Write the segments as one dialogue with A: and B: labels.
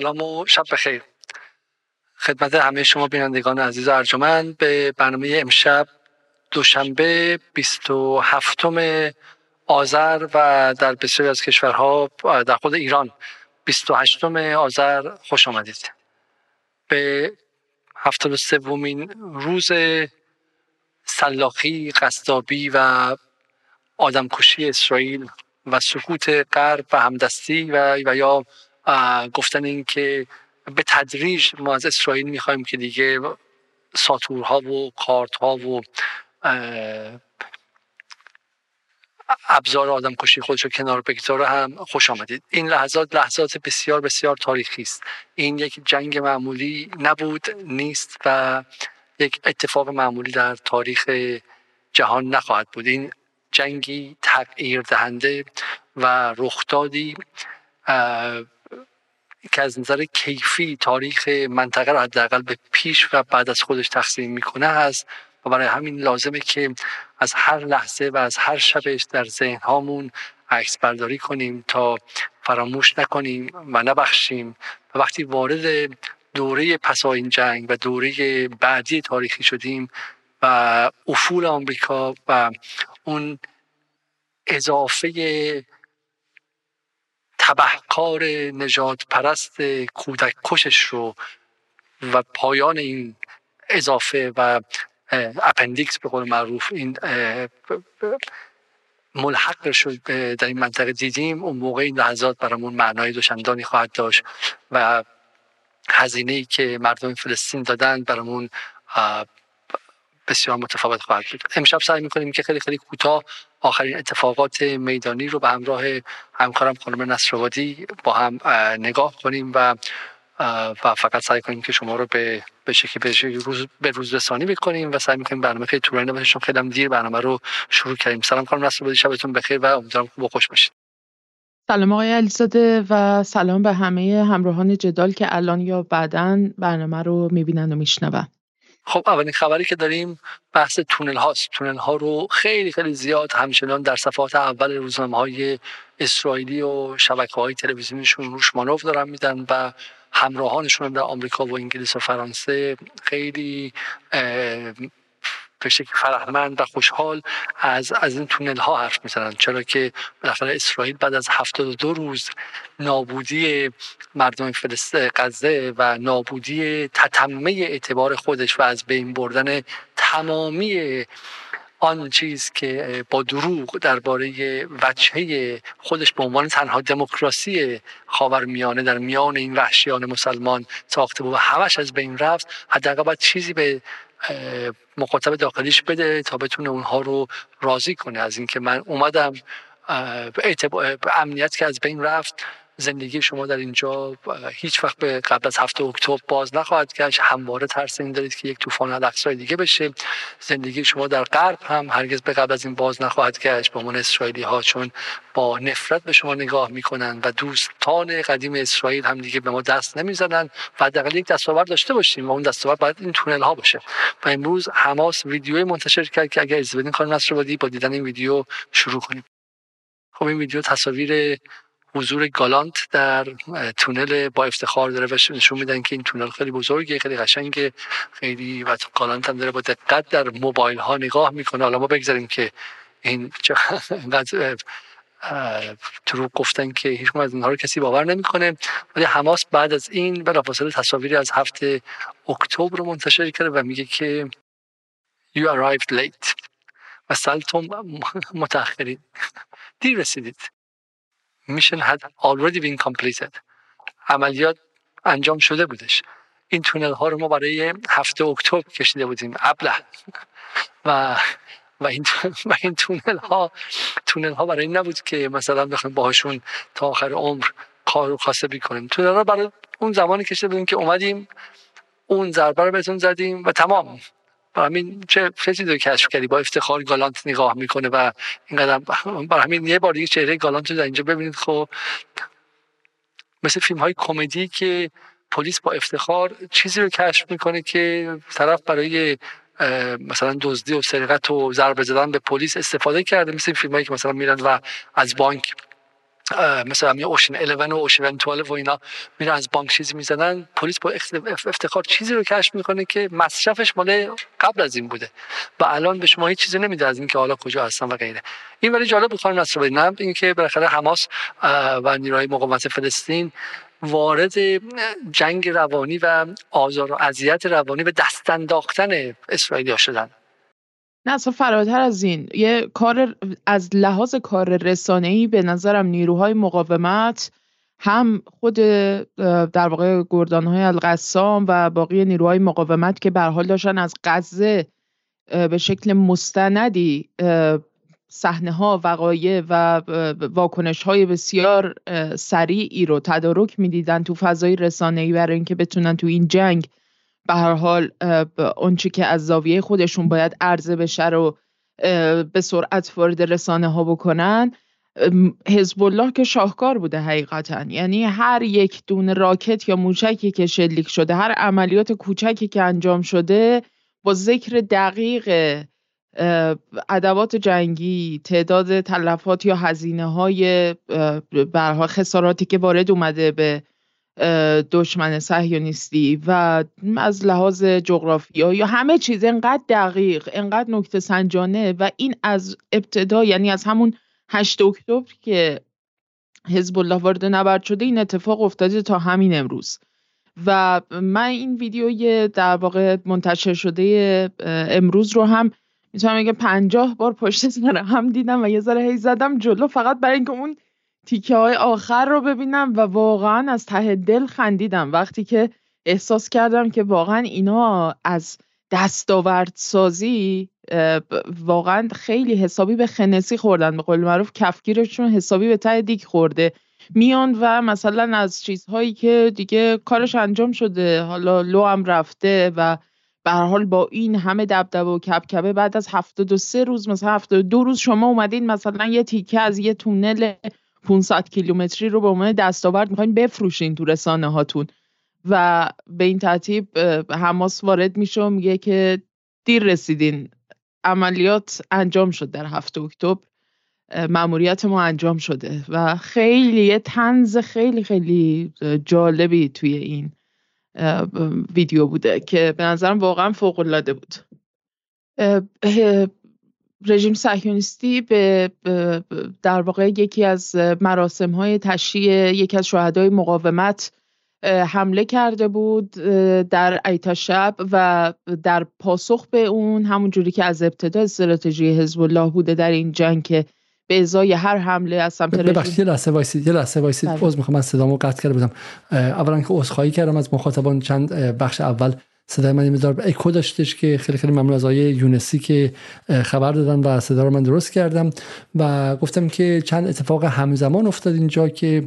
A: سلام و شب بخیر. خدمت همه شما بینندگان عزیز ارجمند به برنامه امشب دوشنبه 27 آذر و در بسیاری از کشورها در خود ایران 28 آذر خوش آمدید. به 73 ومین روز سلاخی قصدابی و آدمکشی اسرائیل و سکوت غرب و همدستی و, و یا گفتن این که به تدریج ما از اسرائیل می‌خوایم که دیگه ساتورها و کارتها و ابزار آدم کشی خودش رو کنار بگذاره هم خوش آمدید. این لحظات لحظات بسیار بسیار تاریخی است. این یک جنگ معمولی نبود نیست و یک اتفاق معمولی در تاریخ جهان نخواهد بود. این جنگی تغییر دهنده و رخدادی که از نظر کیفی تاریخ منطقه را حداقل به پیش و بعد از خودش تقسیم می‌کنه هست و برای همین لازمه که از هر لحظه و از هر شبش در ذهن هامون عکس برداری کنیم تا فراموش نکنیم و نبخشیم. و وقتی وارد دوره پسا این جنگ و دوره بعدی تاریخی شدیم و افول آمریکا و اون اضافه تبهکار نژادپرست کودک کشش رو و پایان این اضافه و appendix به قول معروف این ملحق شد در این منطقه دیدیم. اون موقع این لحظات برامون معنای دوچندانی خواهد داشت و هزینه ای که مردم فلسطین دادن برامون بسیار متفاوت خواهد بود. امشب سعی می‌کنیم که خیلی خیلی کوتاه آخرین اتفاقات میدانی رو به همراه همکارم خانم نصرآبادی با هم نگاه کنیم و و فقط سعی کنیم که شما رو به به شکلی روز به روز رسانی بکنیم و سعی می‌کنیم برنامه خیلی طولانی نباشه چون خیلی دیر برنامه رو شروع کردیم. سلام خانم نصرآبادی شبتون بخیر و امیدوارم خوب خوش باشید.
B: سلام آقای علیزاده و سلام به همه همراهان جدال که الان یا بعدا برنامه رو می‌بینن و میشنون.
A: خب اولین خبری که داریم بحث تونل هاست. تونل ها رو خیلی خیلی زیاد همچنان در صفحات اول روزنامه های اسرائیلی و شبکه های تلویزیونیشون روش مانور دارن میدن و همراهانشون در آمریکا و انگلیس و فرانسه خیلی به شکل فرهمند و خوشحال از از این تونل ها حرف می‌زنن. چرا که بالاخره اسرائیل بعد از 72 روز نابودی مردم فلسطین غزه و نابودی تتمه اعتبار خودش و از بین بردن تمامی آن چیز که با دروغ درباره وجهه خودش به عنوان تنها دموکراسی خاورمیانه در میان این وحشیان مسلمان ساخته بود و همش از بین رفت حداقل باید چیزی به مخاطب داخلیش بده تا بتونه اونها رو راضی کنه. از اینکه من اومدم امنیت که از بین رفت زندگی شما در اینجا هیچ وقت به قبل از هفته اکتبر باز نخواهد گشت. همواره ترس این دارید که یک طوفان الاقصای دیگه بشه. زندگی شما در غرب هم هرگز به قبل از این باز نخواهد گشت. با من اسرائیلی ها چون با نفرت به شما نگاه می‌کنن و دوستان قدیم اسرائیل هم دیگه به ما دست نمی‌زنن و حداقل یک دستاورد داشته باشیم و اون دستاورد باید این تونل ها باشه. و امروز حماس ویدیوی منتشر کرد که اگر اجازه بدین کار نصر با دیدن این ویدیو شروع کنیم. خب این ویدیو تصاویر حضور گالانت در تونل با افتخار داره و نشون میدن که این تونل خیلی بزرگه خیلی قشنگه خیلی و گالانت هم داره با دقت در موبایل ها نگاه می‌کنه. حالا ما بگذاریم که این چقدر دروغ گفتن که هیچ از اینها رو کسی باور نمی‌کنه. ولی حماس بعد از این بلافاصله تصاویری از هفته اکتبر منتشر کرده و میگه که you arrived late. و سلتون متأخرین. دیر رسیدید. Mission had already been completed. عملیات انجام شده بودش. این تونل ها رو ما برای هفته اکتبر کشیده بودیم ابله. و و این و این تونل ها تونل ها برای این نبود که مثلا بخوایم باهاشون تا آخر عمر کار رو خاصه تونل ها برای اون زمانی کشیده بودیم که اومدیم اون ضربه رو بهتون زدیم و تمام. همین چه چیزی رو کشف کردی؟ با افتخار گالانت نگاه می‌کنه و اینقدر برای همین یه بار دیگه چهره گالانت رو در اینجا ببینید. خب مثل فیلم های کمدی که پلیس با افتخار چیزی رو کشف می‌کنه که طرف برای مثلا دزدی و سرقت و ضربه زدن به پلیس استفاده کرده مثل فیلم هایی که مثلا میرن و از بانک مثلا همین اوشن 11 و اوشن 12 و اینا میره از بانک چیزی می‌زنن پلیس با افتخار چیزی رو کشف می‌کنه که مصرفش مال قبل از این بوده و الان به شما هیچ چیزی نمیده از اینکه حالا کجا هستن و غیره. این ولی جالب بود خانم نصر نه؟ اینکه بالاخره حماس و نیروهای مقاومت فلسطین وارد جنگ روانی و آزار و اذیت روانی و دست انداختن اسرائیلیا شدن.
B: نه اصلا فراتر از این. یه کار از لحاظ کار رسانه‌ای به نظرم نیروهای مقاومت هم خود در واقع گردانهای القسام و باقی نیروهای مقاومت که به حال داشتن از غزه به شکل مستندی صحنه ها وقایع و واکنش های بسیار سریعی رو تدارک می‌دیدن تو فضای رسانه‌ای برای اینکه بتونن تو این جنگ به هر حال اونچه که از زاویه خودشون باید عرضه بشه رو به سرعت وارد رسانه ها بکنن حزب الله که شاهکار بوده حقیقتا. یعنی هر یک دونه راکت یا موشکی که شلیک شده هر عملیات کوچکی که انجام شده با ذکر دقیق ادوات جنگی تعداد تلفات یا هزینه های برها خساراتی که وارد اومده به دشمن صهیونیستی و از لحاظ جغرافیا یا همه چیز انقدر دقیق انقدر نکته سنجانه و این از ابتدا یعنی از همون 8 اکتبر که حزب الله وارد نبرد شده این اتفاق افتاده تا همین امروز. و من این ویدیوی در واقع منتشر شده امروز رو هم می‌تونم بگم پنجاه بار پشت سر هم دیدم و یه ذره هی زدم جلو فقط برای اینکه اون تیکه های آخر رو ببینم و واقعا از ته دل خندیدم. وقتی که احساس کردم که واقعا اینا از دستاورد سازی واقعا خیلی حسابی به خنسی خوردن. به قول معروف کفگیرشون حسابی به ته دیگ خورده. میان و مثلا از چیزهایی که دیگه کارش انجام شده حالا لو هم رفته و به حال با این همه دبدبه و کبکبه بعد از سه روز مثلا دو روز شما اومدین مثلا یه تیکه از یه تونل 500 کیلومتری رو به عنوان دستاورد می‌خواین بفروشین تو رسانه هاتون. و به این ترتیب حماس وارد میشه و میگه که دیر رسیدین. عملیات انجام شد در هفته اکتبر. مأموریت ما انجام شده و خیلی یه تنز خیلی خیلی جالبی توی این ویدیو بوده که به نظرم واقعا فوق العاده بود رژیم صهیونیستی به در واقع یکی از مراسم های تشییع یکی از شهدای مقاومت حمله کرده بود در ایتا شب و در پاسخ به اون همون جوری که از ابتدا استراتژی حزب الله بوده در این جنگ که به ازای هر حمله از سمت
A: ببخشید یه لحظه وایسید یه لحظه وایسید. عذر بله. می‌خوام از صدامو قطع کرده بودم اولا که عذرخواهی کردم از مخاطبان چند بخش اول. صدای من مقدار اکو داشتش که خیلی خیلی ممنون از آیه یونسی که خبر دادن و صدا رو من درست کردم و گفتم که چند اتفاق همزمان افتاد اینجا که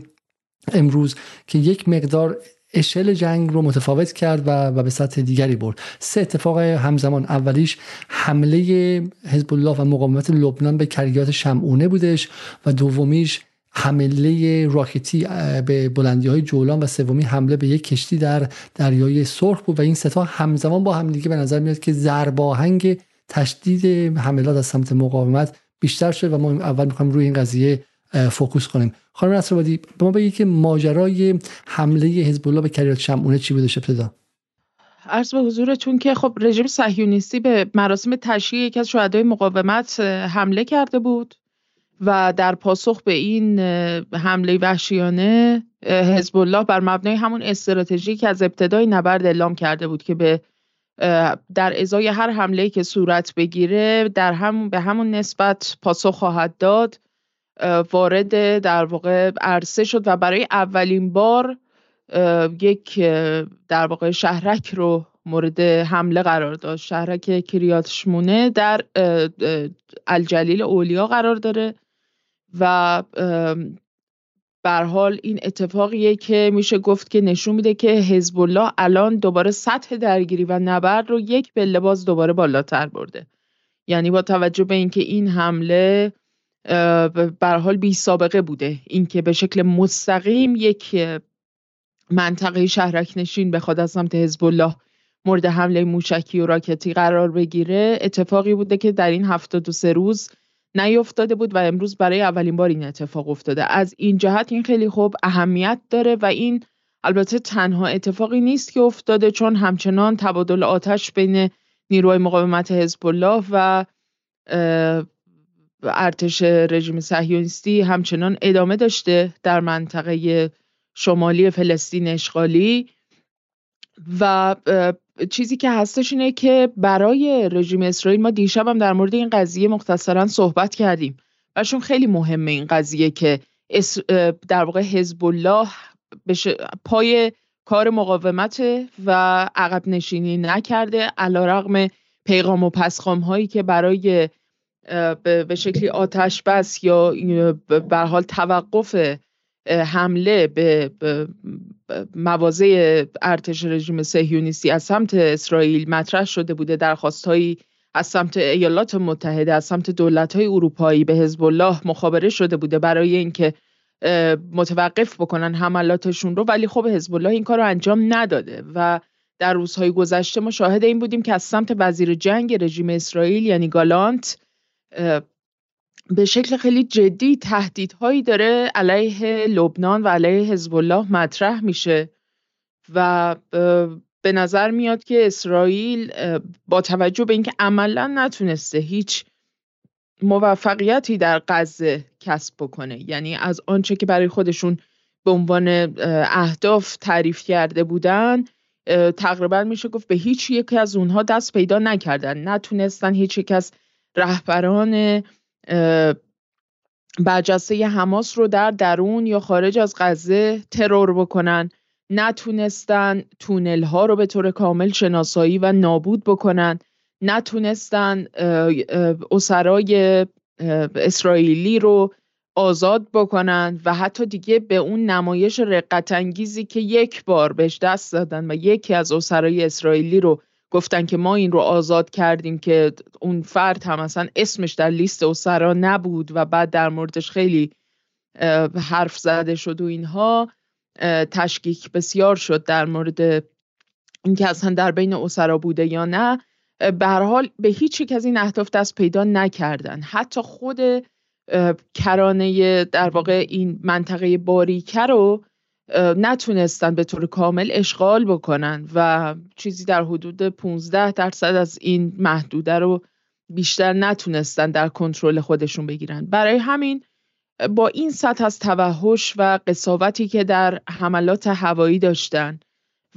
A: امروز که یک مقدار اشل جنگ رو متفاوت کرد و, و به سطح دیگری برد. سه اتفاق همزمان. اولیش حمله حزب الله و مقاومت لبنان به کریات شمعونه بودش و دومیش حمله راکتی به بلندی های جولان و سومی حمله به یک کشتی در دریای سرخ بود و این ستا همزمان با هم دیگه به نظر میاد که زرباهنگ تشدید حملات از سمت مقاومت بیشتر شد و ما اول می‌خوایم روی این قضیه فوکوس کنیم. خانم نصرآبادی به ما بگید که ماجرای حمله حزب الله به کریات شمعونه چی بودش ابتدا.
B: عرض به حضورتون که خب رژیم صهیونیستی به مراسم تشییع یکی از شهدای مقاومت حمله کرده بود. و در پاسخ به این حمله وحشیانه حزب الله بر مبنای همون استراتژی که از ابتدای نبرد اعلام کرده بود که به در ازای هر حمله که صورت بگیره در همون به همون نسبت پاسخ خواهد داد. وارد در واقع عرصه شد و برای اولین بار یک در واقع شهرک رو مورد حمله قرار داشت شهرک کریاتشمونه در الجلیل اولیا قرار داره. و بر حال این اتفاقیه که میشه گفت که نشون میده که حزب الله الان دوباره سطح درگیری و نبرد رو یک بله باز دوباره بالاتر برده. یعنی با توجه به اینکه این حمله بر حال بی سابقه بوده. اینکه به شکل مستقیم یک منطقه شهرک نشین بخواد از سمت حزب الله مورد حمله موشکی و راکتی قرار بگیره اتفاقی بوده که در این هفتاد و سه روز نیفتاده بود و امروز برای اولین بار این اتفاق افتاده. از این جهت این خیلی خوب اهمیت داره و این البته تنها اتفاقی نیست که افتاده چون همچنان تبادل آتش بین نیروهای مقاومت حزب الله و ارتش رژیم صهیونیستی همچنان ادامه داشته در منطقه شمالی فلسطین اشغالی و چیزی که هستش اینه که برای رژیم اسرائیل ما دیشب هم در مورد این قضیه مختصرا صحبت کردیم. برشون خیلی مهمه این قضیه که در واقع حزب الله پای کار مقاومت و عقب نشینی نکرده علا رغم پیغام و پسخام هایی که برای به شکلی آتش بس یا به حال توقف حمله به مواضع ارتش رژیم سهیونیستی از سمت اسرائیل مطرح شده بوده درخواستهایی از سمت ایالات متحده از سمت دولت های اروپایی به حزب الله مخابره شده بوده برای اینکه متوقف بکنن حملاتشون رو. ولی خب حزب الله این کار رو انجام نداده و در روزهای گذشته ما شاهد این بودیم که از سمت وزیر جنگ رژیم اسرائیل یعنی گالانت به شکل خیلی جدی تهدیدهایی داره علیه لبنان و علیه حزب الله مطرح میشه و به نظر میاد که اسرائیل با توجه به اینکه عملا نتونسته هیچ موفقیتی در غزه کسب بکنه یعنی از آنچه که برای خودشون به عنوان اهداف تعریف کرده بودن تقریبا میشه گفت به هیچ یکی از اونها دست پیدا نکردن. نتونستن هیچ یک از رهبران برجسته حماس رو در درون یا خارج از غزه ترور بکنن. نتونستن تونل ها رو به طور کامل شناسایی و نابود بکنن. نتونستن اسرای اسرائیلی رو آزاد بکنن و حتی دیگه به اون نمایش رقت انگیزی که یک بار بهش دست دادن و یکی از اسرای اسرائیلی رو گفتن که ما این رو آزاد کردیم که اون فرد هم اصلا اسمش در لیست اسرا نبود و بعد در موردش خیلی حرف زده شد و اینها تشکیک بسیار شد در مورد اینکه اصلا در بین اسرا بوده یا نه. به حال به هیچ یک از این اهداف دست پیدا نکردن. حتی خود کرانه در واقع این منطقه باریکه رو نتونستن به طور کامل اشغال بکنن و چیزی در حدود 15 درصد از این محدوده رو بیشتر نتونستن در کنترل خودشون بگیرن. برای همین با این سطح از توحش و قصاوتی که در حملات هوایی داشتن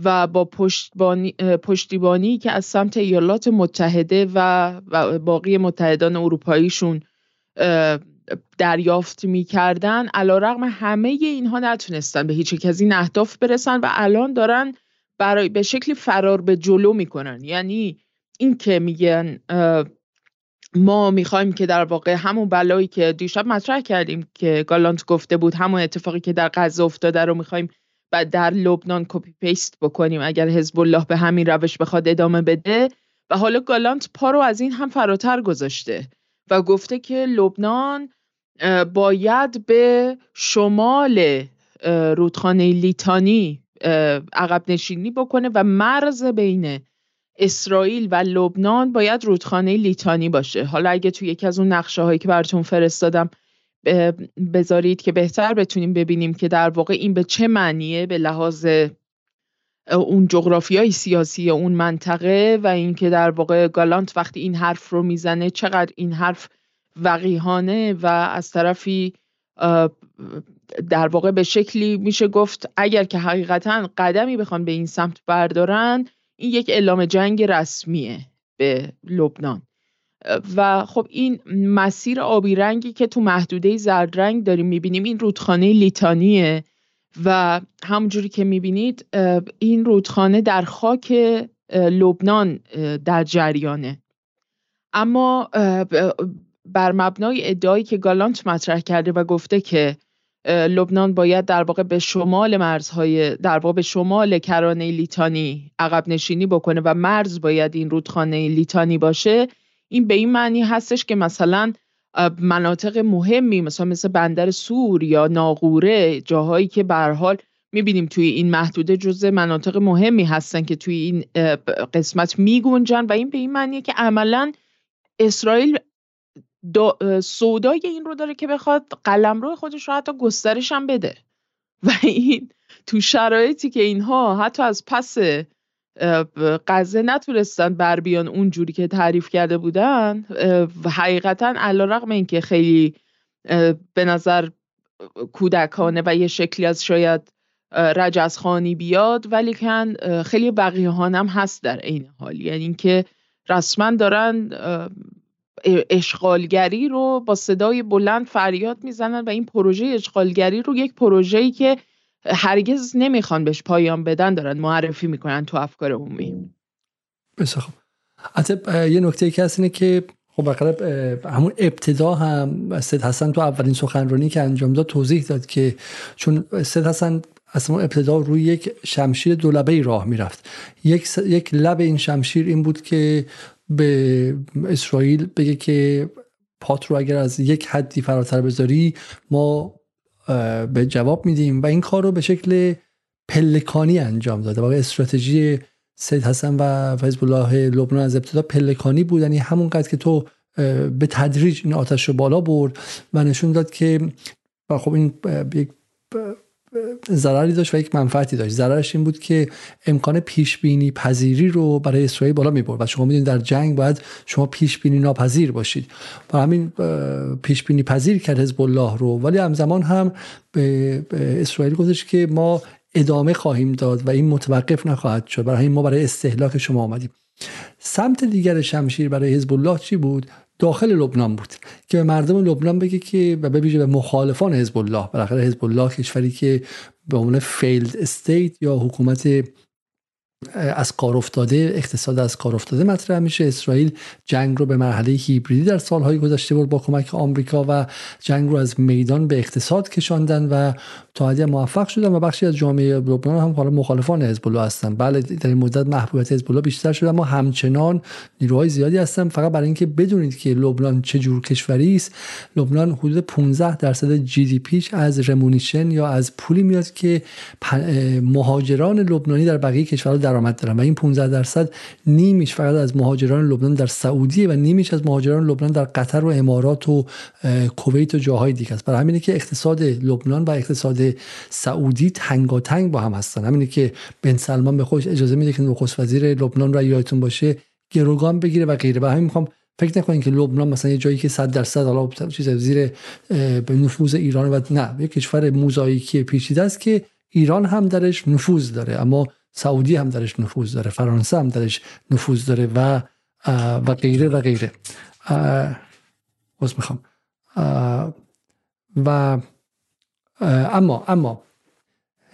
B: و با پشتبانی، پشتیبانی که از سمت ایالات متحده و باقی متحدان اروپاییشون دریافت می‌کردن علی‌رغم همه اینها نتونستن به هیچ از این اهداف برسن و الان دارن برای به شکلی فرار به جلو می‌کنن. یعنی این که میگن ما می‌خوایم که در واقع همون بلایی که دیشب مطرح کردیم که گالانت گفته بود همون اتفاقی که در غزه افتاده رو می‌خوایم و در لبنان copy paste بکنیم اگر حزب الله به همین روش بخواد ادامه بده. و حالا گالانت پا رو از این هم فراتر گذاشته و گفته که لبنان باید به شمال رودخانه لیتانی عقب نشینی بکنه و مرز بین اسرائیل و لبنان باید رودخانه لیتانی باشه. حالا اگه توی یکی از اون نقشه هایی که براتون فرستادم بذارید که بهتر بتونیم ببینیم که در واقع این به چه معنیه به لحاظ اون جغرافیای سیاسی اون منطقه و اینکه در واقع گالانت وقتی این حرف رو می‌زنه چقدر این حرف وقیهانه و از طرفی در واقع به شکلی میشه گفت اگر که حقیقتا قدمی بخوان به این سمت بردارن این یک اعلام جنگ رسمیه به لبنان. و خب این مسیر آبی رنگی که تو محدوده زرد رنگ داریم می‌بینیم این رودخانه لیتانیه و همونجوری که می‌بینید این رودخانه در خاک لبنان در جریانه. اما بر مبنای ادعایی که گالانت مطرح کرده و گفته که لبنان باید در واقع به شمال مرزهای در واقع به شمال کرانه لیتانی عقب نشینی بکنه و مرز باید این رودخانه لیتانی باشه. این به این معنی هستش که مثلا مناطق مهمی مثلا مثل بندر سور یا ناغوره جاهایی که به حال می‌بینیم توی این محدوده جزء مناطق مهمی هستن که توی این قسمت میگونجن و این به این معنیه که عملا اسرائیل سودای این رو داره که بخواد قلمرو خودش رو حتی گسترش هم بده. و این تو شرایطی که اینها حتی از پس غزه نتونستن بر بیان اون جوری که تعریف کرده بودن حقیقتا علا رقم این که خیلی به نظر کودکانه و یه شکلی از شاید رجزخانی بیاد ولی کن خیلی بقیهانم هست در عین حال. یعنی اینکه رسما دارن اشغالگری رو با صدای بلند فریاد می‌زنن و این پروژه اشغالگری رو یک پروژه‌ای که هرگز نمی‌خوان بهش پایان بدن دارن معرفی می‌کنن تو افکار عمومی.
A: بسیار خب. حتی یه نکته که هست اینه که خب همون ابتدا هم سید حسن تو اولین سخنرانی که انجام داد توضیح داد که چون سید حسن از ابتدا روی یک شمشیر دولبه راه می‌رفت. یک, یک لب این شمشیر این بود که به اسرائیل بگه که پات رو اگر از یک حدی فراتر بذاری ما به جواب میدیم. و این کار رو به شکل پلکانی انجام داده. واقع استراتژی سید حسن و حزب الله لبنان از ابتدا پلکانی بود. یعنی همون قدر که تو به تدریج این آتش رو بالا برد و نشون داد که و خب این یک ضرری داشت و یک منفعتی داشت. ضررش این بود که امکان پیش بینی پذیری رو برای اسرائیل بالا می برد و شما می‌دونید در جنگ باید شما پیش بینی ناپذیر باشید. و همین پیش بینی پذیر کرد حزب الله رو. ولی همزمان هم به اسرائیل گفتش که ما ادامه خواهیم داد و این متوقف نخواهد شد. برای ما برای استهلاک شما آمدیم. سمت دیگر شمشیر برای حزب الله چی بود؟ داخل لبنان بود که به مردم لبنان بگه که و به به مخالفان حزب الله بالاخره حزب الله کشوری که به عنوان failed state یا حکومت از کار افتاده اقتصاد از کار افتاده مطرح میشه. اسرائیل جنگ رو به مرحله هیبریدی در سالهای گذشته بود با کمک آمریکا و جنگ رو از میدان به اقتصاد کشاندن و تا حدی موفق شدن و بخشی از جامعه لبنان هم حالا مخالفان حزب الله هستن. بله در این مدت محبوبیت حزب الله بیشتر شده اما همچنان نیروهای زیادی هستن. فقط برای اینکه بدونید که لبنان چه جور کشوری است لبنان حدود 15 درصد جی دی پیش از رمونیشن یا از پولی میاد که مهاجران لبنانی در بقیه کشورها درآمد دارن. و این 15 درصد نیمیش فقط از مهاجران لبنان در سعودی و نیمیش از مهاجران لبنان در قطر و امارات و کویت و جاهای دیگه است. برای همینه که اقتصاد لبنان و اقتصاد سعودی تنگاتنگ با هم هستن. همینه که بن سلمان به خودش اجازه میده که نخست وزیر لبنان را یادتون باشه گروگان بگیره و غیره. و همین می‌خوام فکر نکنین که لبنان مثلا یه جایی که 100 درصد حالا چیز زیر به نفوذ ایران و نه. یک کشور موزاییکی پیچیده است که ایران هم درش نفوذ داره. اما سعودی هم درش نفوذ داره فرانسه هم درش نفوذ داره و و غیره و غیره. می‌خوام. و اما اما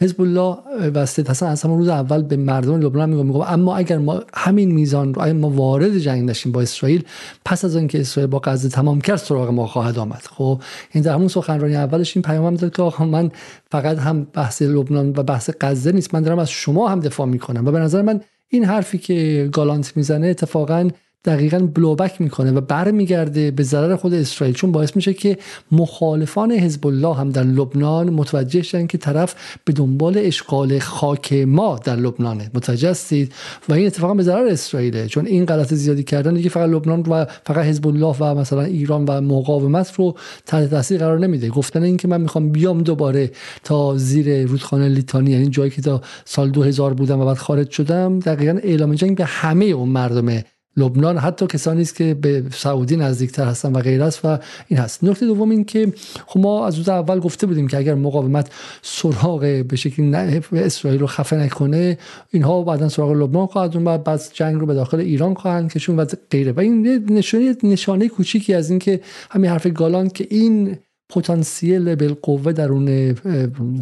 A: حزب الله و سید حسن از همون روز اول به مردم لبنان میگم میگم اما اگر ما همین میزان رو ما وارد جنگ نشیم با اسرائیل پس از اینکه اسرائیل با غزه تمام کرد سراغ ما خواهد آمد. خب این در همون سخنرانی اولش این پیام هم داد که آخه من فقط هم بحث لبنان و بحث غزه نیست من دارم از شما هم دفاع می‌کنم. و به نظر من این حرفی که گالانت می‌زنه اتفاقا دقیقا بلوبک می‌کنه و برمیگرده به ضرر خود اسرائیل چون باعث میشه که مخالفان حزب الله هم در لبنان متوجه شدن که طرف به دنبال اشغال خاک ما در لبنانه. متوجه هستید؟ و این اتفاقا به ضرر اسرائیله چون این غلط زیادی کردن دیگه فقط لبنان و فقط حزب الله و مثلا ایران و مقاومت رو تحت تاثیر قرار نمیده. گفتن این که من می‌خوام بیام دوباره تا زیر رودخانه لیتانی یعنی جایی که تا سال 2000 بودم و بعد خارج شدم دقیقا اعلام جنگ به همه اون مردم لبنان حتی کسانی است که به سعودی نزدیکتر هستن و غیره است و این هست. نکته دوم این که خب ما از روز اول گفته بودیم که اگر مقاومت سراغ به شکلی اسرائیل رو خفه نکنه اینها بعدا سراغ لبنان خواهد و بعد جنگ رو به داخل ایران خواهند کشون و غیره. و این نشانه نشانه کوچیکی از اینکه همین حرف گالان که این پتانسیل بالقوه درون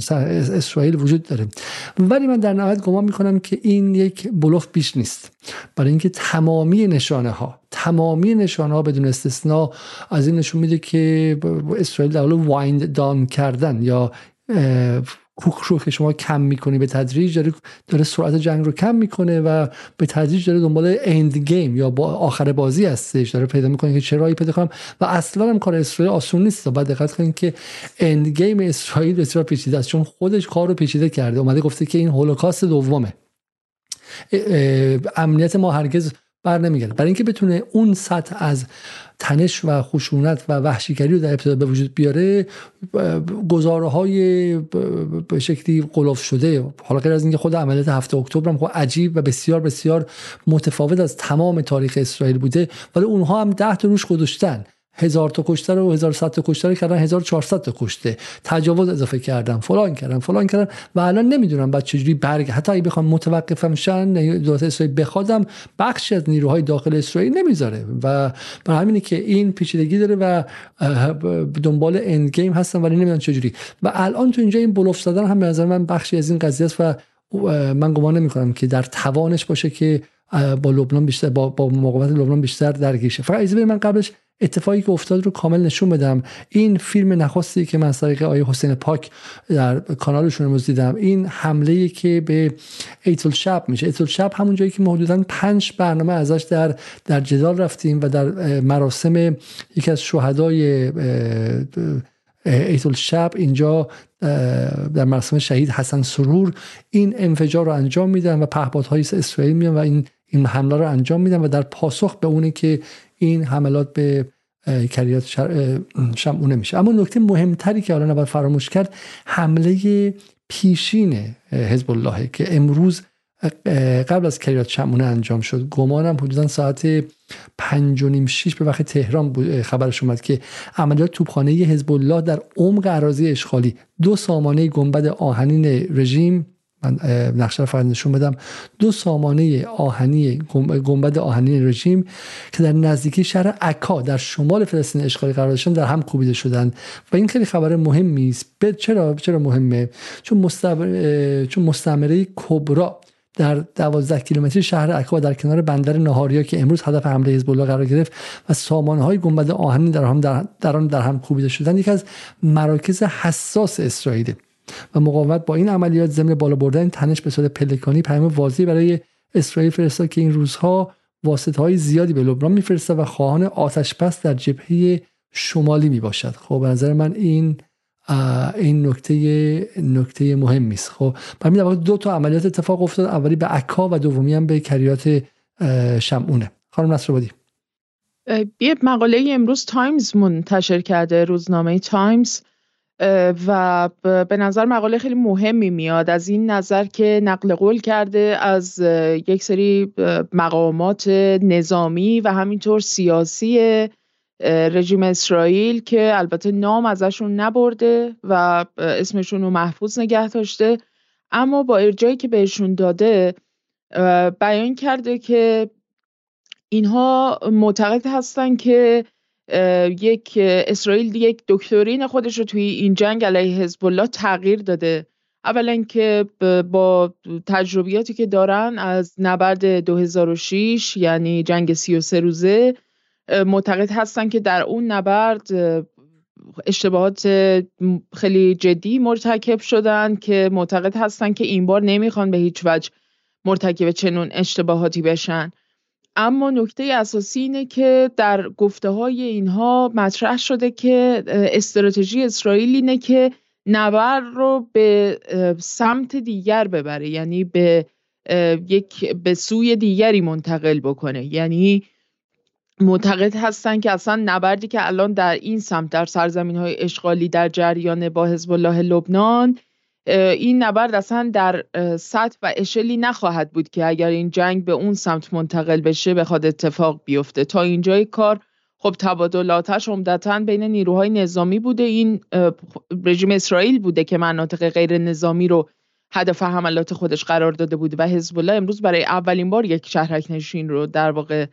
A: اسرائیل وجود داره. ولی من در نهایت گمان می‌کنم که این یک بلوف بیش نیست. برای اینکه تمامی نشانه ها تمامی نشانه ها بدون استثنا از این نشون میده که اسرائیل در حال وایند دان کردن یا که شما کم می‌کنی به تدریج داره داره سرعت جنگ رو کم می‌کنه و به تدریج داره دنبال اند گیم یا با آخر بازی هستش. داره پیدا می‌کنه که چه پیدا کنم. و اصلا هم کار اسرائیل آسون نیست. بعد دقت کنید که اند گیم اسرائیل بسیار پیچیده است. چون خودش کار رو پیچیده کرده. اومده گفته که این هولوکاست دومه. امنیت ما هرگز بر نمیگرده. برای اینکه بتونه اون سطح از تنش و خشونت و وحشیگری رو در ابتدا به وجود بیاره گزاره های به شکلی قلوف شده. حالا غیر از اینکه خود عملیات هفته اکتبر هم خب عجیب و بسیار بسیار متفاوت از تمام تاریخ اسرائیل بوده ولی اونها هم ده تا روش گذاشتن. هزار تا کشته رو 1100 تا کشته رو کردن 1400 تا کشته. تجاوز اضافه کردن. فلان کردن فلان کردن. و الان نمی‌دونم بعد چجوری برگ حتی اگه بخوام متوقفم شن دولت اسرائیل بخوادم بخشی از نیروهای داخل اسرائیل نمی‌ذاره. و برای همینه که این پیچیدگی داره و دنبال اند گیم هستن ولی نمی‌دونم چجوری. و الان تو اینجا این بلوف زدن هم به نظر من بخشی از این قضیه است و من گمان نمی کنم که در توانش باشه که با لبنان بیشتر با, با مقاومت لبنان بیشتر درگیر شه. فقط من قبلش اتفاقی که افتاد رو کامل نشون بدم. این فیلم نخستی که من از طریق آقای حسین پاک در کانالشون امروز دیدم این حمله که به عیتا الشعب میشه. عیتا الشعب همون جایی که ما پنج برنامه ازش در در جدال رفتیم و در مراسم یکی از شهدای عیتا الشعب اینجا در مراسم شهید حسن سرور این انفجار رو انجام میدن و پهپادهای اسرائیل میان و این این حمله رو انجام میدن و در پاسخ به اونه که این حملات به کریات شمعونه میشه اما نکته مهمتری که حالا نباید فراموش کرد حمله پیشین حزب الله که امروز قبل از کریات شمعونه انجام شد. گمانم حدودا ساعت پنج و نیم شیش به وقت تهران بود خبرش اومد که عملیات توپخانه حزب الله در عمق اراضی اشغالی دو سامانه گنبد آهنین رژیم من نقشه رو فقط نشون بدم. دو سامانه آهنی گنبد آهنی رژیم که در نزدیکی شهر عکا در شمال فلسطین اشغالی قرار داشتن در هم کوبیده شدن. و این خیلی خبر مهمی است. چرا چرا مهمه؟ چون مستمره چون مستعمره کبرا در 12 کیلومتری شهر عکا در کنار بندر نهاریا که امروز هدف حمله حزب الله قرار گرفت و سامانه های گنبد آهنی در هم در, آن در هم کوبیده شدن یکی از مراکز حساس اسرائیل و مقاومت با این عملیات ضمن بالا بردن تنش به صورت پلکانی پیام واضحی برای اسرائیل فرستاد که این روزها واسطه های زیادی به لبنان میفرسته و خواهان آتش پس در جبهه شمالی می باشد خب به نظر من این این نکته نکته مهمی است خب برای دو تا عملیات اتفاق افتاد. اولی به عکا و دومی هم به کریات شمعونه. خانم نصر
B: یه مقاله امروز تایمز منتشر کرده روزنامه تایمز. و به نظر مقاله خیلی مهمی میاد. از این نظر که نقل قول کرده از یک سری مقامات نظامی و همینطور سیاسی رژیم اسرائیل که البته نام ازشون نبرده و اسمشون رو محفوظ نگه داشته. اما با ارجایی که بهشون داده بیان کرده که اینها معتقد هستن که یک اسرائیل یک دکترین خودش رو توی این جنگ علیه حزب الله تغییر داده. اولا که با تجربیاتی که دارن از نبرد 2006 یعنی جنگ 33 روزه معتقد هستن که در اون نبرد اشتباهات خیلی جدی مرتکب شدن که معتقد هستن که این بار نمی‌خوان به هیچ وجه مرتکب چنون اشتباهاتی بشن. اما نکته اساسی اینه که در گفته های اینها مطرح شده که استراتژی اسرائیل اینه که نبر رو به سمت دیگر ببره یعنی به یک به سوی دیگری منتقل بکنه. یعنی معتقد هستن که اصلا نبردی که الان در این سمت در سرزمین های اشغالی در جریان با حزب الله لبنان این نبرد اصلا در سطح و اشلی نخواهد بود که اگر این جنگ به اون سمت منتقل بشه بخواد اتفاق بیفته. تا اینجای کار خب تبادلاتش عمدتا بین نیروهای نظامی بوده. این رژیم اسرائیل بوده که مناطق غیر نظامی رو هدف حملات خودش قرار داده بوده و حزب الله امروز برای اولین بار یک شهرک نشین رو در واقع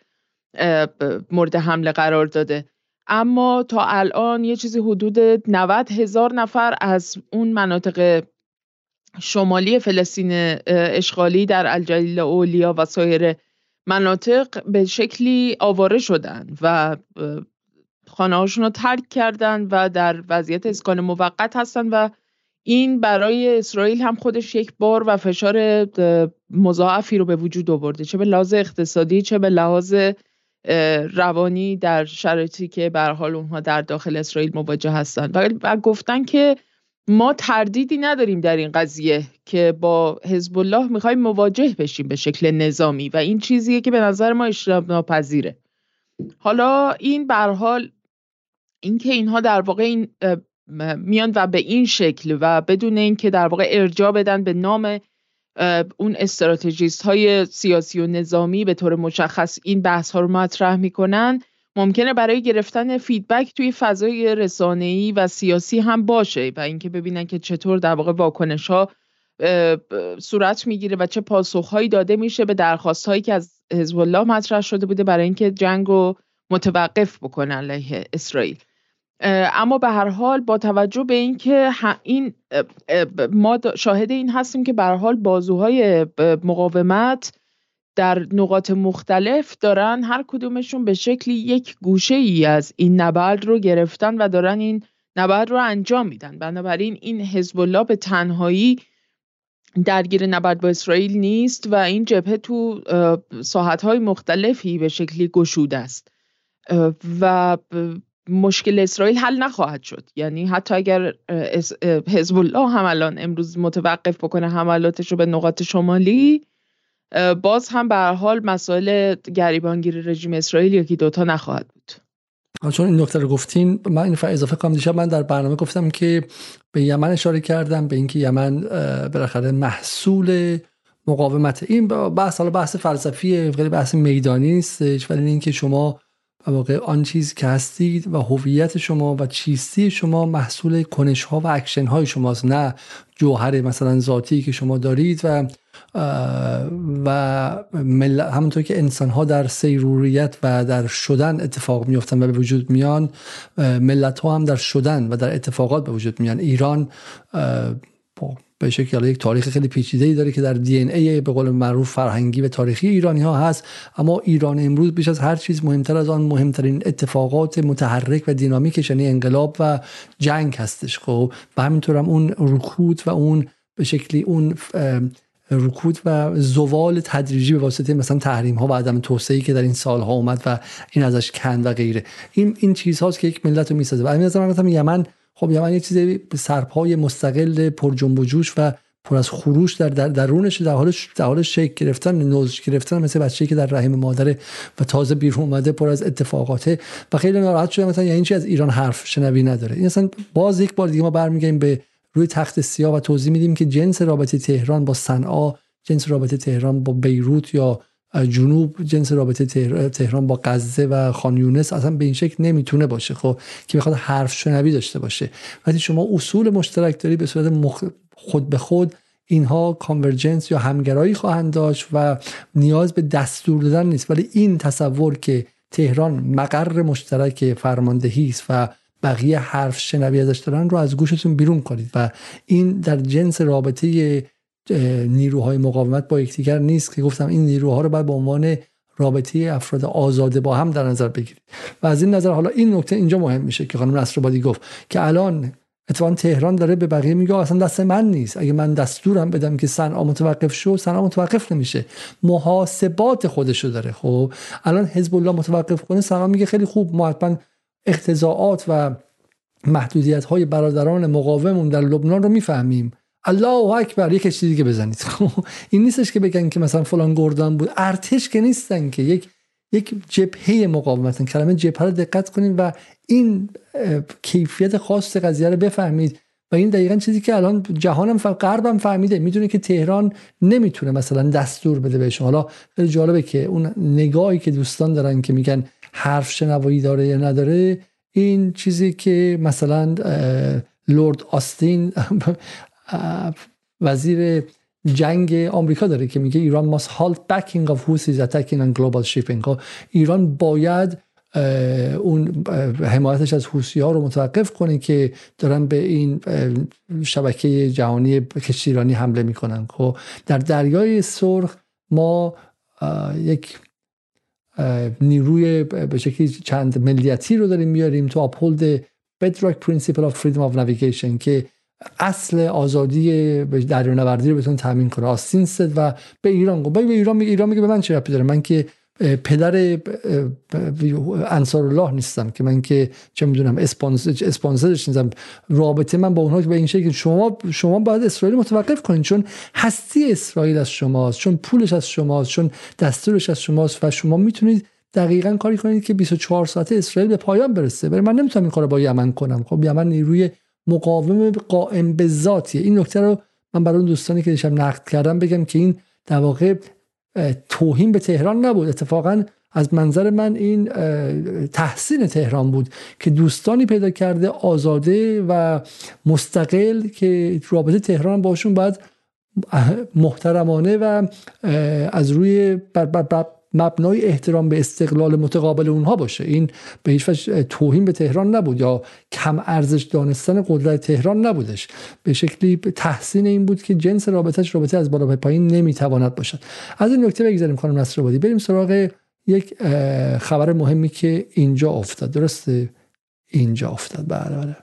B: مورد حمله قرار داده. اما تا الان یه چیزی حدود 90 هزار نفر از اون مناطق شمالی فلسطین اشغالی در الجلیل اولیا و سایر مناطق به شکلی آواره شدن و خانه رو ترک کردن و در وضعیت اسکان موقت هستن و این برای اسرائیل هم خودش یک بار و فشار مضاعفی رو به وجود آورده. چه به لحاظ اقتصادی چه به لحاظ روانی در شرایطی که به حال اونها در داخل اسرائیل مواجه هستند و گفتن که ما تردیدی نداریم در این قضیه که با حزب الله می‌خوایم مواجه بشیم به شکل نظامی و این چیزیه که به نظر ما اجتناب ناپذیره حالا این برحال اینکه اینها در واقع این میان و به این شکل و بدون اینکه در واقع ارجا بدن به نام اون استراتژیست های سیاسی و نظامی به طور مشخص این بحث ها رو مطرح می‌کنن ممکنه برای گرفتن فیدبک توی فضای رسانه‌ای و سیاسی هم باشه و اینکه ببینن که چطور در واقع واکنش ها صورت می‌گیره و چه پاسخهایی داده میشه به درخواست هایی که از حزب الله مطرح شده بوده برای اینکه جنگ رو متوقف بکنن علیه اسرائیل. اما به هر حال با توجه به اینکه این ما شاهد این هستیم که به هر حال بازوهای مقاومت در نقاط مختلف دارن هر کدومشون به شکلی یک گوشه ای از این نبرد رو گرفتن و دارن این نبرد رو انجام میدن. بنابراین این حزب الله به تنهایی درگیر نبرد با اسرائیل نیست و این جبهه تو های مختلفی به شکلی گشوده است. و مشکل اسرائیل حل نخواهد شد. یعنی حتی اگر حزب الله هم الان امروز متوقف بکنه حملاتش رو به نقاط شمالی باز هم به حال مسائل گریبانگیری رژیم اسرائیل یکی دوتا نخواهد بود.
A: چون این نکته رو گفتین من این اضافه کنم. دیشب من در برنامه گفتم که به یمن اشاره کردم به اینکه یمن بالاخره محصول مقاومت. این بحث حالا بحث فلسفی خیلی بحث میدانی نیستش ولی اینکه شما واقع آن چیزی که هستید و هویت شما و چیستی شما محصول کنش ها و اکشن های شماست نه جوهر مثلا ذاتی که شما دارید و و همونطور که انسان ها در صیرورت و در شدن اتفاق میفتن و به وجود میان ملت ها هم در شدن و در اتفاقات به وجود میان. ایران به شکل یک تاریخ خیلی پیچیده ای داره که در DNA ی به قول معروف فرهنگی و تاریخی ایرانی ها هست. اما ایران امروز بیش از هر چیز مهمتر از آن مهمترین اتفاقات متحرک و دینامیکش یعنی انقلاب و جنگ هستش. خب و همینطور هم اون رکود و اون به شکلی اون رکود و زوال تدریجی به واسطه مثلا تحریم ها و عدم توسعه که در این سالها اومد و این ازش کند و غیره. این این چیزهاست که یک ملت رو می‌سازه. و همین از من یمن خب یمن یه چیزی سرپای مستقل پر جنب و جوش و پر از خروش در, در درونش در حال در حال شک گرفتن نوز گرفتن مثل بچه‌ای که در رحم مادره و تازه بیرون اومده پر از اتفاقاته و خیلی ناراحت شده. مثلا یعنی چی؟ از ایران حرف شنوی نداره. این اصلا باز یک بار دیگه ما برمیگردیم به روی تخت سیاه و توضیح میدیم که جنس رابطه تهران با صنعا جنس رابطه تهران با بیروت یا جنوب جنس رابطه تهران با غزه و خان یونس اصلا به این شکل نمی‌تونه باشه خب؟ که بخواد حرف شنوی داشته باشه. وقتی شما اصول مشترک داری به صورت خود به خود اینها کانورجنس یا همگرایی خواهند داشت و نیاز به دستور دادن نیست. ولی این تصور که تهران مقر مشترک فرماندهی است و بقیه حرف شنوی ازش دارن رو از گوشتون بیرون کنید و این در جنس رابطه نیروهای مقاومت با یکدیگر نیست که گفتم این نیروها رو باید به عنوان رابطه افراد آزاده با هم در نظر بگیرید. و از این نظر حالا این نکته اینجا مهم میشه که خانم نصرآبادی گفت که الان اتفاقا تهران داره به بقیه میگه اصلا دست من نیست. اگه من دستورم بدم که صنعا متوقف شو صنعا متوقف نمیشه. محاسبات خودشو داره. خب الان حزب الله متوقف کنه صنعا میگه خیلی خوب ما حتما اختزاعات و محدودیت های برادران مقاومون در لبنان رو می‌فهمیم. الله اکبر یک چیز دیگه بزنید این نیستش که بگن که مثلا فلان گردان بود ارتش که نیستن که یک یک جبهه مقاومتن کلمه جبهه رو دقت کنید و این کیفیت خاص قضیه رو بفهمید و این دقیقا چیزی که الان جهانم غربم فهمیده می‌دونه که تهران نمی‌تونه مثلا دستور بده بهش حالا خیلی جالبه که اون نگاهی که دوستان دارن که میگن حرف شنوایی داره یا نداره این چیزی که مثلا لورد آستین وزیر جنگ آمریکا داره که میگه ایران halt backing of Houthis attacking on global shipping. خب، ایران باید اون حمایتش از حوسی ها رو متوقف کنه که دارن به این شبکه جهانی کشتیرانی حمله می‌کنن. خب در دریای سرخ ما یک نیروی به شکلی چند ملیتی رو داریم میاریم تو اپولد bedrock principle of freedom of navigation که اصل آزادی دریانوردی رو بتون تامین کنه آستین و به ایران گفت. به ایران میگه ایران میگه به من چه ربطی داره؟ من که پدر انصار الله نیستم که من که چه می‌دونم اسپانسرش نیستم. رابطه من با اونها که به این شکل شما شما باید اسرائیل متوقف کنید چون هستی اسرائیل از شماست چون پولش از شماست چون دستورش از شماست و شما می‌تونید دقیقا کاری کنید که 24 ساعته اسرائیل به پایان برسه. برای من نمی‌تونم این کار با یمن کنم. خب یمن نیروی مقاوم قائم به ذاتیه. این نکته رو من برای دوستانی که دیشب نقد کردم بگم که این در واقع توهین به تهران نبود. اتفاقا از منظر من این تحسین تهران بود که دوستانی پیدا کرده آزاده و مستقل که رابطه تهران باشون باید محترمانه و از روی مبنای احترام به استقلال متقابل اونها باشه. این به هیچ وجه توهین به تهران نبود یا کم ارزش دانستن قدرت تهران نبودش. به شکلی تحسین این بود که جنس رابطهش رابطه از بالا به پایین نمی‌تواند باشد. از این نکته بگذاریم خانم نصر آبادی بریم سراغ یک خبر مهمی که اینجا افتاد. درسته؟ اینجا افتاد. بله بله.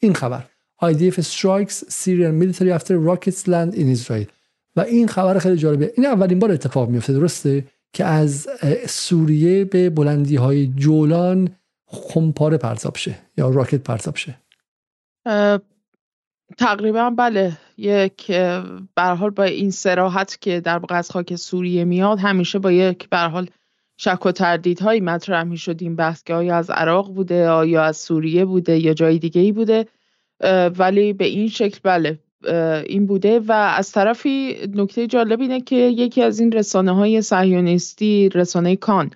A: این خبر. IDF strikes Syrian military after rockets land in Israel. و این خبر خیلی جالبه این اولین بار اتفاق میفته درسته؟ که از سوریه به بلندی های جولان خمپاره پرتاب شه یا راکت پرتاب شه.
B: تقریبا بله. یک حال با این سراحت که در از خاک سوریه میاد همیشه با یک حال شک و تردیدهایی مطرح می شد این بحث که آیا از عراق بوده آیا از سوریه بوده یا جای دیگه ای بوده ولی به این شکل بله. این بوده و از طرفی نکته جالب اینه که یکی از این رسانه های صهیونیستی رسانه کان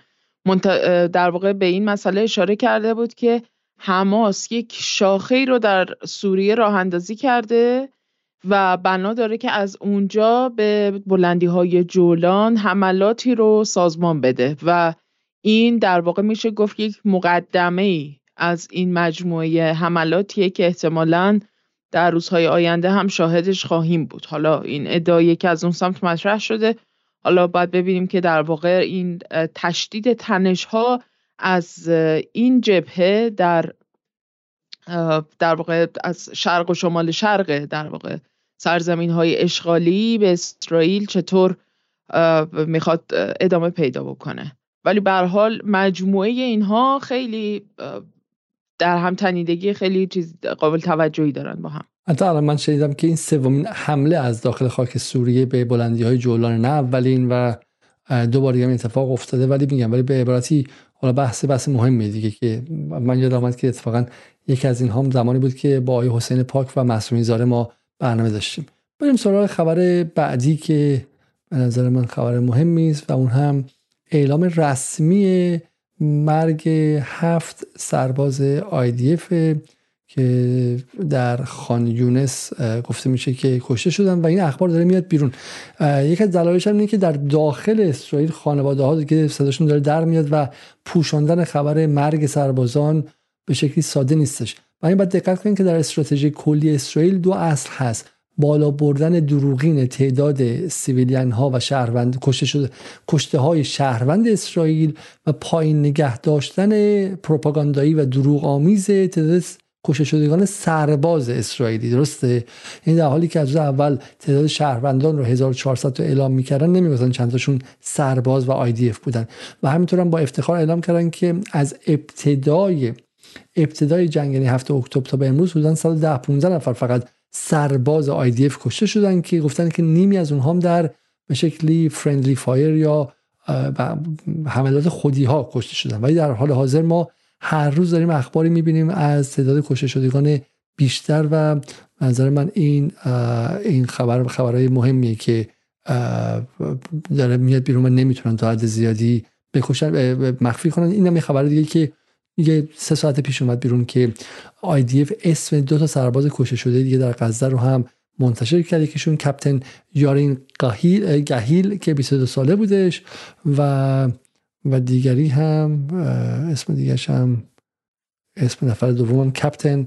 B: در واقع به این مسئله اشاره کرده بود که حماس یک شاخه رو در سوریه راه اندازی کرده و بنا داره که از اونجا به بلندی های جولان حملاتی رو سازمان بده و این در واقع میشه گفت یک مقدمه ای از این مجموعه حملاتیه که احتمالاً در روزهای آینده هم شاهدش خواهیم بود. حالا این ادعای که از اون سمت مطرح شده. حالا باید ببینیم که در واقع این تشدید تنش ها از این جبهه در در واقع از شرق و شمال شرق در واقع سرزمین های اشغالی به اسرائیل چطور می‌خواد ادامه پیدا بکنه. ولی به حال مجموعه اینها خیلی در هم تنیدگی خیلی چیز قابل توجهی دارن با هم.
A: حتی الان من شنیدم که این سومین حمله از داخل خاک سوریه به بلندی های جولان نه اولین و دوباره هم اتفاق افتاده ولی میگم ولی به عبارتی حالا بحث بحث مهمه دیگه که من یاد آمد که اتفاقا یکی از این هم زمانی بود که با آقای حسین پاک و معصومی زاره ما برنامه داشتیم. بریم سراغ خبر بعدی که به نظر من خبر مهمی است و اون هم اعلام رسمی مرگ هفت سرباز IDF که در خان یونس گفته میشه که کشته شدن و این اخبار داره میاد بیرون. یکی از دلایلش هم اینه که در داخل اسرائیل خانواده ها دیگه صداشون داره در میاد و پوشاندن خبر مرگ سربازان به شکلی ساده نیستش. و این باید دقت کنید که در استراتژی کلی اسرائیل دو اصل هست. بالا بردن دروغین تعداد سیویلیان ها و شهروند کشته شده کشته های شهروند اسرائیل و پایین نگه داشتن پروپاگاندایی و دروغ آمیز تعداد کشته شدگان سرباز اسرائیلی. درسته؟ این در حالی که از اول تعداد شهروندان رو 1400 تا اعلام می‌کردن نمی‌گفتن چند تاشون سرباز IOF بودن. و همینطور هم با افتخار اعلام کردن که از ابتدای ابتدای جنگ یعنی هفت اکتبر تا به امروز بودن 110 15 نفر فقط سرباز IOF کشته شدن که گفتن که نیمی از اونها هم در به شکلی friendly fire یا حملات خودی ها کشته شدن. ولی در حال حاضر ما هر روز داریم اخباری می‌بینیم از تعداد کشته شدگان بیشتر و نظر من این این خبر خبرهای مهمیه که داره میاد بیرون و نمی‌تونن تا حد زیادی بکشن مخفی کنن. این هم یه خبر دیگه که یه سه ساعت پیش اومد بیرون که IDF اسم دو تا سرباز کشته شده دیگه در غزه رو هم منتشر کرده کهشون کپتن یارین گهیل, گهیل که 22 ساله بودش و و دیگری هم اسم دیگرش هم اسم نفر دوم کپتن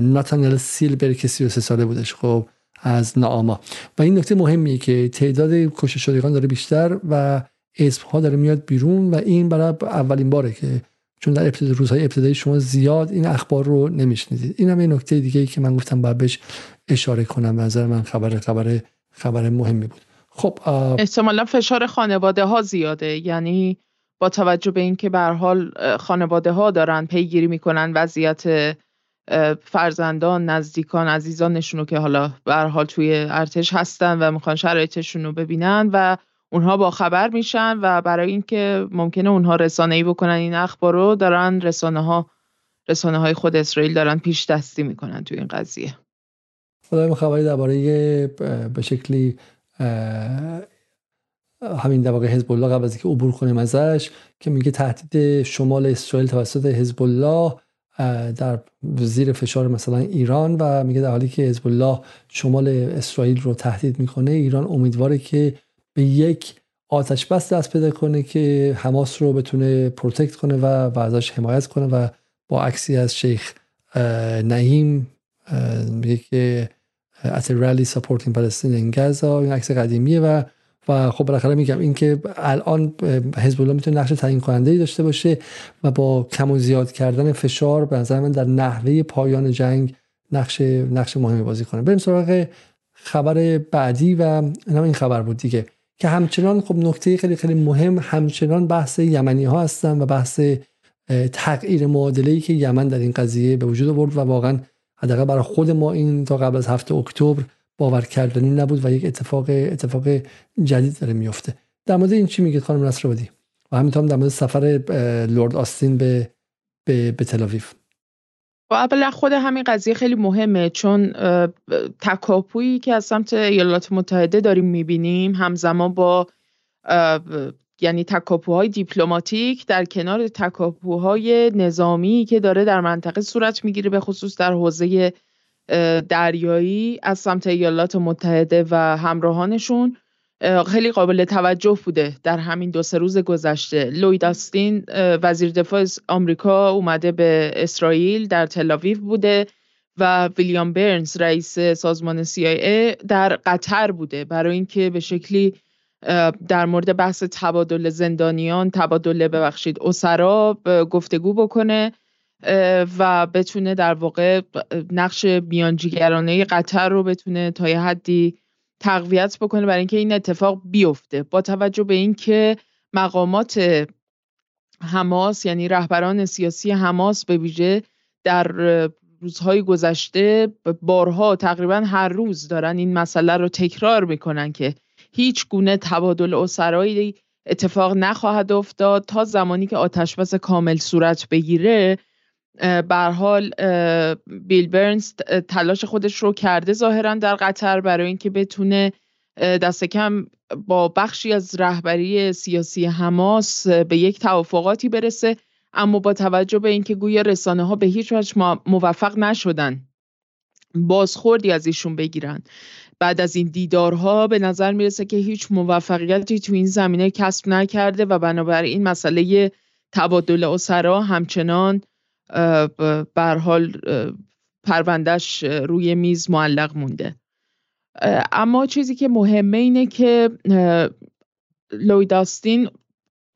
A: ناتانل سیلبر که 33 ساله بودش خب از ناما و این نکته مهمیه که تعداد کشته شدگان داره بیشتر و اسم ها داره میاد بیرون و این برای اولین باره که چون در ابتدای روزهای ابتدایی شما زیاد این اخبار رو نمیشنیدید. این هم یه نکته دیگه ای که من گفتم باید بهش اشاره کنم. نظر من خبر خبر خبر مهمی بود.
B: خب احتمالا فشار خانواده ها زیاده. یعنی با توجه به اینکه به حال خانواده ها دارن پیگیری می‌کنن وضعیت فرزندان نزدیکان عزیزانشون رو که حالا به حال توی ارتش هستن و می‌خوان شرایطشون رو ببینن و اونها با خبر میشن و برای اینکه ممکنه اونها رسانه‌ای بکنن این اخبار رو دارن رسانه ها رسانه های خود اسرائیل دارن پیش دستی می‌کنن توی این قضیه.
A: خدای خبری درباره به شکلی همین در واقع حزب الله قبل از اینکه عبور کنیم ازش که میگه تهدید شمال اسرائیل توسط حزب الله در زیر فشار مثلا ایران و میگه در حالی که حزب الله شمال اسرائیل رو تهدید می‌کنه ایران امیدواره که به یک آتش بس دست پیدا کنه که حماس رو بتونه پروتکت کنه و, و حمایت کنه و با عکسی از شیخ نعیم میگه که at a rally supporting Palestine in Gaza این عکس قدیمیه و و خب بالاخره میگم اینکه الان حزب الله می‌تونه نقش تعیین کننده ای داشته باشه و با کم و زیاد کردن فشار به نظر من در نحوه پایان جنگ نقش نقش مهمی بازی کنه. بریم سراغ خبر بعدی و این خبر بود دیگه. که همچنان خب نکته خیلی خیلی مهم همچنان بحث یمنی ها هستن و بحث تغییر معادله ای که یمن در این قضیه به وجود آورد و واقعا حداقل برای خود ما این تا قبل از هفته اکتبر باور کردنی نبود و یک اتفاق اتفاق جدید داره میفته در مورد این چی میگید خانم نصرآبادی؟ و همینطور در مورد سفر لورد آستین به به, به تلاویف
B: اولا خود همین قضیه خیلی مهمه چون تکاپویی که از سمت ایالات متحده داریم می‌بینیم همزمان با یعنی تکاپوهای دیپلماتیک در کنار تکاپوهای نظامی که داره در منطقه صورت می‌گیره به خصوص در حوزه دریایی از سمت ایالات متحده و همراهانشون. خیلی قابل توجه بوده در همین دو سه روز گذشته. لوید آستین وزیر دفاع آمریکا اومده به اسرائیل در تلاویو بوده و ویلیام برنز رئیس سازمان CIA در قطر بوده. برای اینکه به شکلی در مورد بحث تبادل زندانیان تبادل ببخشید اسرا گفتگو بکنه و بتونه در واقع نقش میانجیگرانه قطر رو بتونه تا یه حدی تقویت بکنه برای اینکه این اتفاق بیفته. با توجه به اینکه مقامات حماس یعنی رهبران سیاسی حماس به ویژه در روزهای گذشته بارها تقریبا هر روز دارن این مسئله رو تکرار می‌کنن که هیچ گونه تبادل اسرایی اتفاق نخواهد افتاد تا زمانی که آتشبس کامل صورت بگیره. بر حال بیل برنز تلاش خودش رو کرده ظاهرا در قطر برای اینکه بتونه دست کم با بخشی از رهبری سیاسی حماس به یک توافقاتی برسه اما با توجه به اینکه گویا رسانه ها به هیچ وجه موفق نشدن بازخوردی از ایشون بگیرن. بعد از این دیدارها به نظر می‌رسه که هیچ موفقیتی تو این زمینه کسب نکرده و بنابراین مسئله تبادل اسرا همچنان بر حال پروندهش روی میز معلق مونده. اما چیزی که مهمه اینه که لویداستین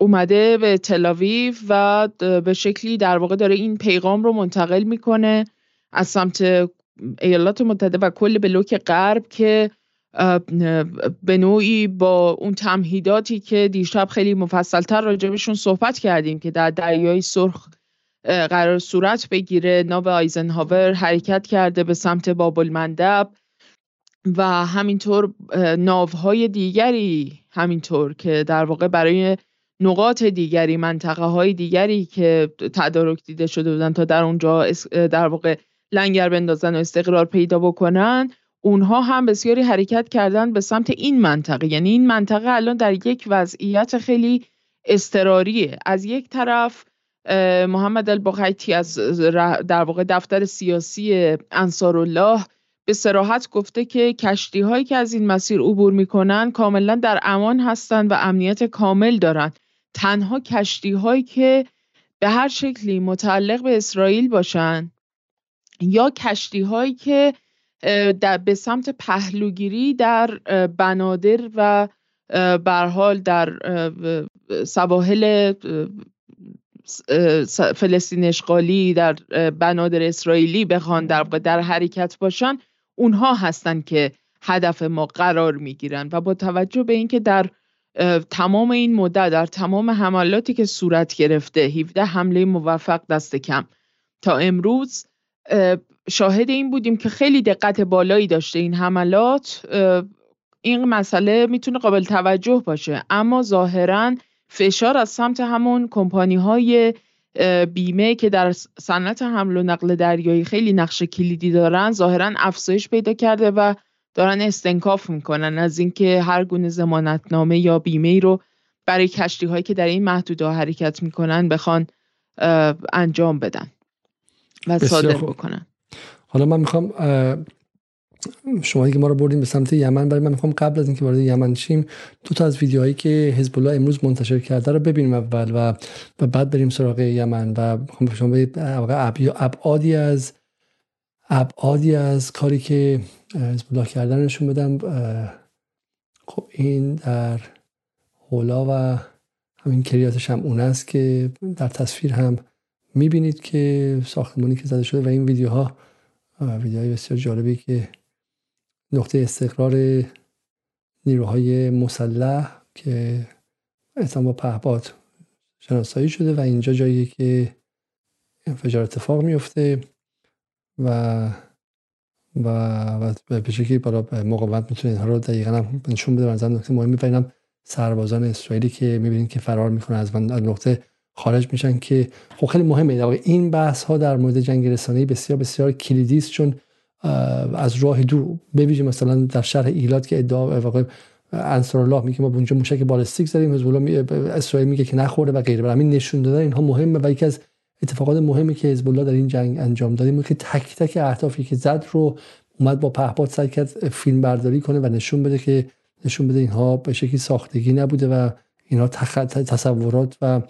B: اومده به تلاویو و به شکلی در واقع داره این پیغام رو منتقل می‌کنه از سمت ایالات متحده و کل بلوک غرب که به نوعی با اون تمهیداتی که دیشب خیلی مفصلتر راجبشون صحبت کردیم که در دریای سرخ قرار صورت بگیره. ناو آیزنهاور حرکت کرده به سمت بابل مندب و همینطور ناوهای دیگری همینطور که در واقع برای نقاط دیگری منطقه های دیگری که تدارک دیده شده بودن تا در اونجا در واقع لنگر بندازن و استقرار پیدا بکنن اونها هم بسیاری حرکت کردن به سمت این منطقه. یعنی این منطقه الان در یک وضعیت خیلی استراریه از یک طرف محمد البقیتی از در واقع دفتر سیاسی انصارالله به سراحت گفته که کشتی هایی که از این مسیر عبور می‌کنن کاملا در امان هستند و امنیت کامل دارند. تنها کشتی هایی که به هر شکلی متعلق به اسرائیل باشن یا کشتی هایی که در به سمت پهلوگیری در بنادر و برحال در سواحل فلسطین اشغالی در بنادر اسرائیلی بخوان در در حرکت باشن اونها هستند که هدف ما قرار می‌گیرن و با توجه به اینکه در تمام این مدت در تمام حملاتی که صورت گرفته 17 حمله موفق دست کم. تا امروز شاهد این بودیم که خیلی دقت بالایی داشته این حملات این مسئله می‌تونه قابل توجه باشه. اما ظاهرا فشار از سمت همون کمپانی های بیمه که در صنعت حمل و نقل دریایی خیلی نقش کلیدی دارن ظاهرا افزایش پیدا کرده و دارن استنکاف می‌کنن از اینکه هر گونه زمانتنامه یا بیمه ای رو برای کشتی هایی که در این محدوده حرکت می‌کنن بخوان انجام بدن و صادر بکنن.
A: حالا من می‌خوام شما که ما رو بردیم به سمت یمن. برای من می‌خوام قبل از اینکه وارد یمن شیم دو تا از ویدیوهایی که حزب الله امروز منتشر کرده رو ببینیم اول و و بعد بریم سراغ یمن. و می‌خوام شما ابعادی از ابعادی از کاری که حزب الله کردن نشون بدم. خب این در حولا و همین کریات اون است که در تصویر هم می‌بینید که ساختمانی که زده شده و این ویدیوها ویدیوهای بسیار جالبی که نقطه استقرار نیروهای مسلح که احتمال با پهباد شناسایی شده و اینجا جایی که انفجار اتفاق میفته و و و به شکلی بالا مقاومت می‌تونه اینها رو دقیقا هم نشون بده. از نقطه مهمی و سربازان اسرائیلی که می‌بینید که فرار می‌کنن از نقطه خارج میشن که خب خیلی مهمه. این بحث ها در مورد جنگ رسانه‌ای بسیار بسیار کلیدی است چون از راه دور. ببینید مثلا در شهر ایلات که ادعا واقع انصار الله میگه ما اونجا موشک بالستیک زدیم حزب الله اسرائیل میگه که نخورده و غیره. همین نشون دادن اینها مهمه و یکی از اتفاقات مهمی که حزب الله در این جنگ انجام داده که تک تک اهدافی که زد رو اومد با پهپاد سعی کرد فیلم برداری کنه و نشون بده که نشون بده اینها به شکلی ساختگی نبوده و اینها تصورات و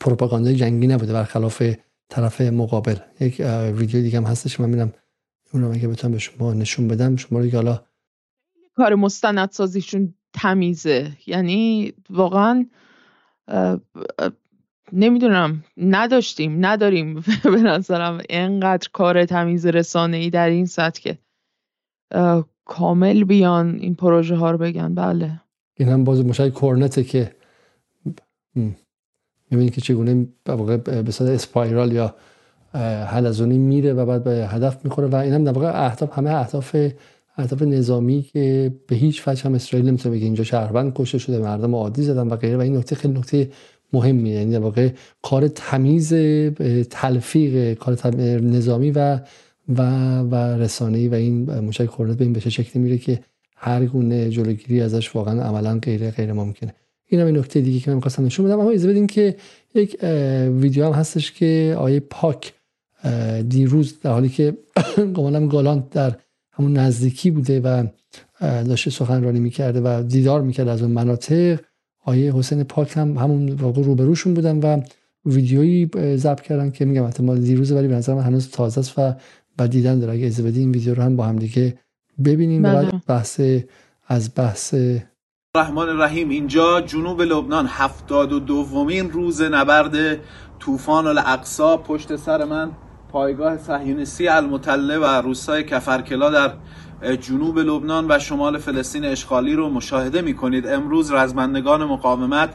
A: پروپاگاندای جنگی نبوده برخلاف طرف مقابل. یک ویدیو دیگه هم هستش من میرم اون رو اگه بتونم به شما نشون بدم شما رو حالا
B: کار مستندسازیشون تمیزه. یعنی واقعا نمی‌دونم نداشتیم نداریم به نظرم اینقدر کار تمیز رسانه ای در این سطح که کامل بیان این پروژه ها رو بگن. بله.
A: این هم باز مشاهد کورنته که می‌بینید که چگونه به اسپایرال یا حلزونی میره و بعد به هدف می‌خوره و این هم در واقع اهداف همه اهداف اهداف نظامی که به هیچ وجه هم اسرائیل نمی‌تونه بگه اینجا شهروند کشته شده مردم عادی زدن و غیره. و این نکته خیلی نکته مهمیه. یعنی در واقع کار تمیز تلفیق کار نظامی و و و رسانه‌ای و این مشکل کورنت به این بشه شکلی میره که هر گونه جلوگیری ازش واقعا عملا غیر غیر ممکنه. این هم این نکته دیگه که من می‌خواستم نشون بدم. اما اجازه بدین که یک ویدیو هم هستش که آیه پاک دیروز در حالی که قمالم گالان در همون نزدیکی بوده و داشته سخنرانی می‌کرده و دیدار می‌کرد از اون مناطق آیه حسین پاک هم همون واقع روبروشون بودن و ویدیویی ضبط کردن که میگم احتمال دیروز ولی به نظر من هنوز تازه است و بعد دیدن داره. اگه اجازه این ویدیو رو هم با هم دیگه ببینیم. و بعد بله. بحث از بحث
C: رحمان رحیم اینجا جنوب لبنان هفتاد و دومین روز نبرد طوفان الاقصا پشت سر من. پایگاه صهیونیستی المطله و روسای کفرکلا در جنوب لبنان و شمال فلسطین اشغالی رو مشاهده می کنید امروز رزمندگان مقاومت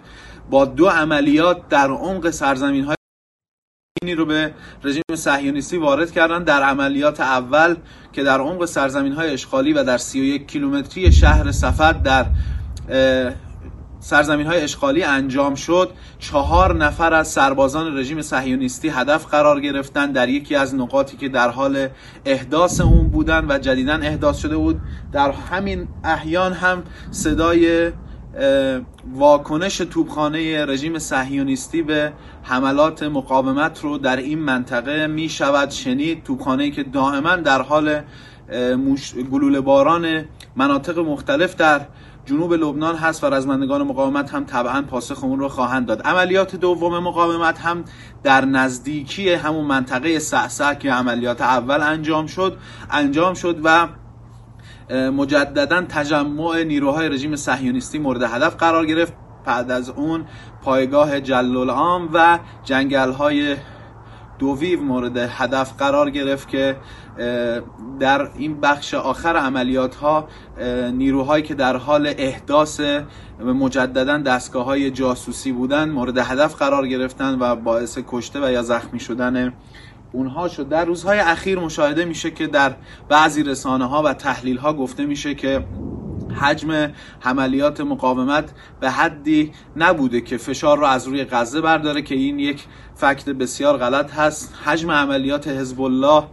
C: با دو عملیات در عمق سرزمین های رو به رژیم صهیونیستی وارد کردن. در عملیات اول که در عمق سرزمین های اشغالی و در 31 کیلومتری شهر سفر در سرزمین های اشغالی انجام شد. چهار نفر از سربازان رژیم صهیونیستی هدف قرار گرفتن. در یکی از نقاطی که در حال احداث اون بودن و جدیدا احداث شده بود در همین احیان هم صدای واکنش توپخانه رژیم صهیونیستی به حملات مقاومت رو در این منطقه می شود شنید. توپخانه که دائما در حال گلوله باران مناطق مختلف در جنوب لبنان هست و رزمندگان مقاومت هم طبعا پاسخ اون رو خواهند داد. عملیات دوم مقاومت هم در نزدیکی همون منطقه سعسع که عملیات اول انجام شد انجام شد و مجددا تجمع نیروهای رژیم صهیونیستی مورد هدف قرار گرفت. بعد از اون پایگاه جلالعام و جنگل های دوویو مورد هدف قرار گرفت که در این بخش آخر عملیات ها نیروهایی که در حال احداث مجددا دستگاه های جاسوسی بودن مورد هدف قرار گرفتن و باعث کشته و یا زخمی شدن اونها شد. در روزهای اخیر مشاهده میشه که در بعضی رسانه ها و تحلیل ها گفته میشه که حجم عملیات مقاومت به حدی نبوده که فشار رو از روی غزه برداره که این یک فکت بسیار غلط هست. حجم عملیات حزب الله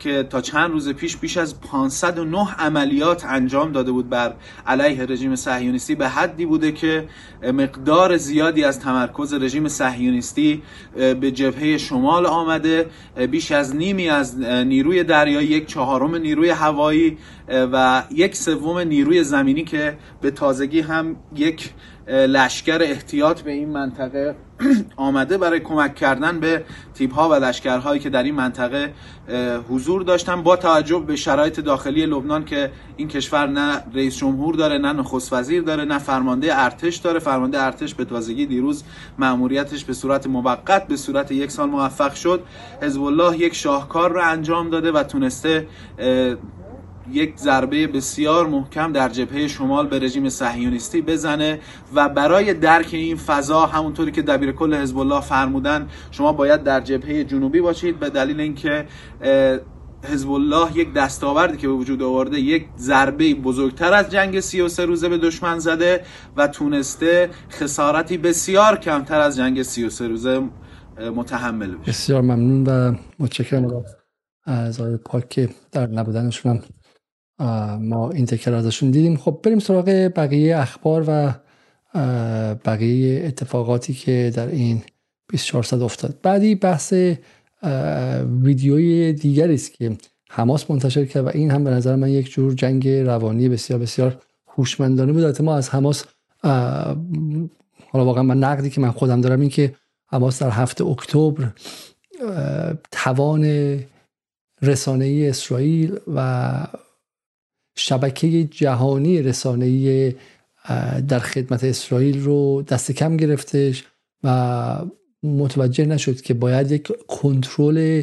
C: که تا چند روز پیش بیش از 509 عملیات انجام داده بود بر علیه رژیم صهیونیستی به حدی بوده که مقدار زیادی از تمرکز رژیم صهیونیستی به جبهه شمال آمده بیش از نیمی از نیروی دریایی یک چهارم نیروی هوایی و یک سوم نیروی زمینی که به تازگی هم یک لشکر احتیاط به این منطقه آمده برای کمک کردن به تیپ ها و لشکرهایی که در این منطقه حضور داشتن با توجه به شرایط داخلی لبنان که این کشور نه رئیس جمهور داره نه نخست وزیر داره نه فرمانده ارتش داره. فرمانده ارتش به تازگی دیروز مأموریتش به صورت موقت به صورت یک سال موفق شد. حزب الله یک شاهکار رو انجام داده و تونسته یک ضربه بسیار محکم در جبهه شمال به رژیم صهیونیستی بزنه و برای درک این فضا همونطوری که دبیر کل حزب الله فرمودن شما باید در جبهه جنوبی باشید به دلیل اینکه حزب الله یک دستاوردی که به وجود آورده یک ضربه بزرگتر از جنگ 33 روزه به دشمن زده و تونسته خسارتی بسیار کمتر از جنگ 33 روزه متحمل بشه.
A: بسیار ممنون و متشکرم از آقای پاک در نبودنشون ما این تکر ازشون دیدیم. خب بریم سراغ بقیه اخبار و بقیه اتفاقاتی که در این 2400 افتاد. بعدی بحث ویدیوی دیگری است که حماس منتشر کرد و این هم به نظر من یک جور جنگ روانی بسیار بسیار هوشمندانه بود. ما از حماس حالا واقعا من نقدی که من خودم دارم این که حماس در هفته اکتبر توان رسانه اسرائیل و شبکه جهانی رسانه‌ای در خدمت اسرائیل رو دست کم گرفتش و متوجه نشد که باید یک کنترل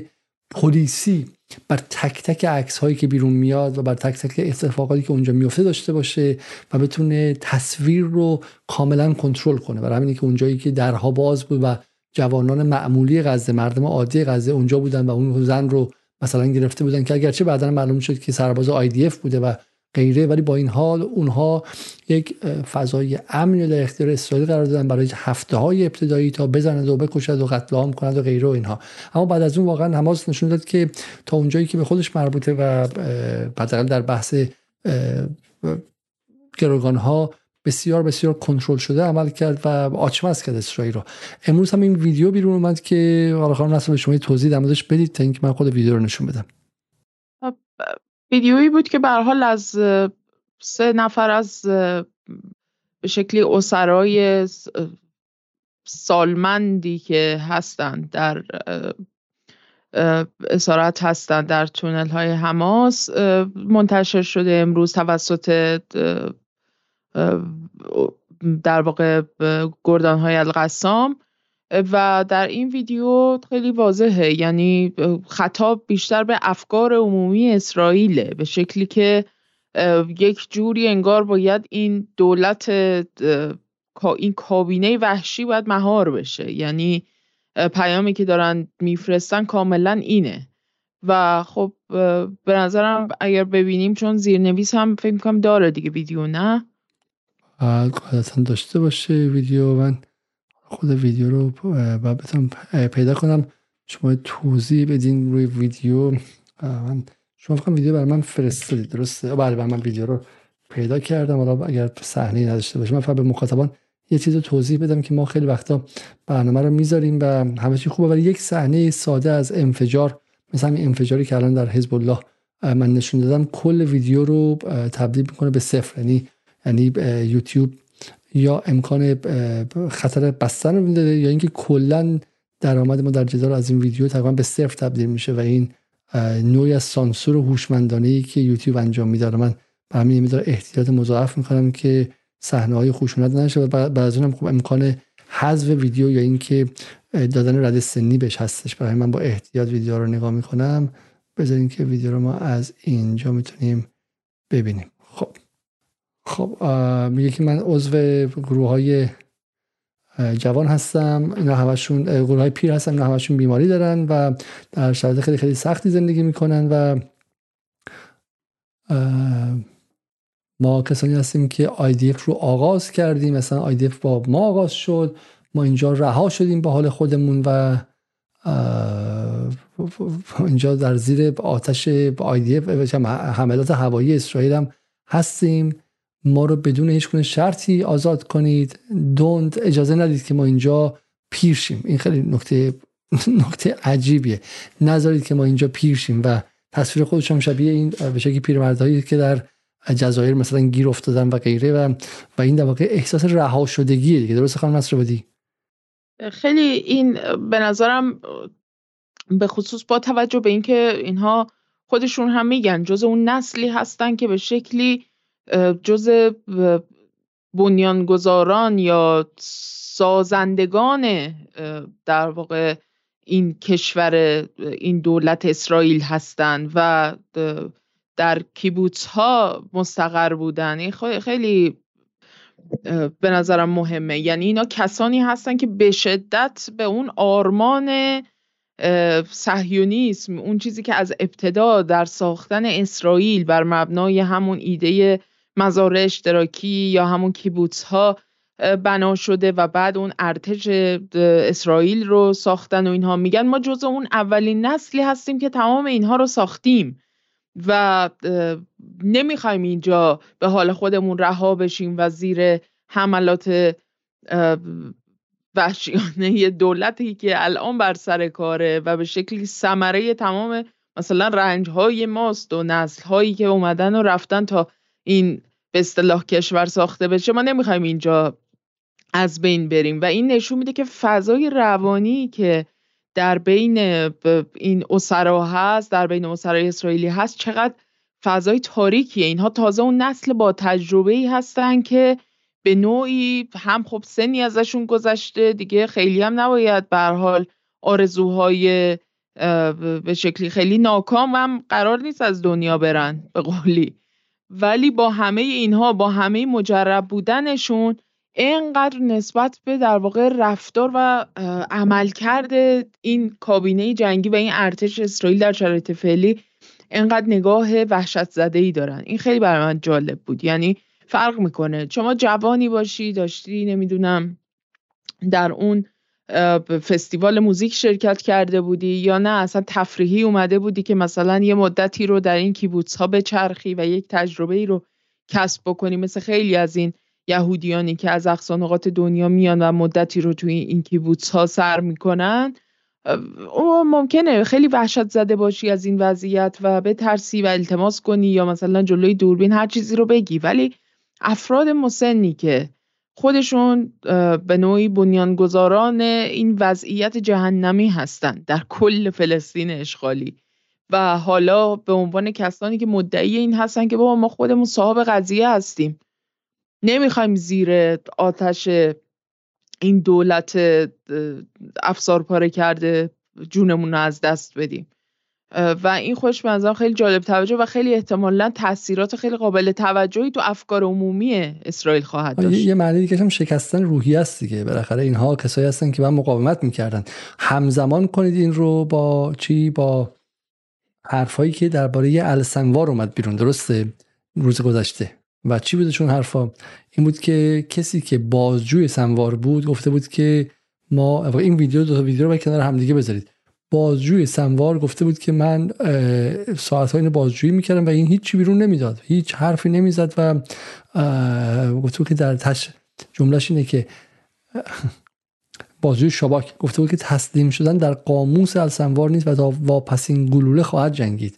A: پلیسی بر تک تک عکس هایی که بیرون میاد و بر تک تک اتفاقاتی که اونجا میفته داشته باشه و بتونه تصویر رو کاملا کنترل کنه. برای همینه که اونجایی که درها باز بود و جوانان معمولی غزه مردم عادی غزه اونجا بودن و اون زن رو مثلا گرفته بودن که اگرچه بعدا معلوم شد که سرباز IDF بوده و غیره ولی با این حال اونها یک فضای امنی در اختیار اسرائیل قرار دادن برای هفته های ابتدایی تا بزنند و بکشد و قتل عام کند و غیره و اینها. اما بعد از اون واقعا حماس نشون داد که تا اونجایی که به خودش مربوطه و حداقل در بحث گروگان ها بسیار بسیار کنترل شده عمل کرد و آچمز کرد اسرائیل رو. امروز هم این ویدیو بیرون اومد که حالا خانم نصر به شما توضیح در بدید تا اینکه من خود ویدیو رو نشون بدم.
B: ویدیویی بود که به حال از سه نفر از به شکلی اسرای سالمندی که هستند در اسارت هستند در تونل های حماس منتشر شده امروز توسط در واقع گردان های القسام. و در این ویدیو خیلی واضحه. یعنی خطاب بیشتر به افکار عمومی اسرائیله. به شکلی که یک جوری انگار باید این دولت این کابینه وحشی باید مهار بشه. یعنی پیامی که دارن میفرستن کاملا اینه. و خب به نظرم اگر ببینیم چون زیرنویس هم فکر می‌کنم داره دیگه ویدیو نه؟
A: قاعدتا داشته باشه ویدیو. من خود ویدیو رو باید بتونم پیدا کنم. شما توضیح بدین روی ویدیو. من شما فکرم ویدیو برای من فرستادید درسته؟ بله برای من ویدیو رو پیدا کردم. حالا اگر صحنه نداشته باشه من فقط به مخاطبان یه چیز رو توضیح بدم که ما خیلی وقتا برنامه رو می‌ذاریم و همه چی خوبه. ولی یک صحنه ساده از انفجار مثل همین انفجاری که الان در حزب الله من نشون دادم کل ویدیو رو تبدیل می‌کنه به صفر. یعنی یعنی یوتیوب یا امکان خطر بستن رو میده یا اینکه کلا درآمد ما در جدال از این ویدیو تقریبا به صفر تبدیل میشه و این نوعی از سانسور هوشمندانه ای که یوتیوب انجام میده من به همین احتیاط مضاعف می‌کنم که صحنه های خشونت نشه و بعد از اونم خب امکان حذف ویدیو یا اینکه دادن رد سنی بهش هستش. برای من با احتیاط ویدیو رو نگاه می‌کنم. بذارین که ویدیو رو ما از اینجا می‌تونیم ببینیم. خب میگه که من عضو گروه های جوان هستم. اینا همشون گروه های پیر هستن اینا همشون بیماری دارن و در شرایط خیلی خیلی سختی زندگی می‌کنن و ما کسانی هستیم که IDF رو آغاز کردیم. مثلا IDF با ما آغاز شد. ما اینجا رها شدیم به حال خودمون و اینجا در زیر آتش IDF حملات هوایی اسرائیل هم هستیم. ما رو بدون هیچ کنه شرطی آزاد کنید. دوند اجازه ندید که ما اینجا پیرشیم این خیلی نکته نکته عجیبیه. نذارید که ما اینجا پیرشیم و تصویر خودش هم شبیه این به شکلی پیرمردهایی که در جزایر مثلا گیر افتادن و غیره و و این در واقع احساس رها شدگیه دیگه. درست خانم بدی
B: خیلی این به نظرم به خصوص با توجه به اینکه اینها خودشون هم میگن جز اون نسلی هستن که به شکلی جز بنیانگذاران یا سازندگان در واقع این کشور این دولت اسرائیل هستند و در کیبوتس ها مستقر بودن. این خیلی به نظرم مهمه. یعنی اینا کسانی هستن که به شدت به اون آرمان صهیونیسم اون چیزی که از ابتدا در ساختن اسرائیل بر مبنای همون ایده مزارع اشتراکی یا همون کیبوتس ها بنا شده و بعد اون ارتش اسرائیل رو ساختن و اینها. میگن ما جز اون اولین نسلی هستیم که تمام اینها رو ساختیم و نمی‌خوایم اینجا به حال خودمون رها بشیم و زیر حملات وحشیانه دولتی که الان بر سر کاره و به شکلی ثمره تمام مثلا رنج های ماست و نسل هایی که اومدن و رفتن تا این به اصطلاح کشور ساخته بشه ما نمی‌خوایم اینجا از بین بریم. و این نشون میده که فضای روانی که در بین این اسرا هست در بین اسرای اسرائیلی هست چقدر فضای تاریکیه. اینها تازه اون نسل با تجربه ای هستن که به نوعی هم خب سنی ازشون گذشته دیگه خیلی هم نباید به حال آرزوهای به شکلی خیلی ناکام هم قرار نیست از دنیا برن به قولی. ولی با همه اینها با همه مجرب بودنشون اینقدر نسبت به در واقع رفتار و عملکرد این کابینه جنگی و این ارتش اسرائیل در شرایط فعلی اینقدر نگاه وحشت زده ای دارن. این خیلی برای من جالب بود. یعنی فرق می‌کنه. شما جوانی باشی داشتی نمی‌دونم در اون فستیوال موزیک شرکت کرده بودی یا نه؟ اصلا تفریحی اومده بودی که مثلا یه مدتی رو در این کیبوتس ها بچرخی و یک تجربه ای رو کسب بکنی مثل خیلی از این یهودیانی که از اقصانقات دنیا میان و مدتی رو توی این کیبوتس ها سر می‌کنن. او ممکنه خیلی وحشت زده باشی از این وضعیت و به ترسی و التماس کنی یا مثلا جلوی دوربین هر چیزی رو بگی. ولی افراد مسنی که خودشون به نوعی بنیانگذاران این وضعیت جهنمی هستند در کل فلسطین اشغالی. و حالا به عنوان کسانی که مدعی این هستن که بابا ما خودمون صاحب قضیه هستیم. نمی‌خوایم زیر آتش این دولت افسار پاره کرده جونمون رو از دست بدیم. و این خوش منظرم خیلی جالب توجه و خیلی احتمالا تاثیرات خیلی قابل توجهی تو افکار عمومی اسرائیل خواهد داشت.
A: یه معنی دیگه هم شکستن روحی است دیگه. بالاخره اینها کسایی هستن که من مقاومت می‌کردن. همزمان کنید این رو با چی؟ با حرفایی که درباره السنوار اومد بیرون درسته؟ روز گذشته. و چی بوده چون حرفا؟ این بود که کسی که بازجوی سنوار بود گفته بود که ما این ویدیو دو تا ویدیو رو کنار همدیگه بذارید. بازجوی سموار گفته بود که من ساعت اینو بازجویی می‌کردم و این هیچی بیرون نمی‌داد. هیچ حرفی نمی‌زد و گفته که در تش جملهش اینه که بازجوی شباک گفته بود که تسلیم شدن در قاموس السنوار نیست و تا واپسین گلوله خواهد جنگید.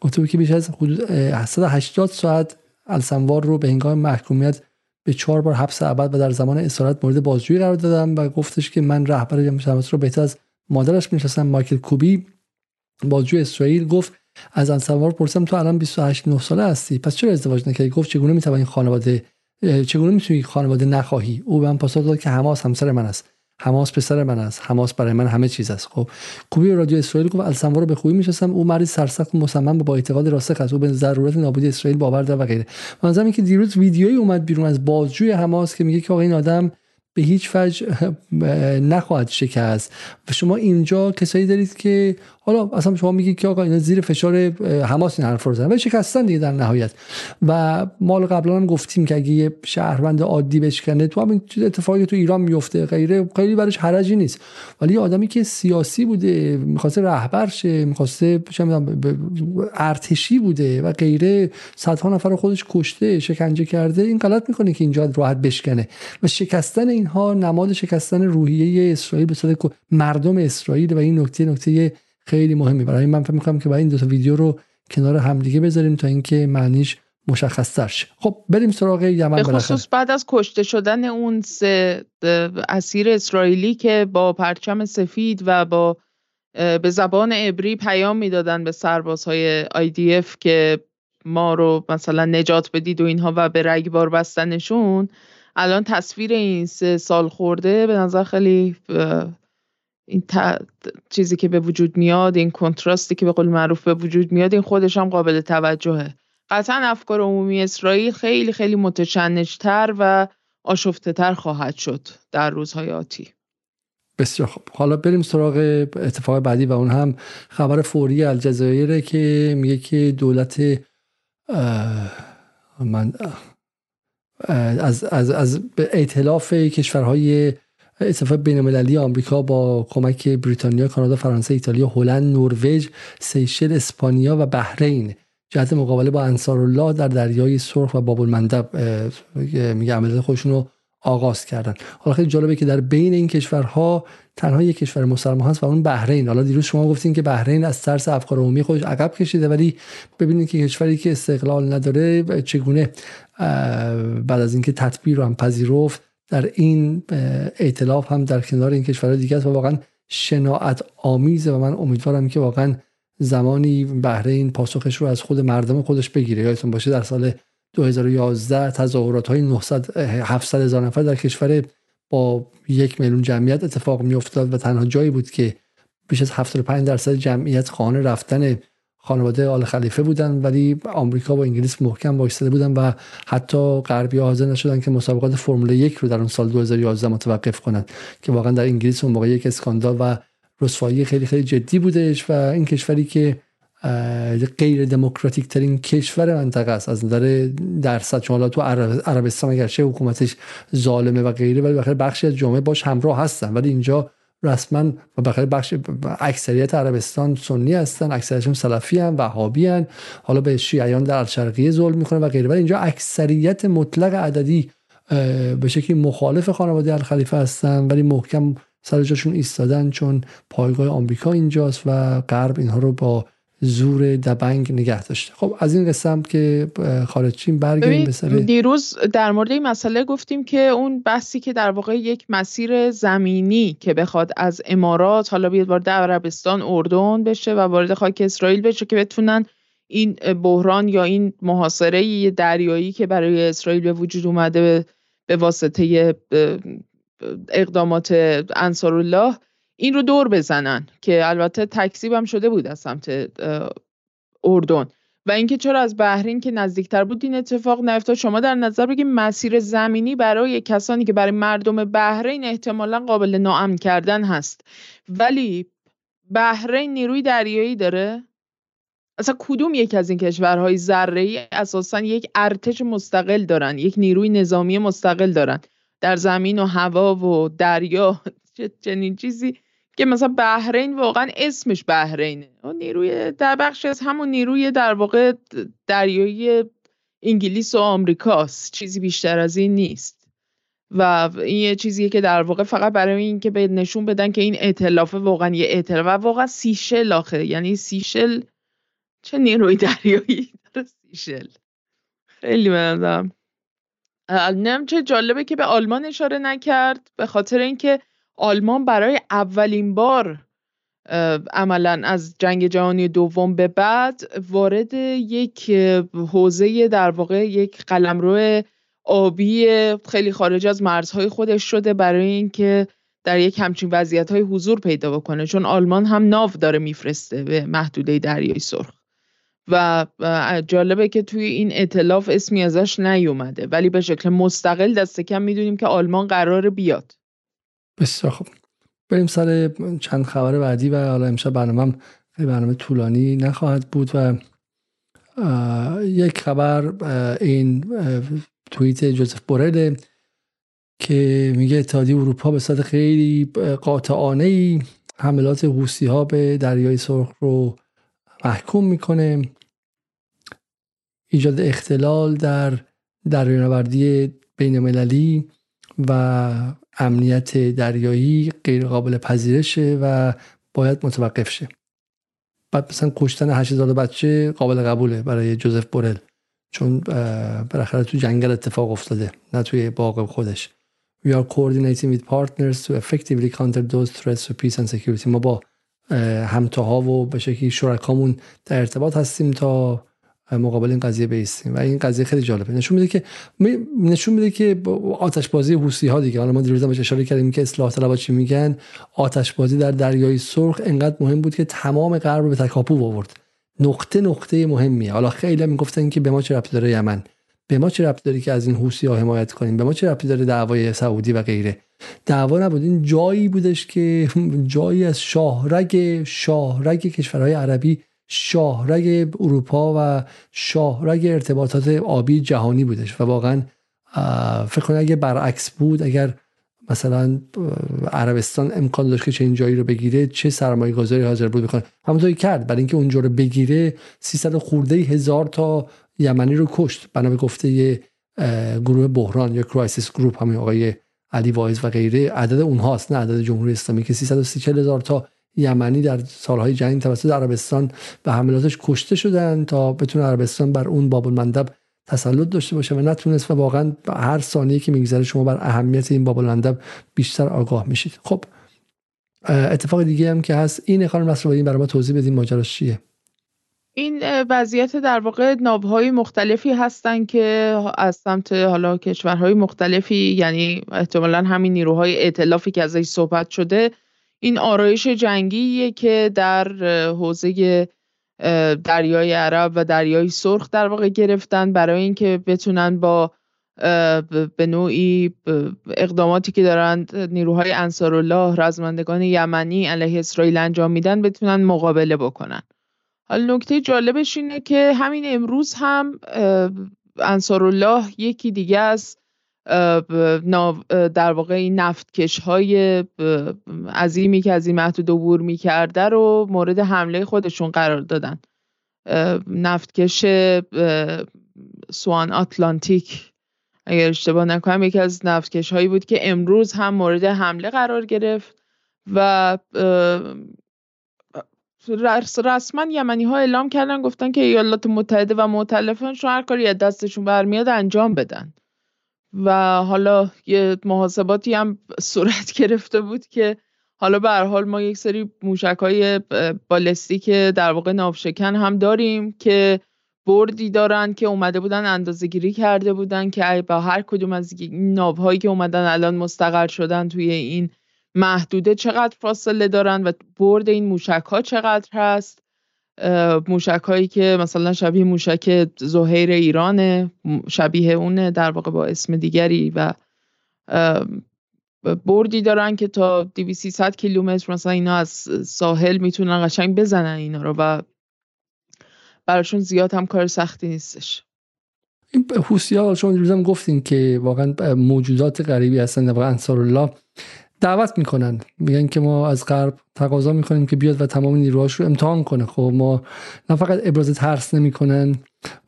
A: گفته بود که بیش از حدود 180 ساعت السنوار رو به هنگام محکومیت به چهار بار حبس ابد و در زمان اسارت مورد بازجویی قرار دادم و گفتش که من رهبر جمع رو بهتر از مادرش میشستن مایکل کوبی. بازجو اسرائیل گفت از انصار پرسم تو الان 28 9 ساله هستی؟ پس چرا ازدواج نکردی؟ گفت چگونه می‌توانی خانواده چگونه می‌تونی خانواده نخواهی؟ او به من پاسخ داد که حماس همسر من است. حماس پسر من است. حماس برای من همه چیز است. خب کوبی رادیو اسرائیل گفت السموا رو به خوبی می‌شناسم او مریض سرسخت مصمم با اعتقاد راسخ است. او به ضرورت نابودی اسرائیل باور داره و غیره. منظورم که دیروز ویدیویی اومد بیرون از بازجوی حماس که میگه که آقا این آدم به هیچ وجه نخواهد شکست. و شما اینجا کسایی دارید که حالا اصلا شما میگید که آقا اینا زیر فشار حماس این حرف رو زدن. و شکستن دیگه در نهایت. و مال قبلا هم گفتیم که اگه یه شهروند عادی بشکنه تو همین اتفاقی تو ایران میفته غیره خیلی براش حرجی نیست. ولی آدمی که سیاسی بوده می‌خواسته رهبر شه می‌خواسته ارتشی بوده و غیره صدها نفر خودش کشته شکنجه کرده این غلط می‌کنه که اینجا راحت بشکنه. و شکستن اینها نماد شکستن روحیه اسرائیل به مردم اسرائیل و این نکته نکته خیلی مهمی. برای من فکر می‌کنم که باید این دو تا ویدیو رو کنار همدیگه بذاریم تا اینکه معنیش مشخص تر شه. خب بریم سراغ یمن
B: به خصوص بعد از کشته شدن اون سه اسیر اسرائیلی که با پرچم سفید و با به زبان عبری پیام می‌دادن به سربازهای IDF که ما رو مثلا نجات بدید و اینها و به رگبار بستنشون الان تصویر این سه سال خورده به نظر خیلی این چیزی که به وجود میاد این کنتراستی که به قول معروف به وجود میاد این خودش هم قابل توجهه. قطعا افکار عمومی اسرائیل خیلی خیلی متشنجتر و آشفته تر خواهد شد در روزهای آتی.
A: بسیار خوب. حالا بریم سراغ اتفاق بعدی و اون هم خبر فوری الجزایره که میگه که دولت من از, از, از ائتلاف کشورهای اتفاق بین المللی آمریکا با کمک بریتانیا، کانادا، فرانسه، ایتالیا، هلند، نروژ، سیشل، اسپانیا و بحرین. جهت مقابله با انصارالله در دریای سرخ و باب المندب میگه عملیات خودشون رو آغاز کردن. حالا خیلی جالبه که در بین این کشورها تنها یک کشور مسلمان هست و اون بحرین. حالا دیروز شما گفتین که بحرین از ترس افکار عمومی خودش عقب کشیده ولی ببینید که کشوری که استقلال نداره چگونه بعد از اینکه تطبیق رو هم پذیرفت در این ائتلاف هم در کنار این کشورهای دیگه است و واقعا شناعت آمیزه و من امیدوارم که واقعا زمانی بهره پاسخش رو از خود مردم خودش بگیره. یادتون باشه در سال 2011 تظاهرات های 900 700 هزار نفر در کشور با یک میلیون جمعیت اتفاق می افتاد و تنها جایی بود که بیش از 75 درصد جمعیت خانه رفتن خانواده آل خلیفه بودن ولی آمریکا با انگلیس محکم وایساده بودن و حتی غربی حاضر نشدن که مسابقات فرمول یک رو در اون سال 2011 متوقف کنند که واقعا در انگلیس اون موقع یک اسکاندال و رسوایی خیلی خیلی جدی بودش و این کشوری که غیر دموکراتیک ترین کشور منطقه است. از نظر درصد چون تو عربستان اگرچه حکومتش ظالمه و غیره ولی بخیر بخشی از جامعه باش همراه هستن. ولی اینجا رسما و بخیر بخش اکثریت عربستان سنی هستن اکثریتشون سلفی هم وهابی هن. حالا به شیعیان در الشرقیه ظلم می‌کنه و غیره. ولی اینجا اکثریت مطلق عددی به شکلی مخالف خانواده الخلیفه هستن. ولی محکم سر جاشون ایستادن چون پایگاه آمریکا اینجاست و غرب اینها رو با زور دبنگ نگه داشته. خب از این قسم که خارجیم برگردیم به سر
B: دیروز در مورد این مسئله گفتیم که اون بحثی که در واقع یک مسیر زمینی که بخواد از امارات حالا بیاد وارد عربستان اردن بشه و وارد خاک اسرائیل بشه که بتونن این بحران یا این محاصره دریایی که برای اسرائیل به وجود اومده به واسطه اقدامات انصارالله این رو دور بزنن که البته تکسیب هم شده بود از سمت اردن. و اینکه چرا از بحرین که نزدیکتر بود این اتفاق نیفتاد. شما در نظر بگید مسیر زمینی برای کسانی که برای مردم بحرین احتمالا قابل ناامن کردن هست. ولی بحرین نیروی دریایی داره؟ اصلا کدوم یک از این کشورهای ذره ای اساسا یک ارتش مستقل دارن یک نیروی نظامی مستقل دارن؟ در زمین و هوا و دریا چنین چیزی که مثلا بحرین واقعا اسمش بحرینه. و نیروی در بخش از همون نیروی در واقع دریایی انگلیس و آمریکاست. چیزی بیشتر از این نیست. و این یه چیزیه که در واقع فقط برای اینکه به نشون بدن که این ائتلاف واقعا یه ائتلاف و واقعا سیشل آخه. یعنی سیشل چه نیروی دریایی داره سیشل خیلی بنظرم نم چه جالبه که به آلمان اشاره نکرد به خاطر اینکه آلمان برای اولین بار عملا از جنگ جهانی دوم به بعد وارد یک حوزه در واقع یک قلمرو آبی خیلی خارج از مرزهای خودش شده برای اینکه در یک همچین وضعیت های حضور پیدا بکنه. چون آلمان هم ناو داره میفرسته به محدوده دریای سرخ. و جالبه که توی این اطلاف اسمی ازش نیومده. ولی به شکل مستقل دست کم می‌دونیم که آلمان قرار بیاد.
A: بسیار خوب. بریم سر چند خبر بعدی و حالا امشب برنامه خیلی برنامه طولانی نخواهد بود و یک خبر این توییت جوزف بورل که میگه اتحادیه اروپا به صورت خیلی قاطعانه ای حملات حوسی ها به دریای سرخ رو محکوم می‌کنه. ایجاد اختلال در دریانوردی بین المللی و امنیت دریایی غیر قابل پذیرشه و باید متوقف شه. بعد مثلا کشتن 8000 بچه قابل قبوله برای جوزف بورل چون بالاخره تو جنگل اتفاق افتاده نه توی باغ خودش. We are coordinating with partners to effectively counter those threats to peace and security. ما با همتاها و به شکلی شرکامون در ارتباط هستیم تا مقابل این قضیه بیستیم. و این قضیه خیلی جالبه. نشون میده که نشون میده که آتش بازی حوسی ها دیگه. حالا ما دیروز بهش اشاره کردیم که اصلاح طلبها چی میگن؟ آتش بازی در دریای سرخ انقدر مهم بود که تمام غرب رو به تکاپو آورد نقطه نقطه مهمیه. حالا خیلی می‌گفتن که به ما چه ربطی داره یمن؟ به ما چه ربطی داره که از این حوسی ها حمایت کنیم؟ به ما چه ربطی داره دعوای سعودی و غیره؟ دعوا نبود. این جایی بودش که جایی از شاهرگ شاهرگ کشورهای عربی شاهرگ اروپا و شاهرگ ارتباطات آبی جهانی بودش و واقعا فکر کنم اگه برعکس بود اگر مثلا عربستان امکان داشت که چه این جایی رو بگیره چه سرمایه گذاری حاضر بود بکنه؟ همونطوری کرد. برای اینکه اونجا رو بگیره 300 خورده هزار تا یمنی رو کشت. بنا به گفته گروه بحران یا Crisis Group همین آقای علی واعظ و غیره. عدد اونهاست نه عدد جمهوری اسلامی که 330 هزار تا یمنی در سالهای جنگ توسط عربستان به حملاتش کشته شدن تا بتونه عربستان بر اون باب المندب تسلط داشته باشه و نتونست و واقعا هر ثانیه که میگذره شما بر اهمیت این باب المندب بیشتر آگاه میشید. خب اتفاق دیگه هم که هست این خانم این برای ما توضیح بدین ماجراش چیه؟
B: این وضعیت در واقع نابهای مختلفی هستن که از سمت حالا کشورهای مختلفی یعنی احتمالا همین نیروهای ائتلافی که ازش صحبت شده این آرایش جنگیه که در حوزه دریای عرب و دریای سرخ در واقع گرفتن برای اینکه بتونن با به نوعی اقداماتی که دارند نیروهای انصارالله رزمندگان یمنی علیه اسرائیل انجام میدن بتونن مقابله بکنن. حالا نکته جالبش اینه که همین امروز هم انصارالله یکی دیگه از در واقع این نفتکش های عظیمی که از این محدود عبور می‌کرده رو مورد حمله خودشون قرار دادن. نفتکش سوان آتلانتیک. اگر اشتباه نکنم یکی از نفتکش هایی بود که امروز هم مورد حمله قرار گرفت و رسما یمنی ها اعلام کردن گفتن که ایالات متحده و متلفانشون هر کاری از دستشون برمیاد انجام بدن. و حالا یه محاسباتی هم صورت گرفته بود که حالا به حال ما یک سری موشک های بالستیک در واقع ناوشکن هم داریم که بردی دارن که اومده بودن اندازه گیری کرده بودن که با هر کدوم از ناوهایی که اومدن الان مستقر شدن توی این محدوده چقدر فاصله دارن و برد این موشک ها چقدر هست. موشک هایی که مثلا شبیه موشک زهیر ایرانه شبیه اونه در واقع با اسم دیگری و بردی دارن که تا 2300 کیلومتر مثلا اینا از ساحل می‌تونن قشنگ بزنن اینا رو و براشون زیاد هم کار سختی نیستش.
A: این حوسی ها شما دیروزم گفتین که واقعا موجودات غریبی هستن واقعا انصار الله دعوت می‌کنن. میگن که ما از غرب تقاضا می‌کنیم که بیاد و تمام نیروهاش رو امتحان کنه. خب ما نه فقط ابراز ترس نمی‌کنن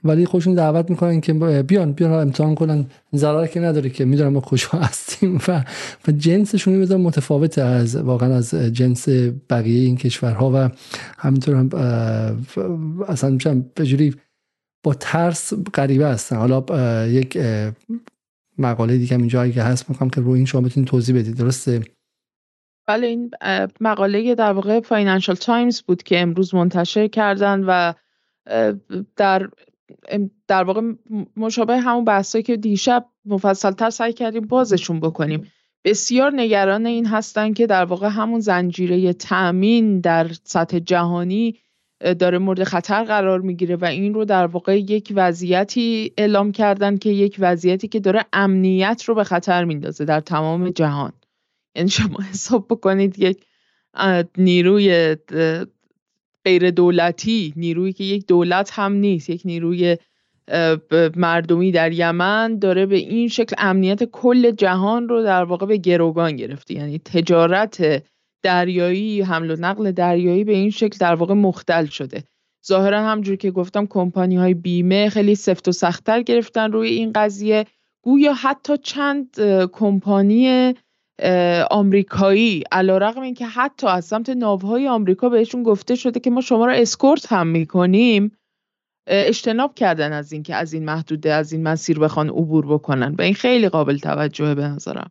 A: ولی خودشون دعوت می‌کنن که بیان بیان امتحان کنن. ضرر که نداره که می‌دونم ما کجا هستیم و و جنسشون میذار متفاوت از واقعا از جنس بقیه این کشورها و همینطور هم اصلا به جوری با ترس غریبه هستن. حالا یک مقاله دیگه اینجا اگه هست می‌خوام که روی این شما بتونید توضیح بدید. درسته؟
B: بله این مقاله در واقع فاینانشال تایمز بود که امروز منتشر کردن و در در واقع مشابه همون بحثایی که دیشب مفصلتر سعی کردیم بازشون بکنیم. بسیار نگران این هستن که در واقع همون زنجیره تأمین در سطح جهانی داره مورد خطر قرار می‌گیره و این رو در واقع یک وضعیتی اعلام کردن که یک وضعیتی که داره امنیت رو به خطر میندازه در تمام جهان. یعنی شما حساب بکنید یک نیروی غیر دولتی نیرویی که یک دولت هم نیست یک نیروی مردمی در یمن داره به این شکل امنیت کل جهان رو در واقع به گروگان گرفته. یعنی تجارت دریایی حمل و نقل دریایی به این شکل در واقع مختل شده. ظاهرا همجور که گفتم کمپانی های بیمه خیلی سفت و سختتر گرفتن روی این قضیه. گویا حتی چند کمپانی آمریکایی علیرغم اینکه حتی از سمت ناوهای آمریکا بهشون گفته شده که ما شما رو اسکورت هم می‌کنیم اجتناب کردن از اینکه از این محدوده از این مسیر بخوان عبور بکنن. و این خیلی قابل توجهه به نظرم.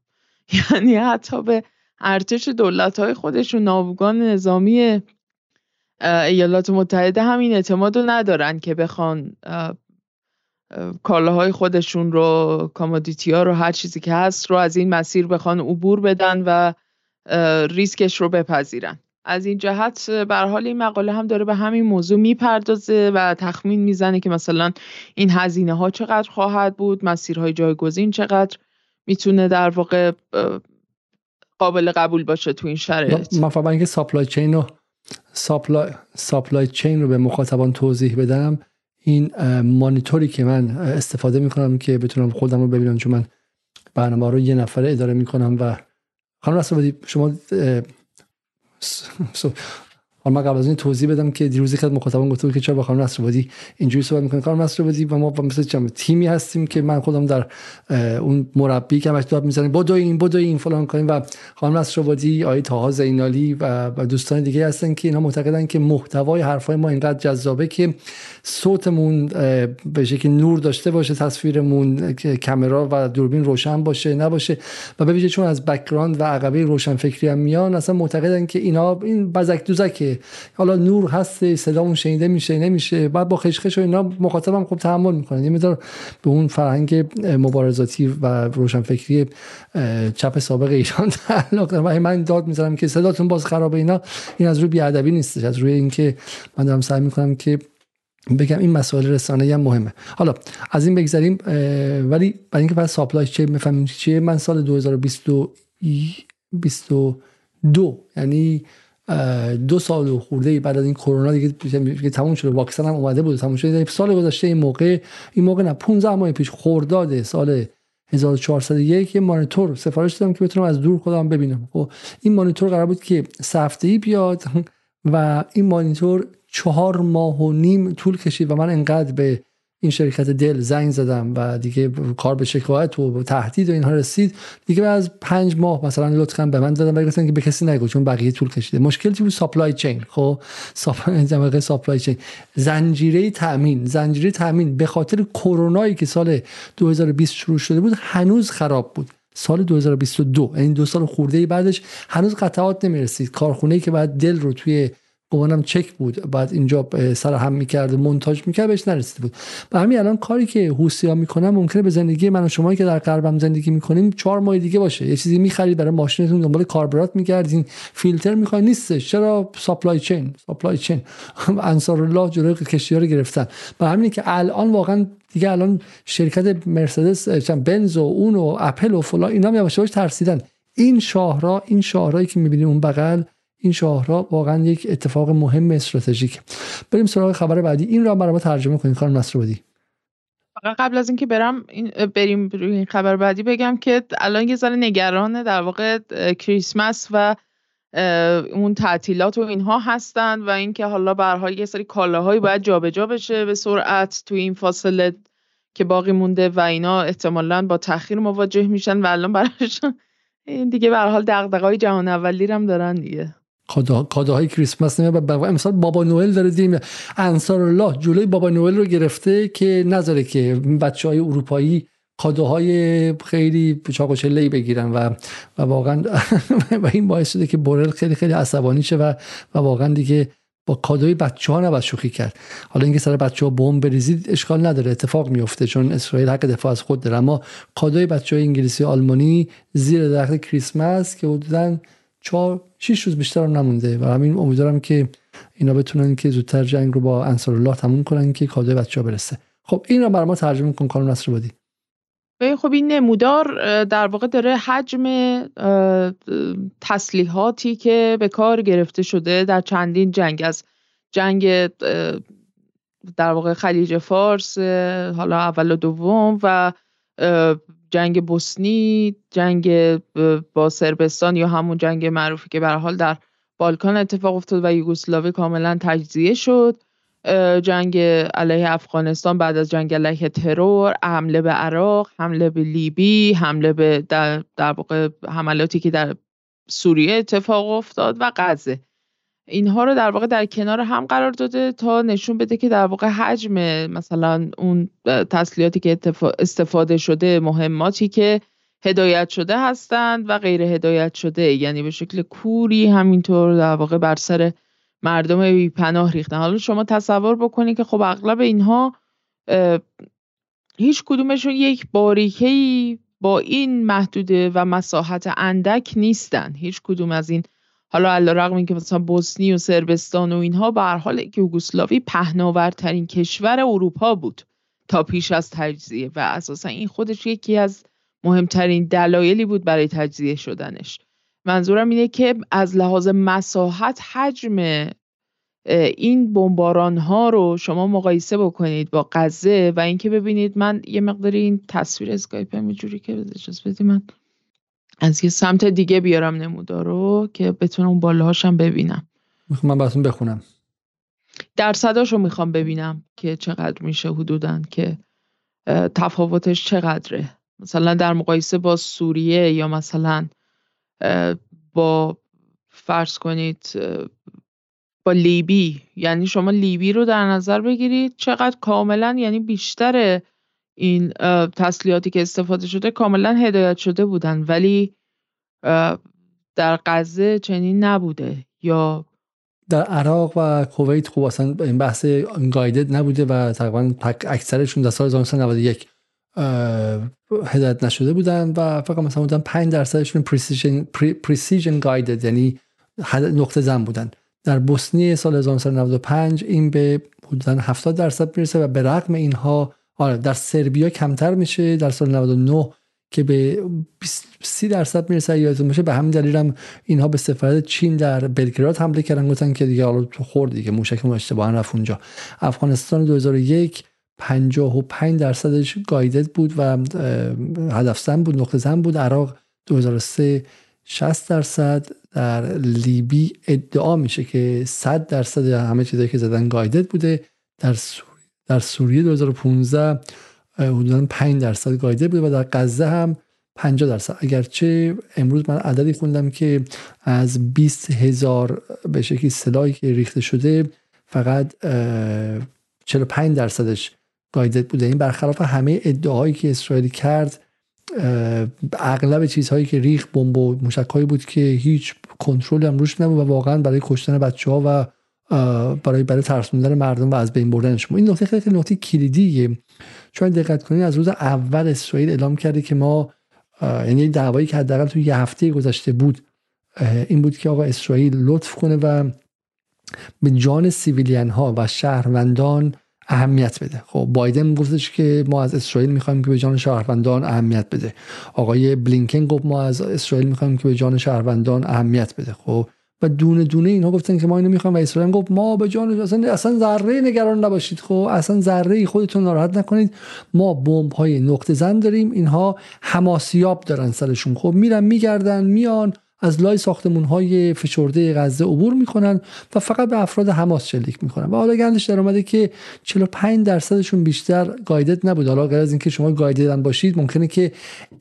B: یعنی حتی به ارتش دولت های خودشون ناوگان نظامی ایالات متحده همین اعتماد رو ندارن که بخوان کالاهای خودشون رو commodity ها رو هر چیزی که هست رو از این مسیر بخوان عبور بدن و ریسکش رو بپذیرن. از این جهت به حال این مقاله هم داره به همین موضوع می‌پردازه و تخمین می‌زنه که مثلا این هزینه ها چقدر خواهد بود مسیرهای جایگزین چقدر می‌تونه در واقع قابل قبول باشه تو این شرایط.
A: من فقط اینکه supply chain رو supply, supply chain رو به مخاطبان توضیح بدم این مانیتوری که من استفاده می‌کنم که بتونم خودم رو ببینم چون من برنامه رو یه نفره اداره می‌کنم و خانم رسول شما حالا من قبل از این توضیح بدم که دیروزی که مخاطبان بود که چرا با خانم نصرآبادی اینجوری صحبت می‌کنه. خانم نصرآبادی و ما مثل چم تیمی هستیم که من خودم در اون مربی که همش داد می‌زنیم. بدو این بدو این فلان کنیم و خانم نصرآبادی آقای طاها زینالی و دوستان دیگه هستن که اینا معتقدن که محتوای حرفای ما اینقدر جذابه که صوتمون به شکل نور داشته باشه تصویرمون کامرا و دوربین روشن باشه نباشه. و به چون از background و عقبه روشن فکری هم میان اصلا معتقدن که اینا این بزک دوزکه. حالا نور هست صدامون شنیده میشه نمیشه. بعد با خشخش و اینا مخاطبم خوب تحمل می‌کنن یه مقدار به اون فرهنگ مبارزاتی و روشن فکری چپ سابق ایران تعلق داره. من داد می‌ذارم که صداتون باز خرابه اینا. این از روی بیادبی نیست از روی اینکه من دارم سعی می‌کنم که بگم این مسائل رسانه هم مهمه. حالا از این بگذریم ولی برای اینکه بعد ساپلای چه بفهمیم چیه من سال 2022 یعنی دو سال و خورده بعد از این کرونا دیگه تموم شده. واکسن هم اومده بود تموم شده. سال گذشته این موقع این موقع نه 15 ماه پیش خرداد سال 1401 یه مانیتور سفارش دادم که بتونم از دور خودم ببینم. خب این مانیتور قرار بود که ای بیاد و این مانیتور چهار ماه و نیم طول کشید و من انقدر به این شرکت دل زنگ زدم و دیگه کار به شکایت و تهدید و اینها رسید. دیگه از پنج ماه مثلا لطفا به من دادم و گفتن که به کسی نگو چون بقیه طول کشیده. مشکل بود؟ supply chain خب supply supply chain زنجیره تامین زنجیره تامین به خاطر کرونایی که سال 2020 شروع شده بود هنوز خراب بود. سال 2022 این یعنی دو سال خورده بعدش هنوز قطعات نمی‌رسید. کارخونه که Dell رو توی گمانم چک بود بعد اینجا سر هم می‌کرد مونتاژ می‌کرد بهش نرسیده بود. و همین الان کاری که ها می‌کنن ممکنه به زندگی من و شما که در غربم زندگی می‌کنیم چهار ماه دیگه باشه. یه چیزی می‌خرید برای ماشینتون دنبال کاربرات میگردین فیلتر می‌خواین نیستش. چرا supply chain supply chain انصار الله جلوی کشتی رو گرفتن. و همینه که الان واقعا دیگه الان شرکت مرسدس بنز و اون و اپل و فلان اینا یواش ترسیدن. این شاهرا این شاهرایی که می‌بینیم اون بغل این شاهرا واقعا یک اتفاق مهم استراتژیک. بریم سراغ خبر بعدی. این را برای ما ترجمه کنید. خانم نصرآبادی
B: قبل از اینکه برم این بریم روی این خبر بعدی بگم که الان یه ذره نگران در واقع کریسمس و اون تعطیلات و اینها هستند و اینکه حالا به یه سری کالاهایی باید جابجا بشه به سرعت توی این فاصله که باقی مونده و اینا احتمالا با تاخیر مواجه میشن و الان براشون این دیگه به حال دغدغه‌های جهان اولی هم دارن دیگه.
A: کادوهای کریسمس نمیاد امسال بابا نوئل داره دیم انصار الله جلوی بابا نوئل رو گرفته که نذاره که بچه های اروپایی کادوهای خیلی چاق و بگیرن و و واقعا و این باعث شده که بورل خیلی خیلی عصبانی شه و و واقعا دیگه با کادوی بچه ها نباید شوخی کرد. حالا اینکه سر بچه ها بمب بریزید اشکال نداره اتفاق میفته چون اسرائیل حق دفاع از خود داره. اما کادوی بچه های انگلیسی آلمانی زیر درخت کریسمس که حدودا چهار شش روز بیشتر هم نمونده و همین امیدوارم که اینا بتونن که زودتر جنگ رو با انصار الله تموم کنن که کادوی بچه ها برسه. خب این رو برای ما ترجمه کن کانون نصر بادی.
B: خب این نمودار در واقع داره حجم تسلیحاتی که به کار گرفته شده در چندین جنگ. از جنگ در واقع خلیج فارس حالا اول و دوم و جنگ بوسنی جنگ با سربستان یا همون جنگ معروفی که به حال در بالکان اتفاق افتاد و یوگسلاوی کاملا تجزیه شد. جنگ علیه افغانستان بعد از جنگ علیه ترور حمله به عراق حمله به لیبی حمله به در, در واقع حملاتی که در سوریه اتفاق افتاد و غزه. اینها رو در واقع در کنار هم قرار داده تا نشون بده که در واقع حجم مثلا اون تسلیحاتی که استفاده شده مهماتی که هدایت شده هستند و غیر هدایت شده. یعنی به شکل کوری همینطور در واقع بر سر مردم بی پناه ریختن. حالا شما تصور بکنید که خب اغلب اینها هیچ کدومشون یک باریکه با این محدوده و مساحت اندک نیستن. هیچ کدوم از این حالا علی رغم که مثلا بوسنی و سربستان و اینها به هر حال یوگسلاوی پهناورترین کشور اروپا بود تا پیش از تجزیه و اساسا این خودش یکی از مهمترین دلایلی بود برای تجزیه شدنش. منظورم اینه که از لحاظ مساحت حجم این بمباران ها رو شما مقایسه بکنید با غزه و اینکه ببینید من یه مقداری این تصویر اسکایپ هم جوری که اجازه من. از یه سمت دیگه بیارم نمودار رو که بتونم اون بالاهاشم ببینم.
A: می‌خوام من براتون بخونم.
B: درصداشو می‌خوام ببینم که چقدر میشه حدودا که تفاوتش چقدره. مثلا در مقایسه با سوریه یا مثلا با فرض کنید با لیبی یعنی شما لیبی رو در نظر بگیرید چقدر کاملا یعنی بیشتر این تسلیحاتی که استفاده شده کاملا هدایت شده بودن ولی در غزه چنین نبوده یا
A: در عراق و کویت خوب اصلا این بحث guided نبوده و تقریبا اکثرشون در سال 1991 هدایت نشده بودن و فقط مثلا بودن 5 درصدشون precision precision guided یعنی نقطه زن بودن. در بوسنی سال 1995 این به حدودا 70 درصد می‌رسه و به رغم اینها آره در سربیا کمتر میشه در سال 99 که به 30 درصد می‌رسه یادتون باشه. به همین دلیل هم اینها به سفارت چین در بلگراد حمله کردن. گفتن که دیگه حالا تو خورد دیگه موشک ما اشتباها رفت اونجا. افغانستان 2001 55 درصدش گایدد بود و هدف زن بود نقطه زن بود. عراق 2003 60 درصد. در لیبی ادعا میشه که 100 درصد همه چیزایی که زدن گایدد بوده. در سوریه در سوریه 2015 حدودا 5 درصد گایدد بوده و در غزه هم 50 درصد. اگرچه امروز من عددی خوندم که از 20 هزار به شکلی سلاحی که ریخته شده فقط 45 درصدش گایدد بوده. این برخلاف همه ادعاهایی که اسرائیل کرد اغلب چیزهایی که ریخ بمب و بود که هیچ کنترلی هم روش نبود و واقعا برای کشتن بچه ها و برای برای ترسوندن مردم و از بین بردنشون این نکته خیلی نکته کلیدیه. چون دقت کنید از روز اول اسرائیل اعلام کرده که ما یعنی دعوایی که حداقل تو یه هفته گذشته بود این بود که آقا اسرائیل لطف کنه و به جان سیویلیان ها و شهروندان اهمیت بده. خب بایدن گفتش که ما از اسرائیل می‌خوایم که به جان شهروندان اهمیت بده. آقای بلینکن گفت ما از اسرائیل می‌خوایم که به جان شهروندان اهمیت بده. خب و دونه دونه اینها گفتن که ما اینو می‌خوایم و اسرائیل گفت ما به جان اصلا اصلا ذره نگران نباشید. خب اصلا ذره خودتون ناراحت نکنید. ما بمب های نقطه زن داریم اینها حماسیاب دارن سرشون. خب میرن میگردن میان. از لای ساختمون های فشرده غزه عبور می‌کنن و فقط به افراد حماس شلیک می‌کنن. و حالا گندش در اومده که 45 درصدشون بیشتر گایدد نبود. حالا غیر از اینکه شما گایددن باشید ممکنه که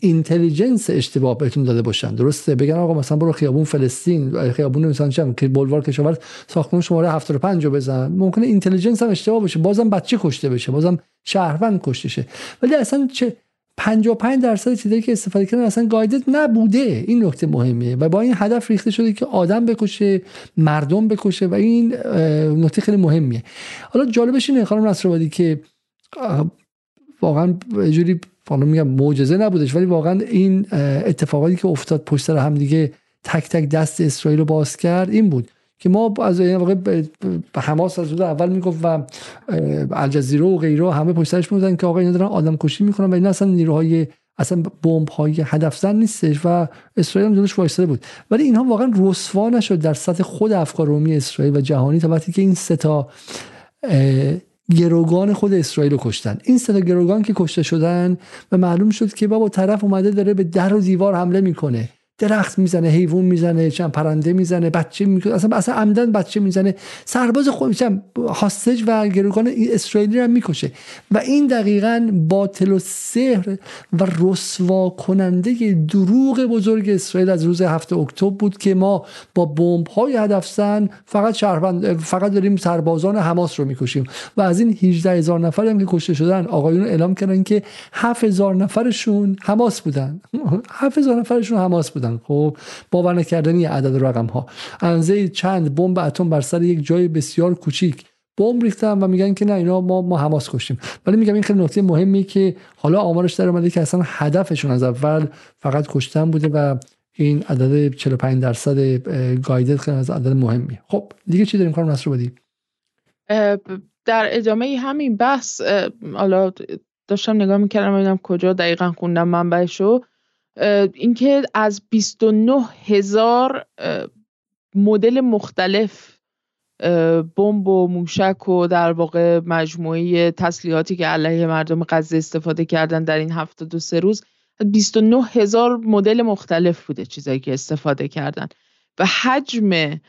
A: اینتلیجنس اشتباه بهتون داده باشن. درسته؟ بگن آقا مثلا برو خیابون فلسطین خیابون مثلا چم که بلوار کشاورز ساختمون شماره 75 رو بزن. ممکنه اینتلیجنس هم اشتباه باشه. بازم بچه کشته بشه. بازم شهروند کشته شه. ولی اصلا چه 55 درصد چیزایی که استفاده کردن اصلا گایدد نبوده. این نکته مهمه و با این هدف ریخته شده که آدم بکشه مردم بکشه و این نکته خیلی مهمیه. حالا جالبش اینه خانم نصرآبادی که واقعا جوری حالا میگم معجزه نبودش ولی واقعا این اتفاقاتی که افتاد پشت سر هم دیگه تک تک دست اسرائیل رو باز کرد این بود. که ما از این واقع به حماس از روز اول می‌گفت و الجزیره و غیره همه پشت سرش بودن که آقا اینا دارن آدم کشی می‌کنن و این اصلا نیروهای اصلا بمب های هدف زن نیستش و اسرائیل هم جلوش وایساده بود. ولی اینها واقعا رسوا نشد در سطح خود افکار رومی اسرائیل و جهانی تا وقتی که این سه تا گروگان خود اسرائیل رو کشتن. این سه گروگان که کشته شدن و معلوم شد که بابا طرف اومده داره به در و دیوار حمله می‌کنه. درخت می‌زنه حیوان می‌زنه چند پرنده می‌زنه بچه می‌کنه اصلا اصلا عمدن بچه می‌زنه. سرباز خود میشن هاستج و گروگان اسرائیلی رو می‌کشه. و این دقیقا باطل و سحر و رسوا کننده دروغ بزرگ اسرائیل از روز هفته اکتبر بود که ما با بمب های هدف زن فقط شهروند فقط داریم سربازان حماس رو می‌کشیم. و از این 18 هزار نفر هم که کشته شدن آقایون اعلام کردن که 7000 نفرشون حماس بودن. 7000 نفرشون حماس بودن. خب باور نکردنی عدد رقم ها انزه چند بمب اتم بر سر یک جای بسیار کوچیک. بمب ریختن و میگن که نه اینا ما ما حماس کشتیم. ولی میگم این خیلی نکته مهمی که حالا آمارش در اومده که اصلا هدفشون از اول فقط کشتن بوده و این عدد 45 درصد گایدد خیلی از عدد مهمی خب دیگه چی داریم؟ کارم نصر بدی
B: در ادامه همین بحث حالا داشتم نگاه می‌کردم ببینم کجا دقیقا خوندم منبعشو. اینکه از 29 هزار مدل مختلف بمب و موشک و در واقع مجموعه تسلیحاتی که علیه مردم غزه استفاده کردن در این هفته دو سه روز 29 هزار مدل مختلف بوده چیزایی که استفاده کردن. و حجم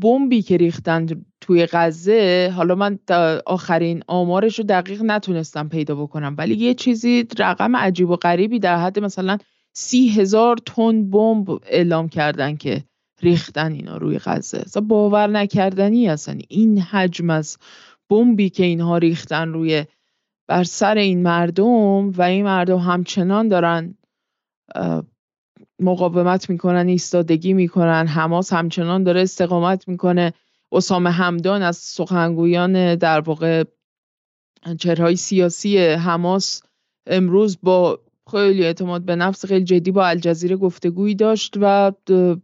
B: بمبی که ریختن توی غزه حالا من آخرین آمارش رو دقیق نتونستم پیدا بکنم ولی یه چیزی رقم عجیب و غریبی در حد مثلا سی هزار تن بمب اعلام کردن که ریختن اینا روی غزه. اصلا باور نکردنی اصلا. این حجم از بمبی که اینها ریختن روی بر سر این مردم و این مردم همچنان دارن مقاومت می‌کنن ایستادگی می‌کنن حماس همچنان داره استقامت می‌کنه. اسامه همدان از سخنگویان در واقع چهرهای سیاسی حماس امروز با خیلی اعتماد به نفس خیلی جدی با الجزیره گفتگویی داشت و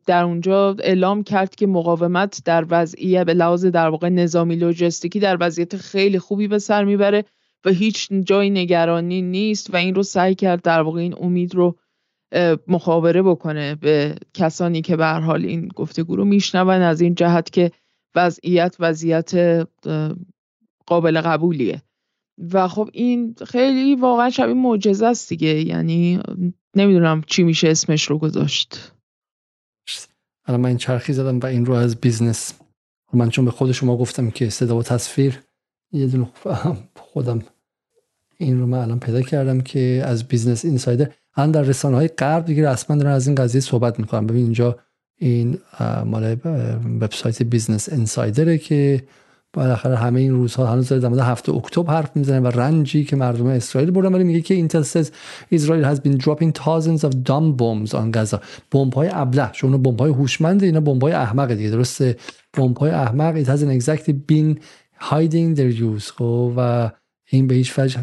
B: در اونجا اعلام کرد که مقاومت در وضعیت به لحاظ در واقع نظامی لوجستیکی در وضعیت خیلی خوبی به سر می‌بره و هیچ جای نگرانی نیست و این رو سعی کرد در واقع این امید رو مخابره بکنه به کسانی که به حال این گفتگو رو میشنون از این جهت که وضعیت وضعیت قابل قبولیه. و خب این خیلی واقعا شبیه معجزه است دیگه. یعنی نمی‌دونم چی میشه اسمش رو گذاشت.
A: الان من این چرخی زدم و این رو از بیزنس. من چون به خود شما گفتم که صدا و تصویر یه دونه خودم این رو من الان پیدا کردم که از بیزنس اینسایدر. الان در رسانه های غرب دیگه رسما دارن از این قضیه صحبت می‌کنم. ببین اینجا این مال وبسایت بیزنس اینسایدره که بالاخره همه این روزها هنوز در مورد هفت اکتبر حرف می‌زنه و رنجی که مردم اسرائیل بردن. ولی میگه که intel says Israel has been dropping thousands of dumb bombs on Gaza. بمب های ابله. چون بمب های هوشمند اینا بمب های احمق دیگه. درسته؟ بمب های احمق. It hasn't exactly been hiding their use. خب و این به هیچ وجه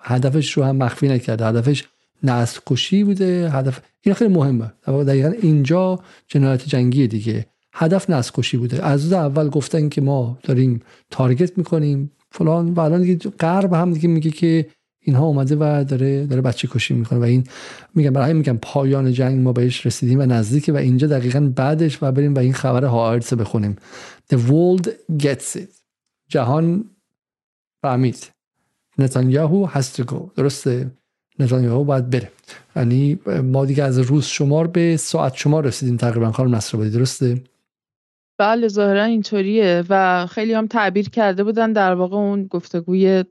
A: هدفش رو هم مخفی نکرده. هدفش نسل کشی بوده. هدف این خیلی مهمه. دقیقا اینجا جنایت جنگی دیگه. هدف نسکشی بوده. از اول گفتن که ما داریم تارگت می‌کنیم. فلان و الان دیگه غرب هم دیگه میگه که اینها اومده و داره داره بچه کشی می‌کنه و این میگم برای میگم پایان جنگ ما بهش رسیدیم و نزدیکه و اینجا دقیقا بعدش و بریم و این خبر هایرتس بخونیم. The world gets it. جهان فهمید. نتانیاهو هست گو درسته؟ نتانیاهو باید بره. یعنی ما دیگه از روز شمار به ساعت شمار رسیدیم تقریبا خانم نصر درسته؟
B: بله ظاهرا اینطوریه. و خیلی هم تعبیر کرده بودن در واقع اون گفتگوی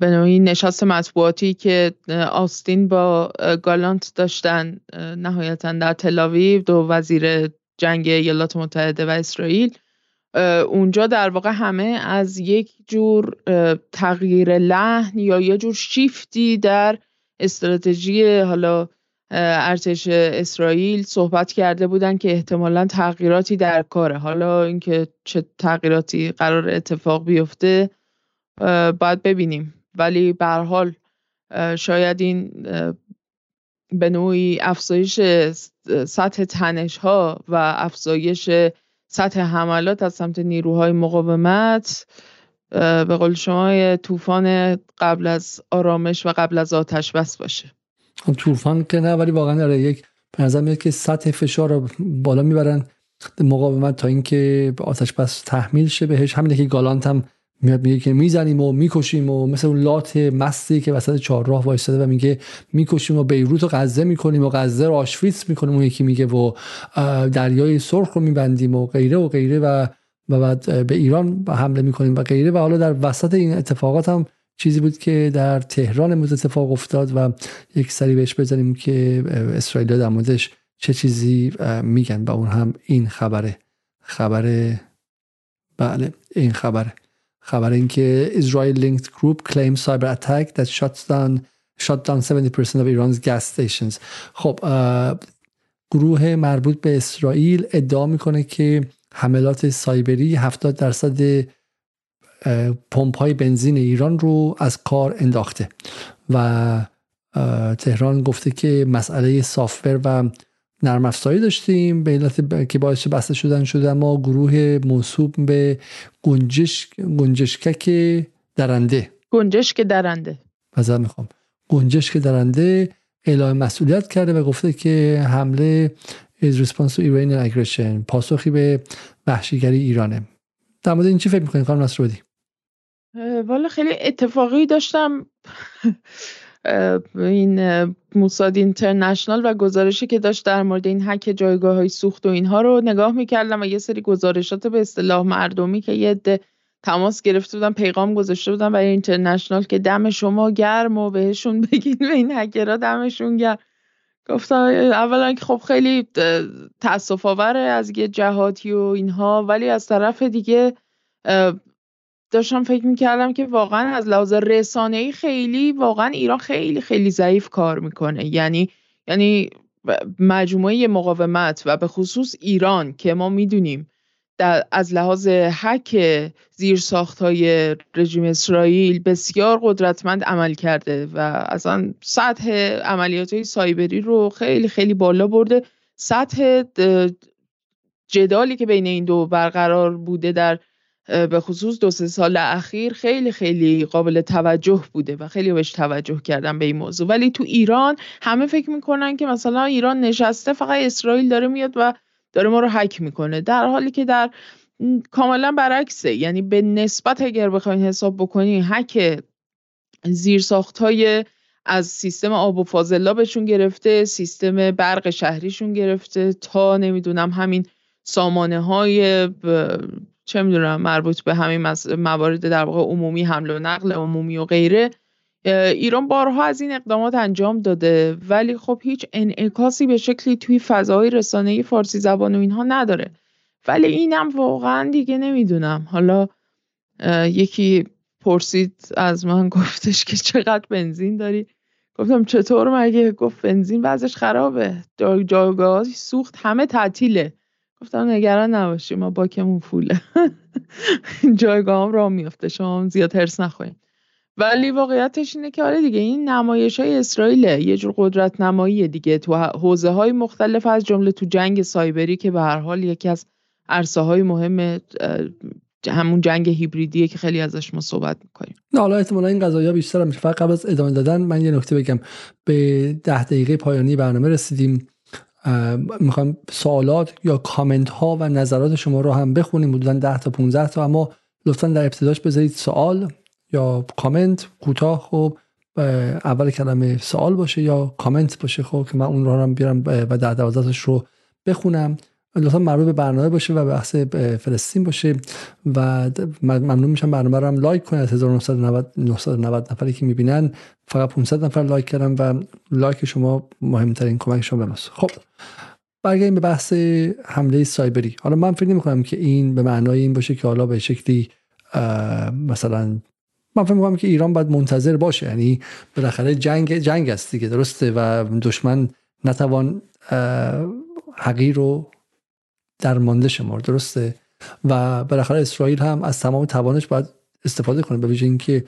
B: به نوعی نشست مطبوعاتی که آستین با گالانت داشتن نهایتا در تلاویو دو وزیر جنگ ایالات متحده و اسرائیل. اونجا در واقع همه از یک جور تغییر لحن یا یه جور شیفتی در استراتژی حالا ارتش اسرائیل صحبت کرده بودن که احتمالا تغییراتی در کاره. حالا اینکه چه تغییراتی قرار اتفاق بیفته باید ببینیم. ولی به حال شاید این به نوعی افزایش سطح تنش ها و افزایش سطح حملات از سمت نیروهای مقاومت به قول شما طوفان قبل از آرامش و قبل از آتش بس باشه.
A: طوفان که نه ولی واقعا داره یک به میاد که سطح فشار رو بالا می‌برن. مقاومت تا اینکه آتش بس تحمیل شه بهش. همینه که گالانت هم میاد میگه که می‌زنیم و می‌کشیم و مثل اون لات مستی که وسط چهارراه وایستاده و میگه می‌کشیم و بیروت رو غزه می‌کنیم و غزه رو آشویتس می‌کنیم. اون یکی میگه و دریای سرخ رو میبندیم و غیره و غیره و و بعد به ایران حمله می‌کنیم و غیره. و حالا در وسط این اتفاقات هم چیزی بود که در تهران امروز اتفاق افتاد و یک سری بهش بزنیم که اسرائیل در موردش چه چیزی میگن و اون هم این خبره. خبر بله این خبره. خبر اینکه Israel linked group claims cyber attack that shuts down shut down 70% of Iran's gas stations. خب گروه مربوط به اسرائیل ادعا می‌کنه که حملات سایبری 70 درصد پمپ های بنزین ایران رو از کار انداخته و تهران گفته که مسئله سافر و نرم افزاری داشتیم به علت که باعث بسته شدن شده اما گروه موصوب به گنجش گنجشکک درنده.
B: گنجشک درنده.
A: بذار می‌خوام. گنجشک درنده اعلام مسئولیت کرده و گفته که حمله is response to Iranian aggression پاسخی به وحشیگری ایرانه. در مورد این چی فکر می‌کنید خانم نصرودی
B: والا خیلی اتفاقی داشتم. این موساد اینترنشنال و گزارشی که داشت در مورد این حک جایگاه های سوخت و اینها رو نگاه می‌کردم و یه سری گزارشات به اصطلاح مردمی که یه عده تماس گرفته بودن پیغام گذاشته بودن برای اینترنشنال که دم شما گرم و بهشون بگین به این هکرها دمشون گرم. گفتم اولا که خب خیلی تاسف آوره از یه جهاتی و اینها ولی از طرف دیگه داشتم فکر می‌کردم که واقعا از لحاظ رسانه خیلی واقعا ایران خیلی خیلی ضعیف کار می‌کنه. یعنی یعنی مجموعه مقاومت و به خصوص ایران که ما می‌دونیم از لحاظ حک زیر های رژیم اسرائیل بسیار قدرتمند عمل کرده و اصلا سطح عملیات های سایبری رو خیلی خیلی بالا برده. سطح جدالی که بین این دو برقرار بوده در به خصوص دو سه سال اخیر خیلی خیلی قابل توجه بوده و خیلی بهش توجه کردن به این موضوع. ولی تو ایران همه فکر می‌کنن که مثلا ایران نشسته فقط اسرائیل داره میاد و داره ما رو حک می‌کنه. در حالی که در کاملا برعکسه. یعنی به نسبت اگر بخواین حساب بکنی حک زیرساخت های از سیستم آب و فاضلابشون گرفته سیستم برق شهریشون گرفته تا نمی‌دونم همین سامانه های چه می‌دونم مربوط به همین موارد در واقع عمومی حمل و نقل عمومی و غیره ایران بارها از این اقدامات انجام داده. ولی خب هیچ انعکاسی به شکلی توی فضای رسانه فارسی زبان و اینها نداره. ولی اینم واقعا دیگه نمی‌دونم. حالا یکی پرسید از من گفتش که چقدر بنزین داری؟ گفتم چطور مگه؟ گفت بنزین وضعش خرابه. جایگاه سوخت همه تعطیله. گفتم نگران نباشی ما باکمون فوله جایگاه هم راه میفته شما زیاد هرس نخواهیم ولی واقعیتش اینه که آره دیگه این نمایش های اسرائیل یه جور قدرت نمایی دیگه. تو حوزه های مختلف از جمله تو جنگ سایبری که به هر حال یکی از عرصه های مهم همون جنگ هیبریدیه که خیلی ازش ما صحبت می‌کنیم.
A: نه حالا احتمالا این قضايا بیشتر هم فقط قبل از ادامه دادن من یه نکته بگم. به ده دقیقه پایانی برنامه رسیدیم. می‌خوام سوالات یا کامنت ها و نظرات شما رو هم بخونیم. حدودا 10 تا 15 تا. اما لطفا در ابتداش بذارید سوال یا کامنت. کوتاه خب اول کلمه سوال باشه یا کامنت باشه خب که من اون رو هم بیارم و در دوازدهش رو بخونم. لطفا مربوط به برنامه باشه و بحث فلسطین باشه و ممنون میشم برنامه رو هم لایک کنید. از 1990 990 نفری که می‌بینن فقط 500 نفر لایک کردن و لایک شما مهمترین کمک شما به خب برگردیم به بحث حمله سایبری. حالا من فکر نمی کنم که این به معنای این باشه که حالا به شکلی مثلا من فکر می‌کنم که ایران باید منتظر باشه. یعنی بالاخره جنگ جنگ است دیگه درسته؟ و دشمن نتوان حقیر رو درمانده شمار درسته؟ و بالاخره اسرائیل هم از تمام توانش باید استفاده کنه به ویژه اینکه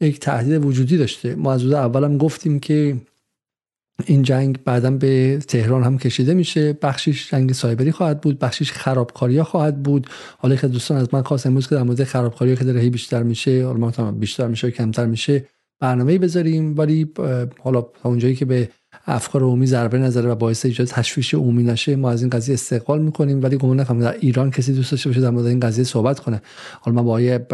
A: یک تهدید وجودی داشته. ما از اول هم گفتیم که این جنگ بعدا به تهران هم کشیده میشه. بخشش جنگ سایبری خواهد بود بخشش خرابکاری خواهد بود. حالا که دوستان از من خواست امروز که در مورد خرابکاری که داره بیشتر میشه حالا بیشتر میشه کمتر میشه برنامه بذاریم. ولی حالا تا اونجایی که به افکار عمومی ضربه نظره و باعث ایجاد تشویش عمومی نشه ما از این قضیه استقبال می‌کنیم. ولی گمان نکنم در ایران کسی دوست داشته باشه در مورد این قضیه صحبت کنه. حالا من با آیه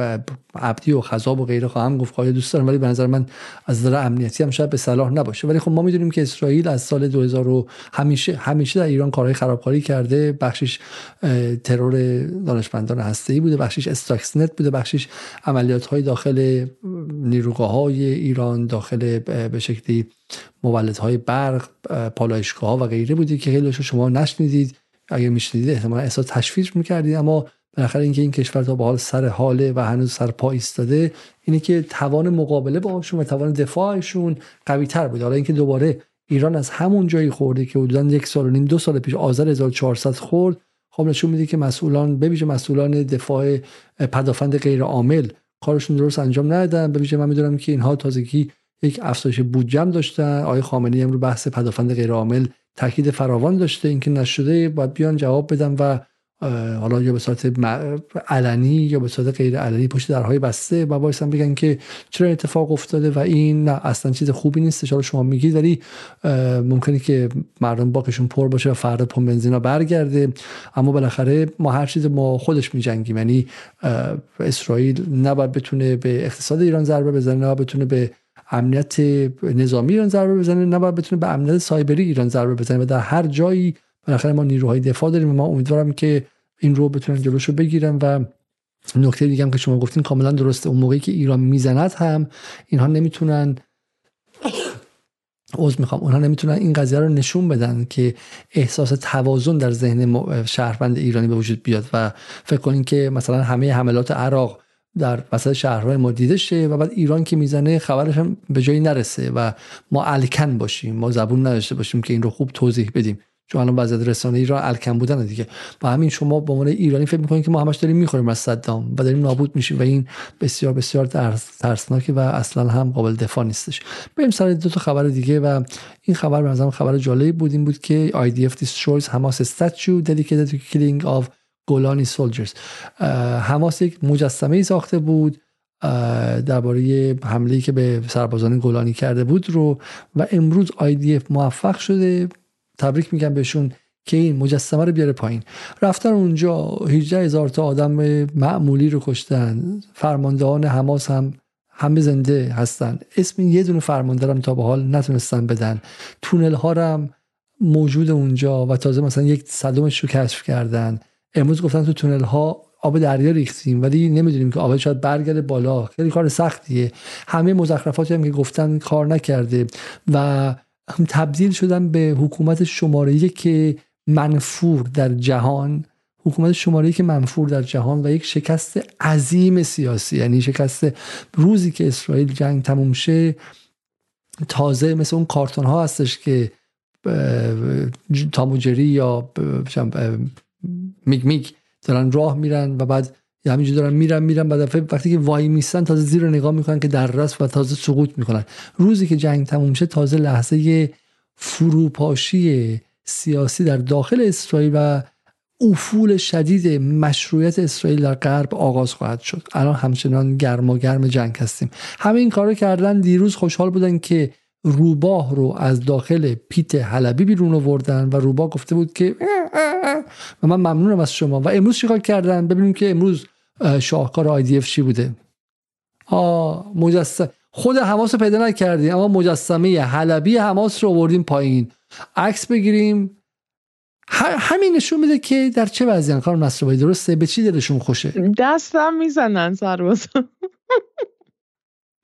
A: عبدی و خذاب و غیره خواهم گفت خواهی دوست دارم ولی به نظر من از نظر امنیتی هم شاید به صلاح نباشه. ولی خب ما می‌دونیم که اسرائیل از سال 2000 همیشه همیشه در ایران کارهای خرابکاری کرده. بخشش ترور دانشمندان هسته‌ای بوده. بخشش استاکسنت بوده. بخشش عملیات های داخل نیروگاه های ایران داخل به شکلی های برق پالایشگاه ها و غیره بودی که خیلی شما نشنیدید. اگر میشنیدید احتمالا احساس تشویش می‌کردید. اما بالاخره اینکه این کشور تا به حال سر حاله و هنوز سر پا ایستاده اینه که توان مقابله با و توان دفاعشون قوی تر بود. حالا اینکه دوباره ایران از همون جایی خورده که حدودا یک سال و نیم دو سال پیش آذر 1400 خورد خب نشون میده که مسئولان ببیشه مسئولان دفاع پدافند غیر عامل کارشون درست انجام ندادن. ببیشه من می‌دونم که اینها تازگی یک افزایش بودجه داشتن آقای خامنه‌ای هم رو بحث پدافند غیرعامل تاکید فراوان داشته. اینکه نشده باید بیان جواب بدن و حالا یا به صورت علنی یا به صورت غیر علنی پشت درهای بسته و باعث بگن که چرا اتفاق افتاده و این نه اصلا چیز خوبی نیست. حالا شما میگید ولی ممکنه که مردم باکشون پر باشه و فردا پمپ بنزینا برگرده. اما بالاخره ما هر چیز ما خودش میجنگیم. یعنی اسرائیل نباید بتونه به اقتصاد ایران ضربه بزنه نه بتونه به امنیت نظامی ایران ضربه بزنه نباید بتونه به امنیت سایبری ایران ضربه بزنه و در هر جایی بالاخره ما نیروهای دفاع داریم و ما امیدوارم که این رو بتونن جلوشو بگیرن و نکته دیگه هم که شما گفتین کاملا درسته. اون موقعی که ایران می‌زند هم اینها نمی‌تونن عوض می‌خوام. اونها نمی‌تونن این قضیه رو نشون بدن که احساس توازن در ذهن شهروند ایرانی به وجود بیاد و فکر کنین که مثلا همه حملات عراق در وسط شهرهای ما دیده شه و بعد ایران که می‌زنه خبرش هم به جایی نرسه و ما الکن باشیم ما زبون نداشته باشیم که این رو خوب توضیح بدیم. چون الان وضعیت رسانه ایران الکن بودن دیگه. با همین شما به عنوان ایرانی فکر می‌کنید که ما همش داریم می‌خوریم از صدام و داریم نابود میشیم و این بسیار بسیار ترسناکه و اصلا هم قابل دفاع نیستش. بریم سر دو تا خبر دیگه و این خبر به خبر جالبی بود این بود که IDF destroys Hamas statue dedicated to killing of گولانی سولجرز. حماس یک مجسمه ای ساخته بود درباره حمله که به سربازان گولانی کرده بود رو و امروز IDF موفق شده. تبریک میگم بهشون که این مجسمه رو بیاره پایین. رفتن اونجا 18 هزار تا آدم معمولی رو کشتن. فرماندهان حماس هم همه زنده هستن. اسم یه دونه فرمانده تا به حال نتونستن بدن. تونل ها هم موجود اونجا و تازه مثلا یک صدمش رو کشف کردن. امروز گفتن تو تونل ها آب دریا ریختیم ولی نمی‌دونیم که آب شاید برگرده بالا. خیلی کار سختیه. همه مزخرفاتی هم که گفتن کار نکرده و هم تبدیل شدن به حکومت شماره که منفور در جهان حکومت شماره که منفور در جهان و یک شکست عظیم سیاسی. یعنی شکست روزی که اسرائیل جنگ تموم شه تازه مثل اون کارتون ها هستش که تاموجری یا میگ میگ دارن راه میرن و بعد همینجور دارن میرن میرن بعد وقتی که وای میستن تازه زیر نگاه می‌کنن که در رست و تازه سقوط می‌کنن. روزی که جنگ تموم شه تازه لحظه فروپاشی سیاسی در داخل اسرائیل و افول شدید مشروعیت اسرائیل در غرب آغاز خواهد شد. الان همچنان گرم و گرم جنگ هستیم. همه این کارو کردن دیروز خوشحال بودن که روباه رو از داخل پیت حلبی بیرون آوردن و روباه گفته بود که و من ممنونم از شما. و امروز چیکار کردن؟ ببینیم که امروز شاهکار آیدیف چی بوده. آ مجسم خود حماس رو پیدا نکردیم اما مجسمه حلبی حماس رو آوردیم پایین. عکس بگیریم. همین نشون میده که در چه وضعیت؟ کار نصر درسته؟ به چی دلشون خوشه؟
B: دستم می‌زنن سرباز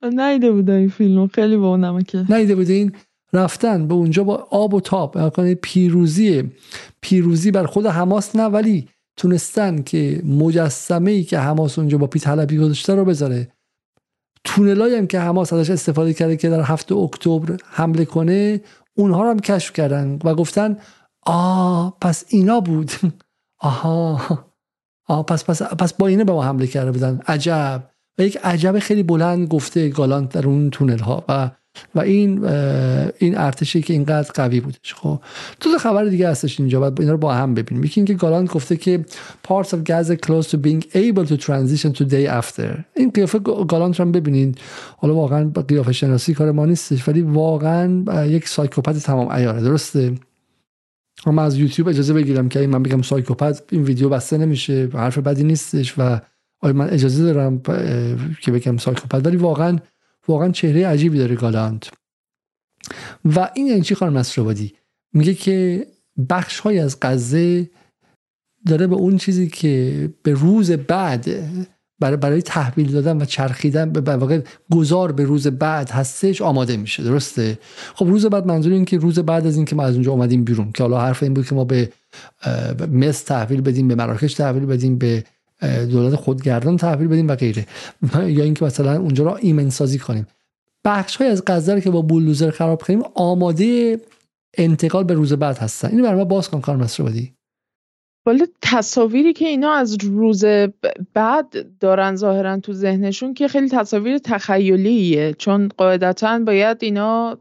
B: نیده بوده این فیلمو خیلی با نمکه
A: نیده بوده این رفتن به اونجا با آب و تاب یعنی پیروزی پیروزی بر خود حماس نه ولی تونستن که مجسمه ای که حماس اونجا با پیت حلبی گذاشته رو بذاره. تونلایی هم که حماس ازش استفاده کرده که در هفته اکتبر حمله کنه اونها رو هم کشف کردن و گفتن آ پس اینا بود. آها. آه پس پس پس با اینه به ما حمله کرده بودن. عجب. و یک عجب خیلی بلند گفته گالانت در اون تونل ها و و این این ارتشی که اینقدر قوی بودش. خب تو خبر دیگه هستش اینجا بعد اینا رو با هم ببینیم. یکی اینکه گالانت گفته که parts of Gaza close to being able to transition to day after. این قیافه گالانت رو ببینید حالا واقعا قیافه شناسی کار ما نیستش ولی واقعا یک سایکوپت تمام عیاره درسته؟ من از یوتیوب اجازه بگیرم که من بگم سایکوپت این ویدیو بسته نمیشه حرف بدی نیستش و آیا من اجازه دارم که بگم سایکوپت؟ ولی واقعا واقعا چهره عجیبی داره گالانت. و این یعنی چی خانم نصرآبادی میگه که بخش های از غزه داره به اون چیزی که به روز بعد برای برای تحویل دادن و چرخیدن به واقع گذار به روز بعد هستش آماده میشه. درسته؟ خب روز بعد منظور این که روز بعد از اینکه ما از اونجا اومدیم بیرون که حالا حرف این بود که ما به مصر تحویل بدیم به مراکش تحویل بدیم به دولت خودگردان تحویل بدیم و غیره. یا اینکه مثلا اونجا رو ایمن سازی کنیم. بخش های از غزه که با بولدوزر خراب کنیم آماده انتقال به روز بعد هستن. اینو برای ما باز کن کار مسئولی
B: ولی تصاویری که اینا از روز بعد دارن ظاهرا تو ذهنشون که خیلی تصاویر تخیلیه. چون قاعدتا باید اینا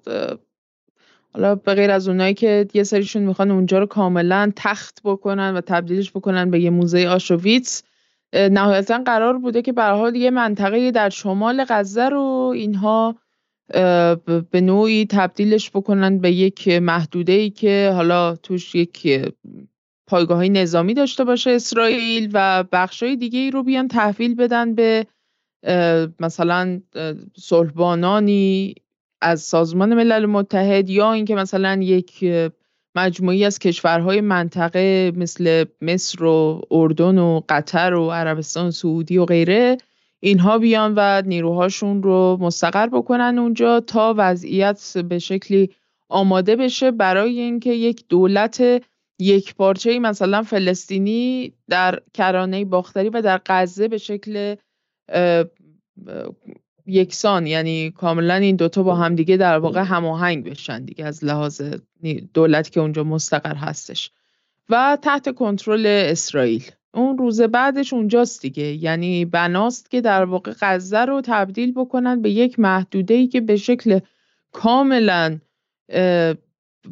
B: حالا به غیر از اونایی که یه سریشون می‌خوان اونجا رو کاملا تخت بکنن و تبدیلش بکنن به یه موزه آشویتس نهایتا قرار بوده که به حال یه منطقه در شمال غزه رو اینها به نوعی تبدیلش بکنن به یک محدوده ای که حالا توش یک پایگاه های نظامی داشته باشه اسرائیل و بخش های دیگه ای رو بیان تحویل بدن به مثلا صلحبانانی از سازمان ملل متحد یا اینکه مثلا یک مجموعی از کشورهای منطقه مثل مصر و اردن و قطر و عربستان سعودی و غیره اینها بیان و نیروهاشون رو مستقر بکنن اونجا تا وضعیت به شکلی آماده بشه برای اینکه یک دولت یک پارچه مثلا فلسطینی در کرانه باختری و در غزه به شکل یکسان یعنی کاملا این دوتا با هم دیگه در واقع هماهنگ بشن دیگه از لحاظ دولتی که اونجا مستقر هستش. و تحت کنترل اسرائیل. اون روز بعدش اونجاست دیگه. یعنی بناست که در واقع غزه رو تبدیل بکنن به یک محدوده ای که به شکل کاملا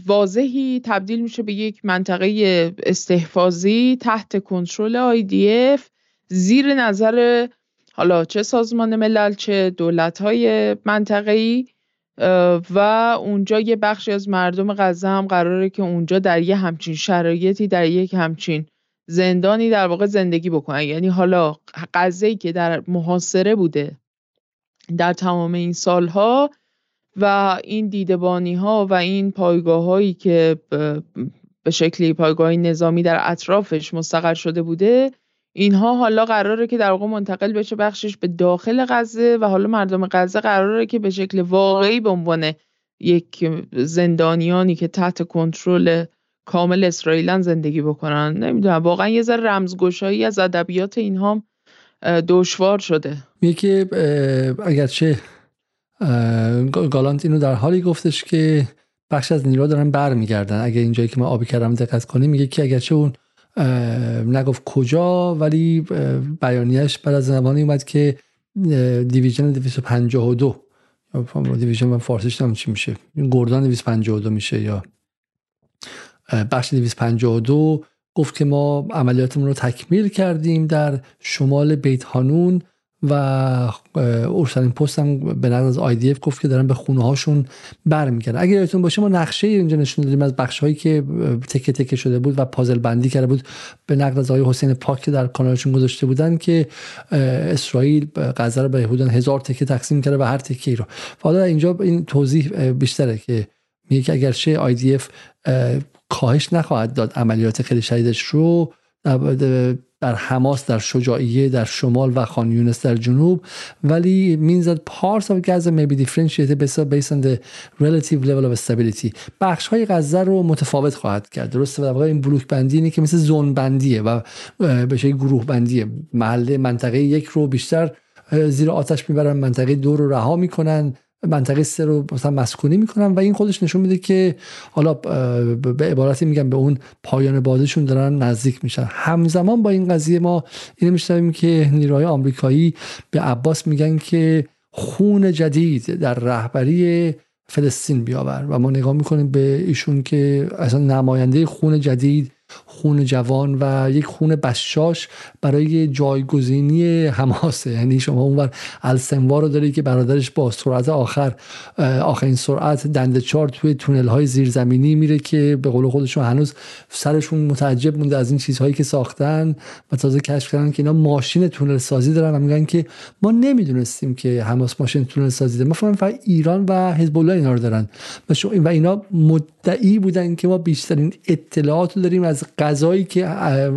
B: واضحی تبدیل میشه به یک منطقه استحفاظی تحت کنترل IDF زیر نظر حالا چه سازمان ملل چه دولت های منطقه‌ای و اونجا یه بخشی از مردم غزه هم قراره که اونجا در یه همچین شرایطی در یک همچین زندانی در واقع زندگی بکنن. یعنی حالا غزه که در محاصره بوده در تمام این سالها و این دیدبانی ها و این پایگاه هایی که به شکلی پایگاه نظامی در اطرافش مستقر شده بوده اینها حالا قراره که در واقع منتقل بشه بخشش به داخل غزه و حالا مردم غزه قراره که به شکل واقعی به عنوان یک زندانیانی که تحت کنترل کامل اسرائیلن زندگی بکنن. نمی‌دونم واقعا یه ذره رمزگشایی از ادبیات اینها دشوار شده.
A: میگه که اگرچه گالانت اینو در حالی گفتش که بخش از نیرو دارن برمیگردن. اگه اینجایی که ما آبی کردم دقت کنیم میگه که اگرچه اون نگفت کجا ولی بیانیش بعد از زمانی اومد که دیویژن 252 دیویژن من فارسیش نمیم چی میشه. گردان 252 میشه یا بخش 252 گفت که ما عملیاتمون رو تکمیل کردیم در شمال بیت هانون. و اورسالین پست هم به نقل از آی گفت که دارن به خونه هاشون برمیگردن. اگر یادتون باشه ما نقشه اینجا نشون دادیم از بخش هایی که تکه تکه شده بود و پازل بندی کرده بود به نقل از آقای حسین پاک که در کانالشون گذاشته بودن که اسرائیل غزه رو به حدود هزار تکه تقسیم کرده و هر تکه ای رو. حالا اینجا این توضیح بیشتره که میگه که اگرچه آی کاهش نخواهد داد عملیات خیلی شدیدش رو در حماس در شجاعیه در شمال و خان یونس در جنوب. ولی means that parts of Gaza may be differentiated based on the relative level of stability. بخش های غزه رو متفاوت خواهد کرد. درسته؟ و این بلوک بندی اینه که مثل زون بندیه و به شکل گروه بندیه محله منطقه یک رو بیشتر زیر آتش می‌برن منطقه دو رو رها می‌کنن. منطقه سه رو مثلا مسکونی می‌کنن و این خودش نشون میده که حالا به عبارتی میگم به اون پایان بازشون دارن نزدیک میشن. همزمان با این قضیه ما اینو میشنویم که نیروهای آمریکایی به عباس میگن که خون جدید در رهبری فلسطین بیاور و ما نگاه می‌کنیم به ایشون که اصلا نماینده خون جدید خون جوان و یک خون بشاش برای جایگزینی حماسه. یعنی شما اونور السنوا رو دارید که برادرش با سرعت آخر آخرین سرعت دنده چار توی تونل های زیرزمینی میره که به قول خودشون هنوز سرشون متعجب مونده از این چیزهایی که ساختن و تازه کشف کردن که اینا ماشین تونل سازی دارن و میگن که ما نمی‌دونستیم که حماس ماشین تونل سازی داره ما فقط ایران و حزب الله اینا رو دارن. و اینا مدعی بودن که ما بیشترین اطلاعات رو داریم از غذایی که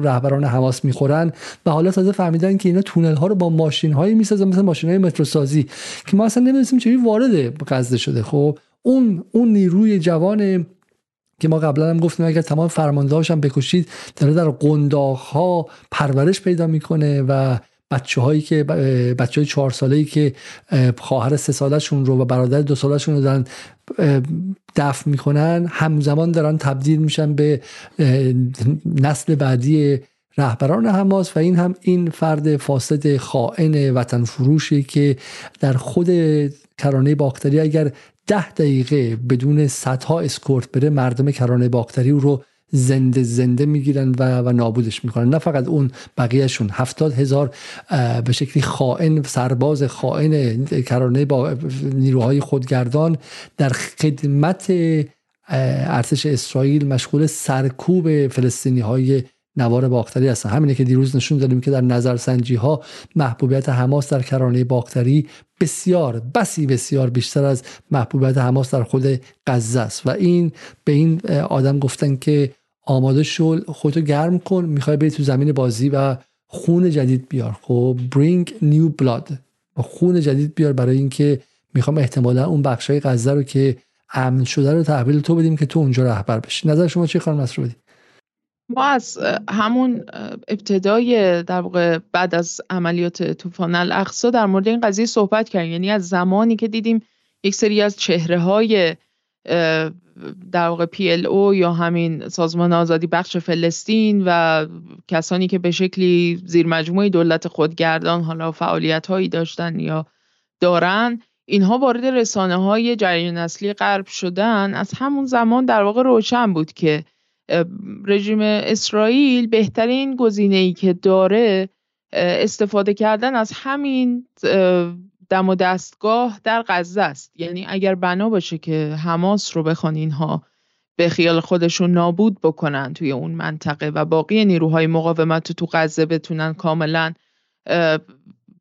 A: رهبران حماس می‌خورن. و حالا تازه فهمیدن که اینا تونل ها رو با ماشین هایی می‌سازن مثل ماشین های مترو سازی که ما اصلا نمی‌دونستیم چه وارد غزه شده. خب اون اون نیروی جوان که ما قبلا هم گفتیم اگر تمام فرماندهاش هم بکشید داره در قنداق ها پرورش پیدا می‌کنه و بچه هایی که بچه های چهار ساله ای که خواهر سه سالشون رو و برادر دو سالشون رو دارن دفع می‌کنن همزمان دارن تبدیل میشن به نسل بعدی رهبران حماس و این هم این فرد فاسد خائن وطن فروشی که در خود کرانه باختری اگر ده دقیقه بدون صدها اسکورت بره مردم کرانه باختری رو زنده زنده می‌گیرن و, و نابودش می‌کنن. نه فقط اون بقیهشون. هفتاد هزار به شکلی خائن سرباز خائن کرانه با نیروهای خودگردان در خدمت ارتش اسرائیل مشغول سرکوب فلسطینی های نوار باختری هستن. همینه که دیروز نشون دادیم که در نظرسنجی ها محبوبیت حماس در کرانه باختری بسیار بسی بسیار بیشتر از محبوبیت حماس در خود غزه است. و این به این آدم گفتن که آماده شل خودتو گرم کن می‌خوای بری تو زمین بازی و خون جدید بیار. خب bring new blood. و خون جدید بیار برای اینکه می‌خوام احتمالا اون بخشای غزه رو که امن شده رو تحویل تو بدیم که تو اونجا رهبر بشی. نظر شما چه خانم مسعودی
B: ما از همون ابتدای در واقع بعد از عملیات طوفان الاقصا در مورد این قضیه صحبت کردیم. یعنی از زمانی که دیدیم یک سری از چهره های در واقع PLO یا همین سازمان آزادی بخش فلسطین و کسانی که به شکلی زیر مجموعه دولت خودگردان حالا فعالیت هایی داشتن یا دارن اینها وارد رسانه های جریان اصلی غرب شدن. از همون زمان در واقع روشن بود که رژیم اسرائیل بهترین گزینه ای که داره استفاده کردن از همین دم و دستگاه در غزه است. یعنی اگر بنا باشه که حماس رو بخوان اینها به خیال خودشون نابود بکنن توی اون منطقه و باقی نیروهای مقاومت تو غزه بتونن کاملا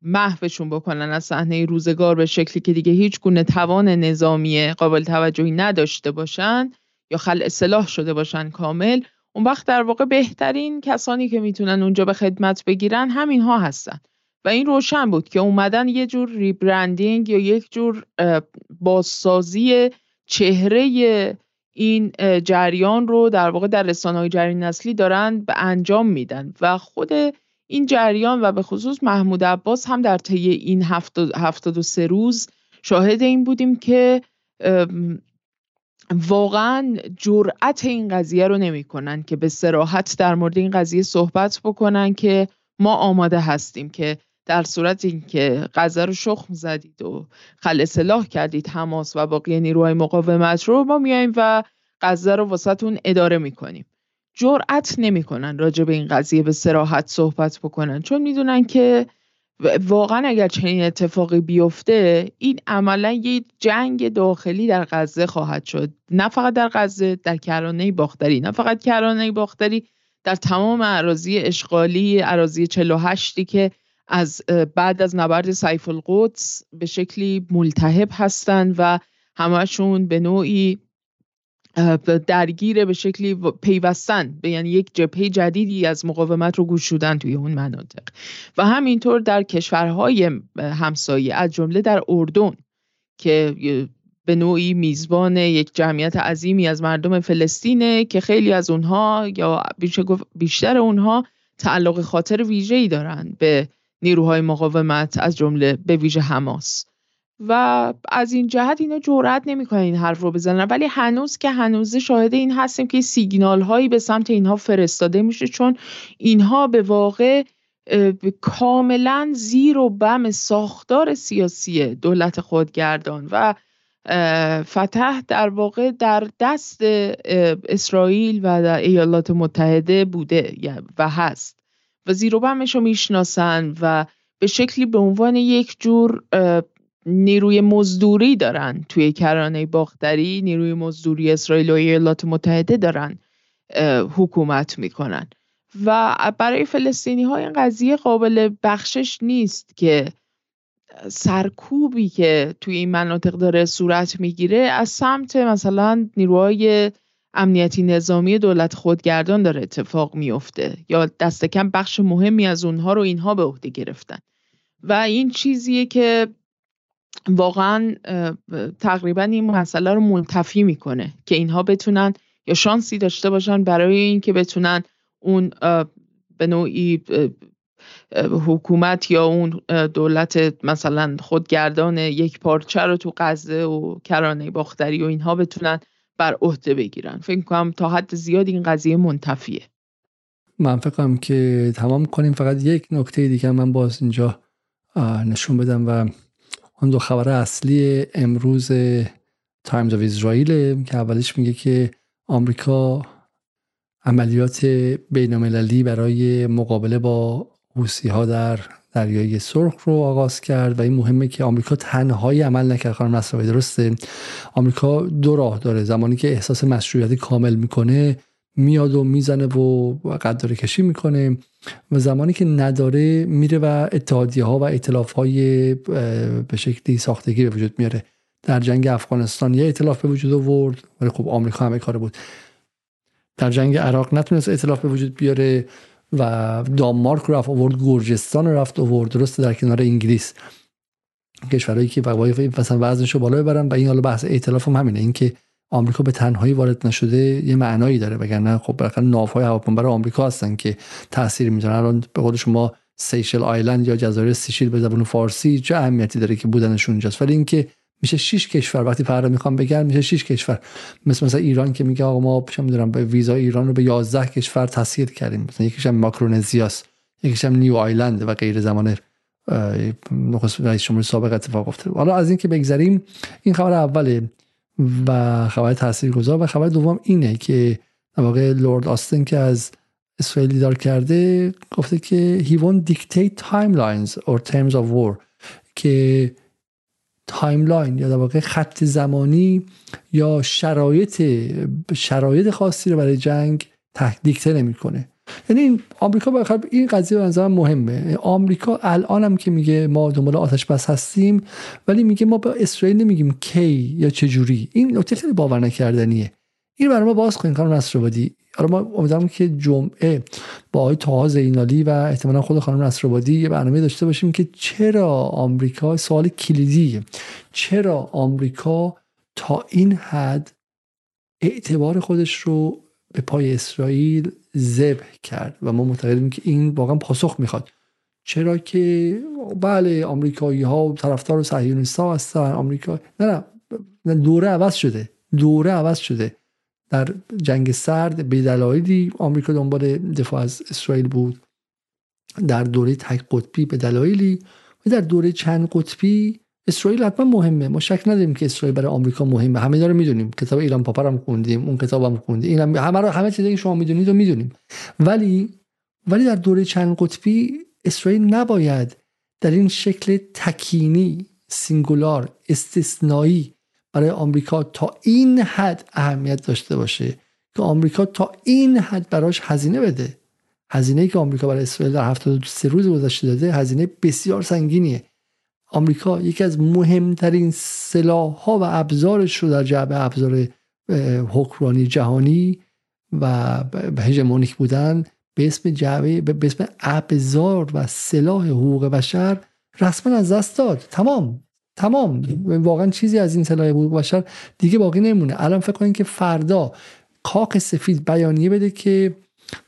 B: محوشون بکنن از صحنه روزگار به شکلی که دیگه هیچ گونه توان نظامی قابل توجهی نداشته باشن یا خل اصلاح شده باشن کامل اون وقت در واقع بهترین کسانی که می‌تونن اونجا به خدمت بگیرن همین ها هستن. و این روشن بود که اومدن یه جور ریبرندینگ یا یک جور بازسازی چهره این جریان رو در واقع در رسانه های جریان نسلی دارن به انجام میدن. و خود این جریان و به خصوص محمود عباس هم در طی این هفتاد و سه روز شاهد این بودیم که واقعا جرأت این قضیه رو نمی‌کنن که به سراحت در مورد این قضیه صحبت بکنن که ما آماده هستیم که در صورت اینکه غزه رو شخم زدید و خل اصلاح کردید حماس و باقی نیروهای مقاومت رو ما میایم و غزه رو واسهتون اداره می‌کنیم. جرأت نمی‌کنن راجع به این قضیه به سراحت صحبت بکنن چون می‌دونن که واقعا اگر چنین اتفاقی بیفته این عملا یه جنگ داخلی در غزه خواهد شد. نه فقط در غزه در کرانه باختری. نه فقط کرانه باختری در تمام اراضی اشغالی اراضی 48 که از بعد از نبرد سیف القدس به شکلی ملتهب هستند و همشون به نوعی درگیر به شکلی پیوستن به یعنی یک جبهه جدیدی از مقاومت رو گشودن توی اون مناطق. و همینطور در کشورهای همسایه از جمله در اردن که به نوعی میزبان یک جمعیت عظیمی از مردم فلسطینه که خیلی از اونها یا بیشتر اونها تعلق خاطر ویژه‌ای دارن به نیروهای مقاومت از جمله به ویژه حماس. و از این جهت اینا جرأت نمی‌کنن این حرف رو بزنن. ولی هنوز که هنوز شاهد این هستیم که سیگنال هایی به سمت اینها فرستاده میشه چون اینها به واقع کاملا زیر و بم ساختار سیاسی دولت خودگردان و فتح در واقع در دست اسرائیل و در ایالات متحده بوده و هست و زیر و بمش رو می‌شناسن و به شکلی به عنوان یک جور نیروی مزدوری دارن توی کرانه باختری نیروی مزدوری اسرائیل و ایالات متحده دارن حکومت می‌کنن. و برای فلسطینی ها این قضیه قابل بخشش نیست که سرکوبی که توی این مناطق داره صورت می‌گیره از سمت مثلا نیروهای امنیتی نظامی دولت خودگردان داره اتفاق میفته یا دست کم بخش مهمی از اونها رو اینها به عهده گرفتن. و این چیزیه که واقعا تقریبا این مسئله رو منتفی می‌کنه که اینها بتونن یا شانسی داشته باشن برای اینکه بتونن اون به نوعی حکومت یا اون دولت مثلا خودگردان یک پارچه رو تو غزه و کرانه باختری و اینها بتونن بر عهده بگیرن. فکر کنم تا حد زیاد این قضیه منتفیه.
A: من فکرم که تمام کنیم. فقط یک نکته دیگه من باز اینجا نشون بدم و اون دو خبر اصلی امروز تایمز آف اسرائیل که اولش میگه که آمریکا عملیات بین‌المللی برای مقابله با حوثی ها در دریای سرخ رو آغاز کرد و این مهمه که آمریکا تنهایی عمل نکرد. خانم نصرآبادی درسته؟ آمریکا دو راه داره. زمانی که احساس مشروعیت کامل می‌کنه میاد و می‌زنه و قداره کشی می‌کنه و زمانی که نداره میره و اتحادیه ها و ائتلاف های به شکلی ساختگی به وجود میاره. در جنگ افغانستان یه اطلاف به وجود آورد ولی خب آمریکا همه کار بود. در جنگ عراق نتونست اطلاف به وجود بیاره و دانمارک رفت آورد گرجستان رفت آورد درست در کنار انگلیس. کشورهایی که مثلا وزنش رو بالا ببرن و این حالا بحث ائتلاف هم همینه. اینکه آمریکا به تنهایی وارد نشده یه معنایی داره وگرنه خب بالاخره ناوهای هواپیمابر آمریکا هستن که تاثیر می‌ذارن. الان به قول شما سیشل آیلند یا جزایر سیشیل به زبان فارسی چه اهمیتی داره که بودنشون اونجاست؟ ولی اینکه میشه 6 کشور وقتی فردا می‌خوام بگم میشه 6 کشور. مثل مثلا ایران که میگه آقا ما چه می‌دونم به ویزا ایران رو به 11 کشور تسهیل کردیم. مثلا یکیش هم ماکرونزیاس یکیش هم نیو آیلند و غیر زمان نخست رئیس جمهور سابق اتفاق افتاده. حالا از این که بگذریم این خبر اوله. و خبر تاثیرگذار. و خبر دوم اینه که در واقع لورد آستن که از اسرائیل دیدار کرده گفته که he won't dictate timelines or terms of war که timeline یا در واقع خط زمانی یا شرایط شرایط خاصی رو برای جنگ تحقیق نمی‌کنه. یعنی آمریکا بخاطر این قضیه به نظر مهمه. آمریکا الان هم که میگه ما دنبال آتش بس هستیم ولی میگه ما به اسرائیل نمیگیم کی یا چه جوری. این نکته خیلی باور نکردنیه. این برای ما باز کنیم خانم نصرآبادی. حالا ما امیدوارم که جمعه با آقای طه زینالی و احتمالا خود خانم نصرآبادی یه برنامه داشته باشیم که چرا آمریکا سوال کلیدی چرا آمریکا تا این حد اعتبار خودش رو به پای اسرائیل ذبح کرد و ما معتقدیم که این واقعا پاسخ می‌خواد. چرا که بله آمریکایی ها طرفدار صهیونیست ها هستن آمریکا نه نه دوره عوض شده دوره عوض شده. در جنگ سرد به دلایلی آمریکا دنبال دفاع از اسرائیل بود. در دوره تک قطبی به دلایلی و در دوره چند قطبی اسرائیل حتما مهمه. ما شک نداریم که اسرائیل برای آمریکا مهمه. همه داره می‌دونیم. کتاب ایران پاپر هم خوندیم اون کتاب هم خوندیم. این هم همه رو همه چیزی که شما می‌دونید و می‌دونیم. ولی ولی در دوره چند قطبی اسرائیل نباید در این شکل تکینی سینگولار استثنایی برای آمریکا تا این حد اهمیت داشته باشه که آمریکا تا این حد براش هزینه بده. هزینه که آمریکا برای اسرائیل در 73 روز گذشته داده هزینه بسیار سنگینیه. آمریکا یکی از مهمترین سلاح ها و ابزارش رو در جعبه ابزار حکمرانی جهانی و هژمونیک بودن به اسم جعبه به اسم ابزار و سلاح حقوق بشر رسما از دست داد. تمام تمام. واقعا چیزی از این سلاح حقوق بشر دیگه باقی نمونه. الان فکر کنید که فردا کاخ سفید بیانیه بده که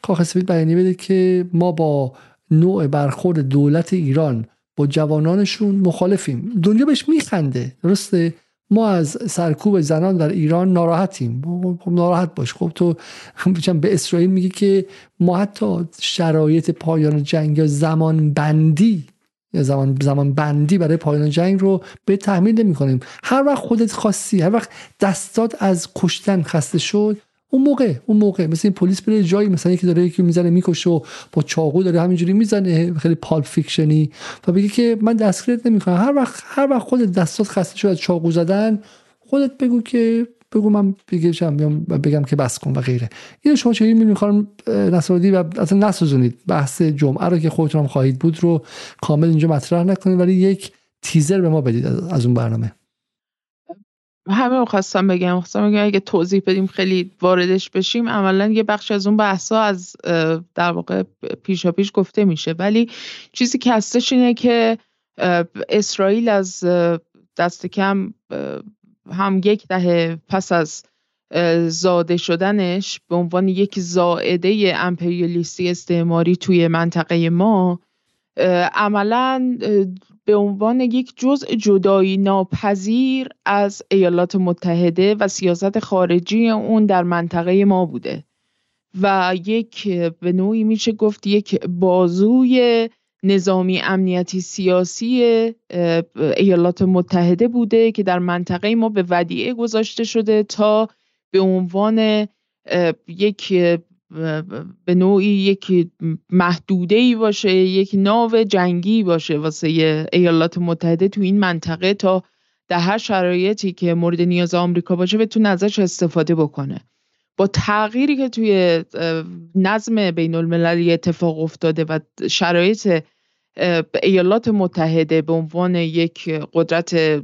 A: کاخ سفید بیانیه بده که ما با نوع برخورد دولت ایران با جوانانشون مخالفیم. دنیا بهش میخنده درسته؟ ما از سرکوب زنان در ایران ناراحتیم. خب ناراحت باش. خب تو به اسرائیل میگی که ما حتی شرایط پایان جنگ یا زمان بندی یا زمان زمان بندی برای پایان جنگ رو به تحمیل نمی کنیم هر وقت خودت خواستی هر وقت دستات از کشتن خسته شد اون موقع اون موقع. مثل این پلیس بره جایی مثلا یکی داره یکی می‌زنه می‌کشه و با چاقو داره همینجوری می‌زنه. خیلی پالپ فیکشنی. و بگی که من دستگیرت نمی‌کنم. هر وقت هر وقت خودت دستات خسته شد از چاقو زدن خودت بگو که بگو من بگم بگم که بس کن و غیره. اینو شما چه می‌خوام نصرالدی و اصلا نسوزونید. بحث جمعه رو که خودتون هم خواهید بود رو کامل اینجا مطرح نکنید ولی یک تیزر به ما بدید از اون برنامه.
B: همه خواستم بگم. خواستم بگم اگه توضیح بدیم خیلی واردش بشیم عملا یه بخش از اون بحثا از در واقع پیشا پیش گفته میشه. ولی چیزی که هستش اینه که اسرائیل از دست کم هم یک دهه پس از زاده شدنش به عنوان یک زائده امپریالیستی استعماری توی منطقه ما عملا به عنوان یک جزء جدایی ناپذیر از ایالات متحده و سیاست خارجی اون در منطقه ما بوده و یک به نوعی میشه گفت یک بازوی نظامی امنیتی سیاسی ایالات متحده بوده که در منطقه ما به ودیعه گذاشته شده تا به عنوان یک به نوعی یک محدوده ای باشه یک ناو جنگی باشه واسه ایالات متحده تو این منطقه تا در هر شرایطی که مورد نیاز آمریکا باشه بتونه ازش استفاده بکنه. با تغییری که توی نظم بین المللی اتفاق افتاده و شرایط ایالات متحده به عنوان یک قدرت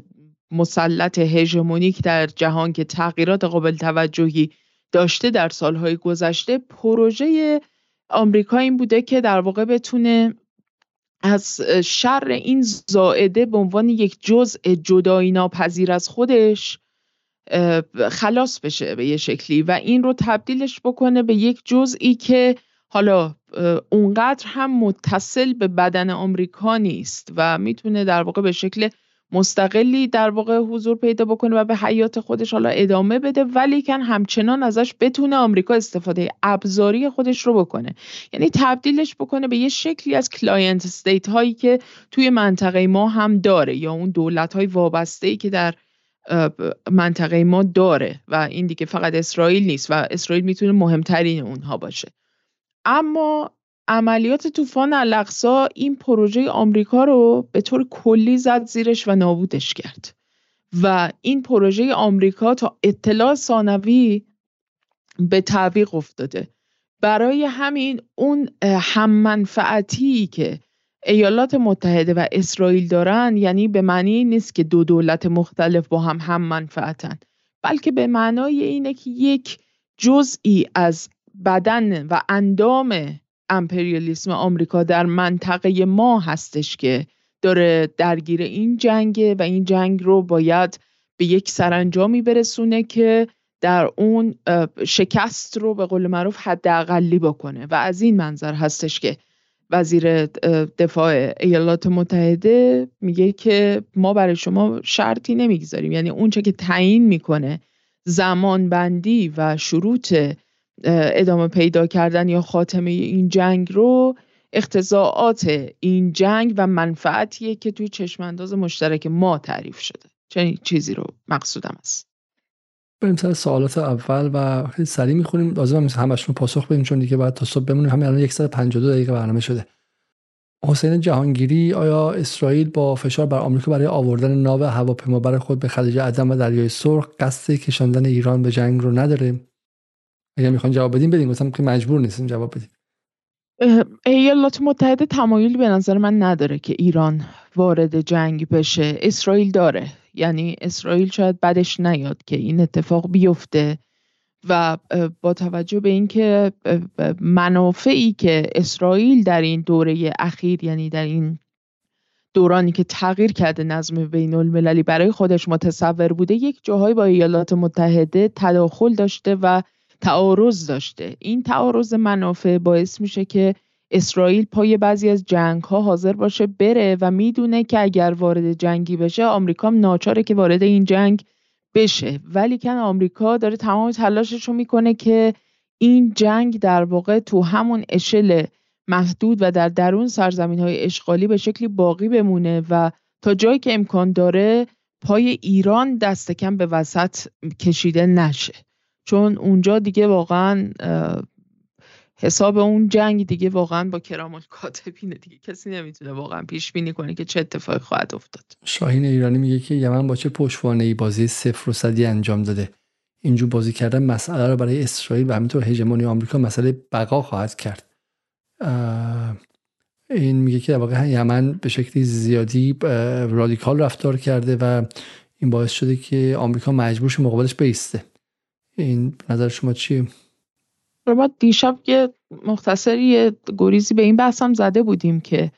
B: مسلط هژمونیک در جهان که تغییرات قابل توجهی داشته در سالهای گذشته پروژه آمریکا این بوده که در واقع بتونه از شر این زائده به عنوان یک جزء جدایی ناپذیر از خودش خلاص بشه به یه شکلی و این رو تبدیلش بکنه به یک جزئی که حالا اونقدر هم متصل به بدن آمریکا نیست و می‌تونه در واقع به شکل مستقلی در واقع حضور پیدا بکنه و به حیات خودش حالا ادامه بده ولی کن همچنان ازش بتونه آمریکا استفاده ابزاری خودش رو بکنه. یعنی تبدیلش بکنه به یه شکلی از client state هایی که توی منطقه ما هم داره یا اون دولت های وابسته ای که در منطقه ما داره و این دیگه فقط اسرائیل نیست و اسرائیل می‌تونه مهمترین اونها باشه. اما عملیات طوفان الاقصی این پروژه آمریکا رو به طور کلی زد زیرش و نابودش کرد. و این پروژه آمریکا تا اطلاع ثانوی به تعویق افتاده. برای همین اون هم منفعتی که ایالات متحده و اسرائیل دارن یعنی به معنی نیست که دو دولت مختلف با هم هم منفعتن بلکه به معنای اینه که یک جزئی از بدن و اندام امپریالیسم آمریکا در منطقه ما هستش که داره درگیر این جنگه و این جنگ رو باید به یک سرانجامی برسونه که در اون شکست رو به قول معروف حداقلی بکنه. و از این منظر هستش که وزیر دفاع ایالات متحده میگه که ما برای شما شرطی نمی‌گذاریم. یعنی اونچه که تعیین می‌کنه زمان بندی و شروط ادامه پیدا کردن یا خاتمه این جنگ رو اختزاعات این جنگ و منفعتیه که توی چشمانداز مشترک ما تعریف شده. چنین چیزی رو مقصودم است.
A: بریم سر سوالات اول و خیلی سریع می‌خونیم. لازم هم همشون پاسخ بدیم چون دیگه بعد تا صبح بمونیم. همین الان 152 دقیقه برنامه شده. حسین جهانگیری آیا اسرائیل با فشار بر آمریکا برای آوردن ناو هواپیما برای خود به خلیج عدن و دریای سرخ قصد کشاندن ایران به جنگ رو نداره؟ اگر می‌خوان جواب بدیم بدیم گفتم که مجبور نیستیم جواب بدیم.
B: ایالات متحده تمایلی به نظر من نداره که ایران وارد جنگ بشه. اسرائیل داره. یعنی اسرائیل شاید بدش نیاد که این اتفاق بیفته و با توجه به اینکه منافعی که اسرائیل در این دوره اخیر یعنی در این دورانی که تغییر کرده نظم بین المللی برای خودش متصور بوده یک جاهای با ایالات متحده تداخل داشته و تعارض داشته. این تعارض منافع باعث میشه که اسرائیل پای بعضی از جنگ ها حاضر باشه بره و می‌دونه که اگر وارد جنگی بشه آمریکا ناچاره که وارد این جنگ بشه. ولی کن آمریکا داره تمام تلاشش رو می‌کنه که این جنگ در واقع تو همون اشل محدود و در درون سرزمین های اشغالی به شکلی باقی بمونه و تا جایی که امکان داره پای ایران دست کم به وسط کشیده نشه. چون اونجا دیگه واقعا حساب اون جنگ دیگه واقعا با کرام کاتبینه دیگه. کسی نمی‌تونه واقعا پیش بینی کنه که چه اتفاقی خواهد افتاد.
A: شاهین ایرانی میگه که یمن با چه پشتوانه ای بازی صفر و صدی انجام داده؟ اینجور بازی کردن مسئله رو برای اسرائیل و همینطور هژمونی آمریکا مسئله بقا خواهد کرد. این میگه که واقعا یمن به شکلی زیادی رادیکال رفتار کرده و این باعث شده که آمریکا مجبور مقابلش بیسته. این نظر شما چیه؟
B: ما دیشب یه مختصری گریزی به این بحث هم زده بودیم که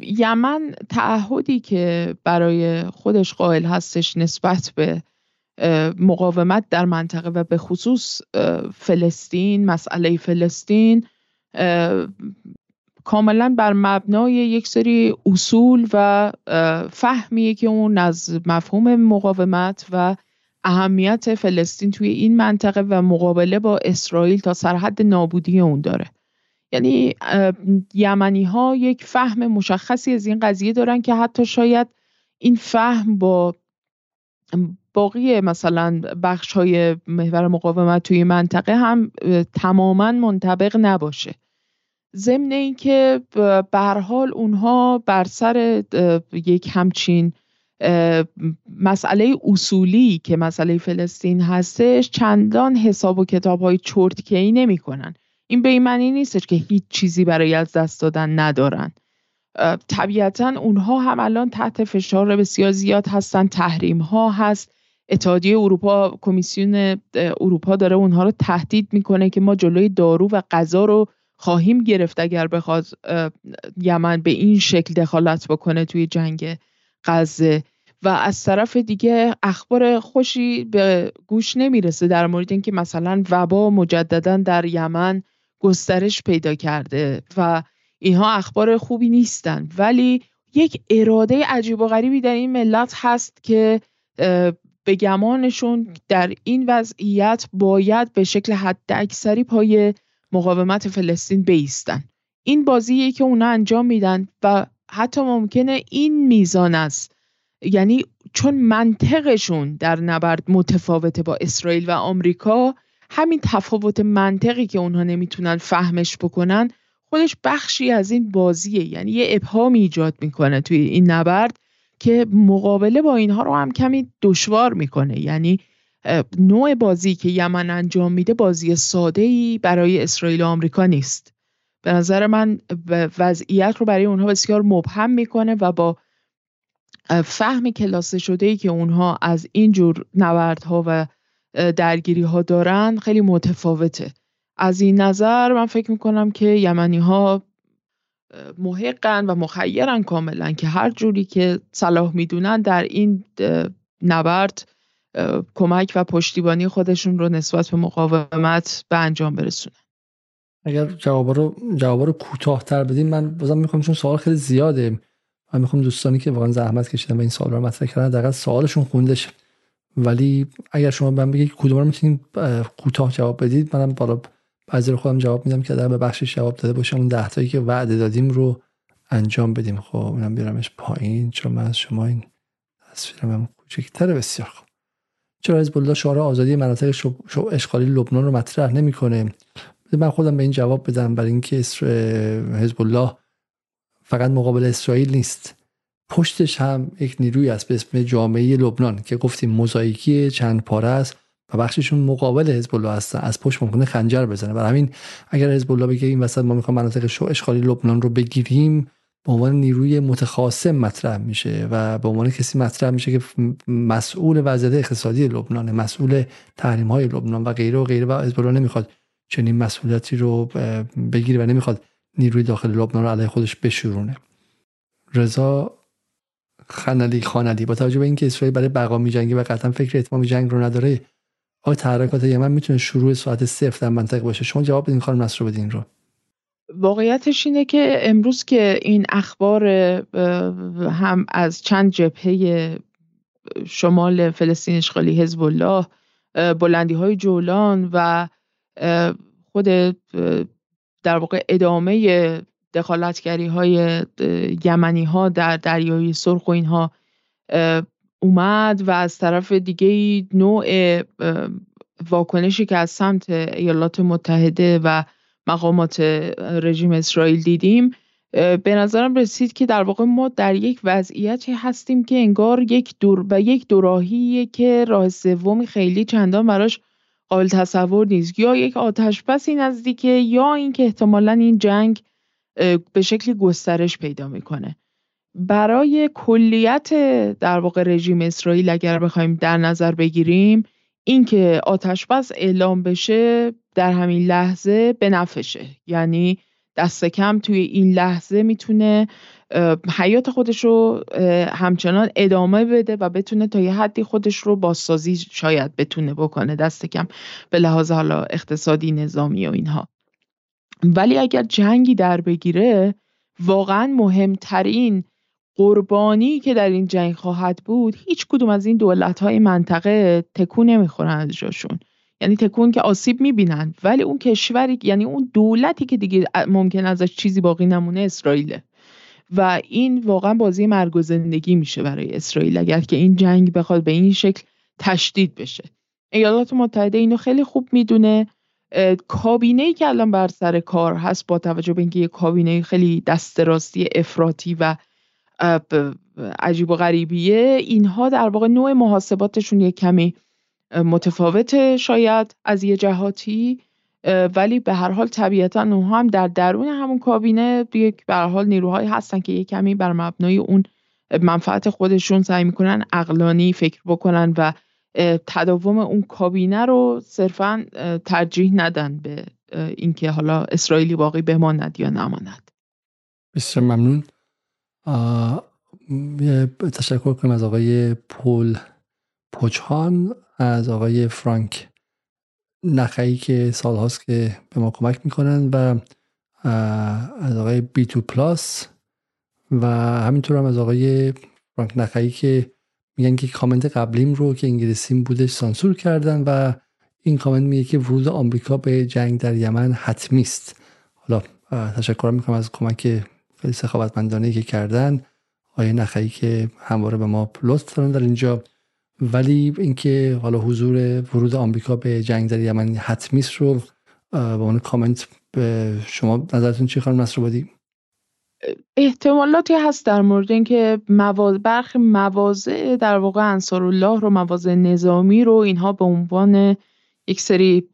B: یمن تعهدی که برای خودش قائل هستش نسبت به مقاومت در منطقه و به خصوص فلسطین مسئله فلسطین کاملا بر مبنای یک سری اصول و فهمیه که اون از مفهوم مقاومت و اهمیت فلسطین توی این منطقه و مقابله با اسرائیل تا سرحد نابودی اون داره. یعنی یمنی ها یک فهم مشخصی از این قضیه دارن که حتی شاید این فهم با باقی مثلا بخش های محور مقاومت توی منطقه هم تماما منطبق نباشه. ضمن اینکه به حال اونها بر سر یک همچین مسئله اصولی که مسئله فلسطین هستش چندان حساب و کتاب های ای نمی کنن. این به این معنی نیستش که هیچ چیزی برای از دست دادن ندارن. طبیعتا اونها هم الان تحت فشار بسیار زیاد هستن تحریم ها هست. اتحادیه اروپا کمیسیون اروپا داره اونها رو تهدید می‌کنه که ما جلوی دارو و غذا رو خواهیم گرفت اگر بخواد یمن به این شکل دخالت بکنه توی جنگ غزه. و از طرف دیگه اخبار خوشی به گوش نمی‌رسه در مورد اینکه مثلا وبا مجددا در یمن گسترش پیدا کرده و اینها اخبار خوبی نیستن. ولی یک اراده عجیب و غریبی در این ملت هست که به گمانشون در این وضعیت باید به شکل حد اکثری پای مقاومت فلسطین بیستن. این بازیه که اونا انجام میدن و حتی ممکنه این میزان است یعنی چون منطقشون در نبرد متفاوته با اسرائیل و آمریکا همین تفاوت منطقی که اونها نمی‌تونن فهمش بکنن خودش بخشی از این بازیه. یعنی یه ابهام ایجاد می‌کنه توی این نبرد که مقابله با اینها رو هم کمی دشوار می‌کنه. یعنی نوع بازی که یمن انجام میده بازی ساده ای برای اسرائیل و آمریکا نیست. به نظر من وضعیت رو برای اونها بسیار مبهم می‌کنه و با فهم کلاسه شده ای که اونها از این جور نبردها و درگیری ها دارن خیلی متفاوته. از این نظر من فکر می‌کنم که یمنی ها محقن و مخیرن کاملا که هر جوری که صلاح می‌دونن در این نبرد کمک و پشتیبانی خودشون رو نسبت به مقاومت به انجام برسونن.
A: اگر جواب رو جواب رو کوتاه‌تر بدیم من بازم می‌خوام چون سوال خیلی زیاده. من می‌خوام دوستانی که واقعا زحمت کشیدن و این سوال رو مطرح کردن دقیقا سوالشون خونده ولی اگر شما من بگید کدوم رو می‌تونید کوتاه جواب بدید منم بالا رو خودم جواب میدم که در به بخشش جواب داده باشم. اون ده تایی که وعده دادیم رو انجام بدیم. خب اینم بیارمش پایین چون من از شما این تصویرم کوچکتر بسیار خوب. چرا حزب الله شعار آزادی مناطق اشغالی لبنان رو مطرح نمی‌کنه؟ من خودم به این جواب بدم برای اینکه حزب الله فقط مقابل اسرائیل نیست. پشتش هم یک نیروی است به اسم جامعه لبنان که گفتیم موزاییکی چند پاره است و بخششون مقابل حزب الله هستن. از پشت ممکنه خنجر بزنه. برای همین اگر حزب الله بگه این وسط ما می‌خوام مناطق اشغالی لبنان رو بگیریم به عنوان نیروی متخاصم مطرح میشه و به عنوان کسی مطرح میشه که مسئول وضعیت اقتصادی لبنان مسئول تحریم های لبنان و غیره و غیره و حزب نمی‌خواد چنین مسئولیتی رو بگیره و نمی‌خواد نیروی داخل لبنان رو علیه خودش بشورونه. رضا خنلی خانلی با توجه به اینکه اسرائیل برای بقا میجنگه و قطعا فکر اتمام جنگ رو نداره آیا تحرکات یمن می‌تونه شروع ساعت صفر در منطقه باشه؟ شما جواب بدین خانم نصر بدین رو.
B: واقعیتش اینه که امروز که این اخبار هم از چند جبهه شمال فلسطین اشغالی حزب الله بلندی های جولان و خود در واقع ادامه دخالتگری های یمنی ها در دریای سرخ و اینها اومد و از طرف دیگه نوع واکنشی که از سمت ایالات متحده و مقامات رژیم اسرائیل دیدیم به نظرم رسید که در واقع ما در یک وضعیتی هستیم که انگار یک دور و یک دوراهیه که راه سومی خیلی چندان براش قابل تصور نیست. یا یک آتش پسی نزدیکه یا اینکه احتمالا این جنگ به شکلی گسترش پیدا می‌کنه. برای کلیت در واقع رژیم اسرائیل اگر بخوایم در نظر بگیریم اینکه آتش بس اعلام بشه در همین لحظه به نفشه یعنی دست کم توی این لحظه می‌تونه حیات خودش رو همچنان ادامه بده و بتونه تا یه حدی خودش رو بازسازی شاید بتونه بکنه دست کم به لحاظ حالا اقتصادی نظامی و اینها. ولی اگر جنگی در بگیره واقعا مهمترین قربانی که در این جنگ خواهد بود هیچ کدوم از این دولت های منطقه تکون نمی‌خورن از جاشون. یعنی تکون که آسیب می‌بینن. ولی اون کشوری یعنی اون دولتی که دیگه ممکن ازش چیزی باقی نمونه اسرائیله. و این واقعا بازی مرگ و زندگی میشه برای اسرائیل اگر که این جنگ بخواد به این شکل تشدید بشه. ایالات متحده اینو خیلی خوب می‌دونه. کابینه ای که الان بر سر کار هست با توجه به اینکه یه کابینه خیلی دست راستی افراطی و عجیب و غریبیه اینها در واقع نوع محاسباتشون یک کمی متفاوته شاید از یه جهاتی ولی به هر حال طبیعتا اونها هم در درون همون کابینه یک به هر حال نیروهایی هستن که یک کمی بر مبنای اون منفعت خودشون سعی می‌کنن اقلانی فکر بکنن و تداوم اون کابینه رو صرفا ترجیح ندن به اینکه حالا اسرائیلی باقی بماند یا نماند.
A: بسیار ممنون. تشکر کنم از آقای پول پوچهان. از آقای فرانک نخعی که سالهاست که به ما کمک می‌کنن و از آقای بی تو پلاس و همینطور هم از آقای فرانک نخعی که میگن که کامنت قبلیم رو که انگلیسیم بودش سانسور کردن و این کامنت میگه که ورود آمریکا به جنگ در یمن حتمی است. حالا تشکر می‌کنم از کمک خیلی سخاوتمندانه که کردن. آیه نخعی که همواره به ما لطف دارن در اینجا. ولی اینکه حالا حضور ورود آمریکا به جنگ در یمن حتمی رو به عنوان کامنت به شما نظرتون چی خانم نصرآبادی
B: احتمالاتی هست در مورد اینکه مواز... برخی مواضع در واقع انصار الله رو مواضع نظامی رو اینها به عنوان یک سری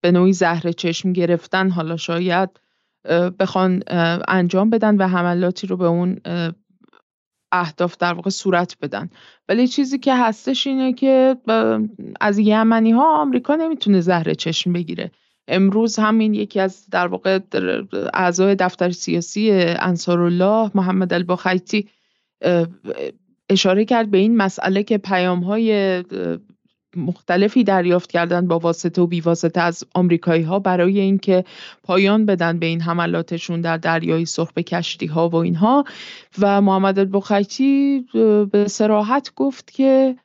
B: به نوعی زهر چشم گرفتن حالا شاید بخوان انجام بدن و حملاتی رو به اون اهداف در واقع صورت بدن. ولی چیزی که هستش اینه که از یمنی ها آمریکا نمی‌تونه زهر چشم بگیره. امروز همین یکی از در واقع اعضای دفتر سیاسی انصارالله محمد الباخیتی اشاره کرد به این مسئله که پیام های مختلفی دریافت کردن با واسطه و بیواسطه از آمریکایی ها برای اینکه پایان بدن به این حملاتشون در دریای سرخ به کشتی ها و اینها. و محمد البخیتی به سراحت گفت که